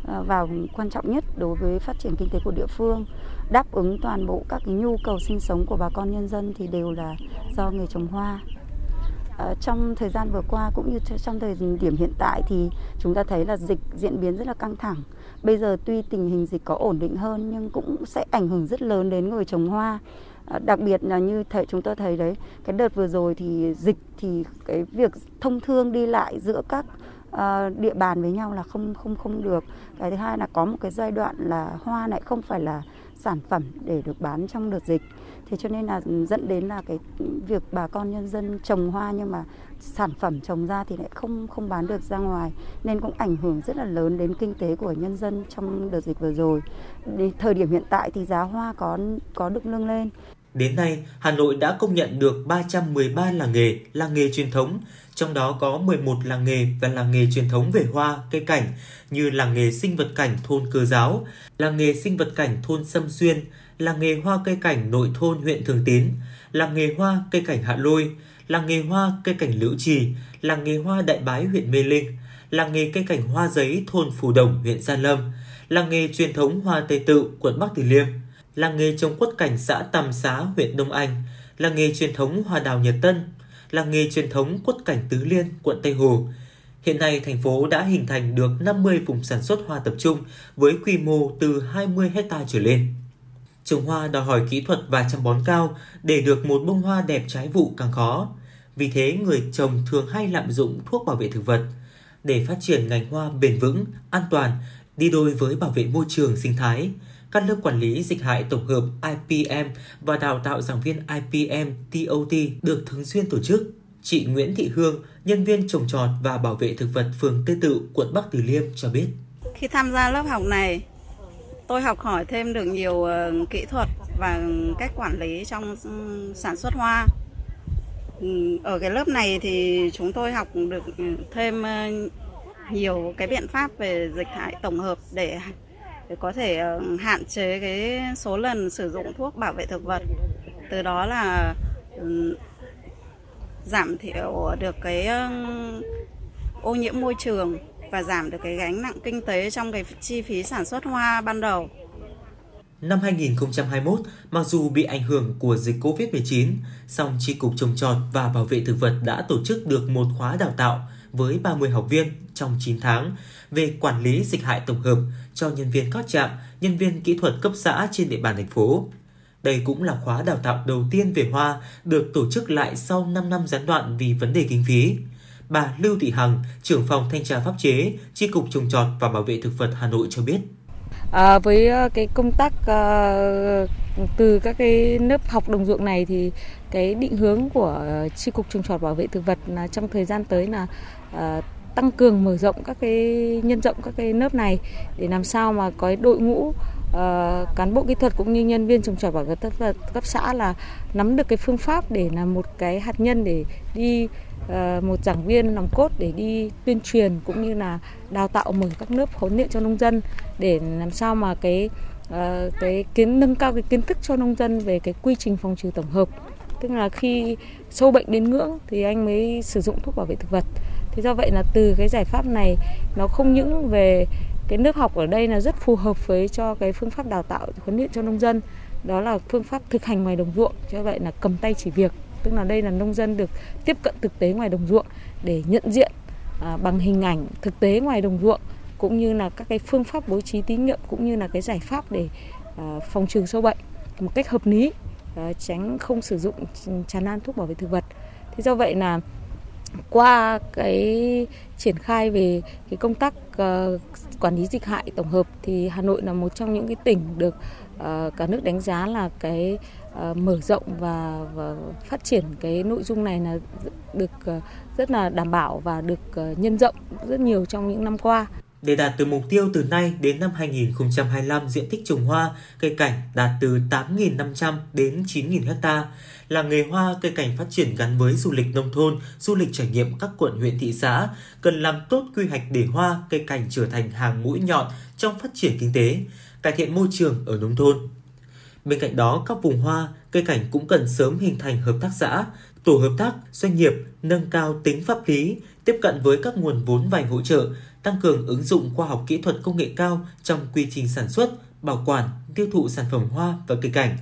à, vào quan trọng nhất đối với phát triển kinh tế của địa phương đáp ứng toàn bộ các cái nhu cầu sinh sống của bà con nhân dân thì đều là do nghề trồng hoa À, trong thời gian vừa qua cũng như trong thời điểm hiện tại thì chúng ta thấy là dịch diễn biến rất là căng thẳng. Bây giờ tuy tình hình dịch có ổn định hơn nhưng cũng sẽ ảnh hưởng rất lớn đến người trồng hoa. À, đặc biệt là như thầy chúng tôi thấy đấy, cái đợt vừa rồi thì dịch thì cái việc thông thương đi lại giữa các à, địa bàn với nhau là không không không được. Cái thứ hai là có một cái giai đoạn là hoa lại không phải là sản phẩm để được bán trong đợt dịch thế cho nên là dẫn đến là cái việc bà con nhân dân trồng hoa nhưng mà sản phẩm trồng ra thì lại không không bán được ra ngoài nên cũng ảnh hưởng rất là lớn đến kinh tế của nhân dân trong đợt dịch vừa rồi. Đến thời điểm hiện tại thì giá hoa có có được nâng lên. Đến nay, Hà Nội đã công nhận được 313 làng nghề, làng nghề truyền thống, trong đó có 11 làng nghề và làng nghề truyền thống về hoa, cây cảnh như làng nghề sinh vật cảnh thôn Cơ Giáo, làng nghề sinh vật cảnh thôn Sâm Xuyên, làng nghề hoa cây cảnh nội thôn huyện Thường Tín, làng nghề hoa cây cảnh Hạ Lôi, làng nghề hoa cây cảnh Lữ Trì, làng nghề hoa Đại Bái huyện Mê Linh, làng nghề cây cảnh hoa giấy thôn Phù Đồng huyện Gia Lâm, làng nghề truyền thống hoa Tây Tự quận Bắc Từ Liêm, làng nghề trồng quất cảnh xã Tam Xá huyện Đông Anh, làng nghề truyền thống hoa đào Nhật Tân, làng nghề truyền thống quất cảnh Tứ Liên quận Tây Hồ. Hiện nay, thành phố đã hình thành được 50 vùng sản xuất hoa tập trung với quy mô từ 20 hecta trở lên. Trồng hoa đòi hỏi kỹ thuật và chăm bón cao để được một bông hoa đẹp trái vụ càng khó. Vì thế người trồng thường hay lạm dụng thuốc bảo vệ thực vật. Để phát triển ngành hoa bền vững, an toàn, đi đôi với bảo vệ môi trường sinh thái, các lớp quản lý dịch hại tổng hợp IPM và đào tạo giảng viên IPM TOT được thường xuyên tổ chức. Chị Nguyễn Thị Hương, nhân viên trồng trọt và bảo vệ thực vật phường Tây Tự, quận Bắc Từ Liêm cho biết. Khi tham gia lớp học này, tôi học hỏi thêm được nhiều ờ, kỹ thuật và cách quản lý trong ừ, sản xuất hoa. Ừ, ở cái lớp này thì chúng tôi học được thêm ờ, nhiều cái biện pháp về dịch hại tổng hợp để để có thể ờ, hạn chế cái số lần sử dụng thuốc bảo vệ thực vật. Từ đó là ừ, giảm thiểu được cái ô nhiễm môi trường và giảm được cái gánh nặng kinh tế trong cái chi phí sản xuất hoa ban đầu. Năm 2021, mặc dù bị ảnh hưởng của dịch COVID-19, song Chi cục trồng trọt và bảo vệ thực vật đã tổ chức được một khóa đào tạo với 30 học viên trong 9 tháng về quản lý dịch hại tổng hợp cho nhân viên các trạm, nhân viên kỹ thuật cấp xã trên địa bàn thành phố. Đây cũng là khóa đào tạo đầu tiên về hoa được tổ chức lại sau 5 năm gián đoạn vì vấn đề kinh phí. Bà Lưu Thị Hằng, trưởng phòng thanh tra pháp chế, Chi cục trồng trọt và bảo vệ thực vật Hà Nội cho biết. À, với ờ, cái công tác à, từ các cái lớp học đồng ruộng này thì cái định hướng của chi cục trồng trọt bảo vệ thực vật là trong thời gian tới là à, tăng cường mở rộng các cái nhân rộng các cái lớp này để làm sao mà có đội ngũ uh, cán bộ kỹ thuật cũng như nhân viên trồng trọt bảo vệ thực vật cấp xã là nắm được cái phương pháp để là một cái hạt nhân để đi Ờ, một giảng viên nòng cốt để đi tuyên truyền cũng như là đào tạo mở các lớp huấn luyện cho nông dân để làm sao mà cái ờ, cái kiến, nâng cao cái kiến thức cho nông dân về cái quy trình phòng trừ tổng hợp. Tức là khi sâu bệnh đến ngưỡng thì anh mới sử dụng thuốc bảo vệ thực vật. Thế do vậy là từ cái giải pháp này, nó không những về cái lớp học ở đây là rất phù hợp với cho cái phương pháp đào tạo huấn luyện cho nông dân, đó là phương pháp thực hành ngoài đồng ruộng. Cho vậy là cầm tay chỉ việc tức là đây là nông dân được tiếp cận thực tế ngoài đồng ruộng để nhận diện à, bằng hình ảnh thực tế ngoài đồng ruộng, cũng như là các cái phương pháp bố trí thí nghiệm cũng như là cái giải pháp để à, phòng trừ sâu bệnh một cách hợp lý à, tránh không sử dụng tràn lan thuốc bảo vệ thực vật. Thế do vậy là qua cái triển khai về cái công tác quản lý dịch hại tổng hợp thì Hà Nội là một trong những cái tỉnh được cả nước đánh giá là cái Ờ, mở rộng và, và phát triển cái nội dung này là được ờ, rất là đảm bảo và được ờ, nhân rộng rất nhiều trong những năm qua. Để đạt từ mục tiêu từ nay đến năm 2025 diện tích trồng hoa, cây cảnh đạt từ 8.500 đến 9.000 ha. Làng nghề hoa cây cảnh phát triển gắn với du lịch nông thôn, du lịch trải nghiệm các quận huyện thị xã, cần làm tốt quy hoạch để hoa cây cảnh trở thành hàng mũi nhọn trong phát triển kinh tế, cải thiện môi trường ở nông thôn. Bên cạnh đó, các vùng hoa, cây cảnh cũng cần sớm hình thành hợp tác xã, tổ hợp tác, doanh nghiệp, nâng cao tính pháp lý, tiếp cận với các nguồn vốn vay hỗ trợ, tăng cường ứng dụng khoa học kỹ thuật công nghệ cao trong quy trình sản xuất, bảo quản, tiêu thụ sản phẩm hoa và cây cảnh.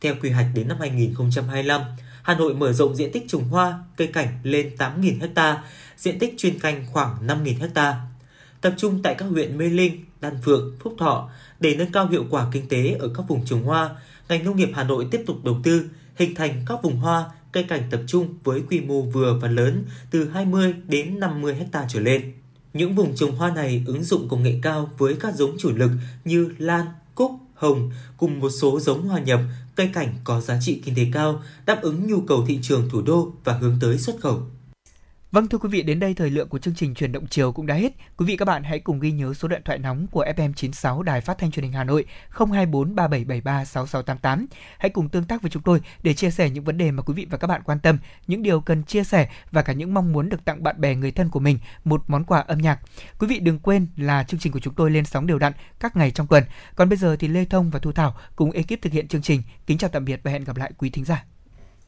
Theo quy hoạch đến năm 2025, Hà Nội mở rộng diện tích trồng hoa, cây cảnh lên 8.000 ha, diện tích chuyên canh khoảng 5.000 ha. Tập trung tại các huyện Mê Linh, Đan Phượng, Phúc Thọ để nâng cao hiệu quả kinh tế ở các vùng trồng hoa, ngành nông nghiệp Hà Nội tiếp tục đầu tư hình thành các vùng hoa, cây cảnh tập trung với quy mô vừa và lớn từ 20 đến 50 ha trở lên. Những vùng trồng hoa này ứng dụng công nghệ cao với các giống chủ lực như lan, cúc, hồng cùng một số giống hoa nhập, cây cảnh có giá trị kinh tế cao, đáp ứng nhu cầu thị trường thủ đô và hướng tới xuất khẩu. Vâng thưa quý vị, đến đây thời lượng của chương trình truyền động chiều cũng đã hết. Quý vị các bạn hãy cùng ghi nhớ số điện thoại nóng của FM96 Đài Phát thanh Truyền hình Hà Nội 024 3773 6688. Hãy cùng tương tác với chúng tôi để chia sẻ những vấn đề mà quý vị và các bạn quan tâm, những điều cần chia sẻ và cả những mong muốn được tặng bạn bè người thân của mình một món quà âm nhạc. Quý vị đừng quên là chương trình của chúng tôi lên sóng đều đặn các ngày trong tuần. Còn bây giờ thì Lê Thông và Thu Thảo cùng ekip thực hiện chương trình. Kính chào tạm biệt và hẹn gặp lại quý thính giả.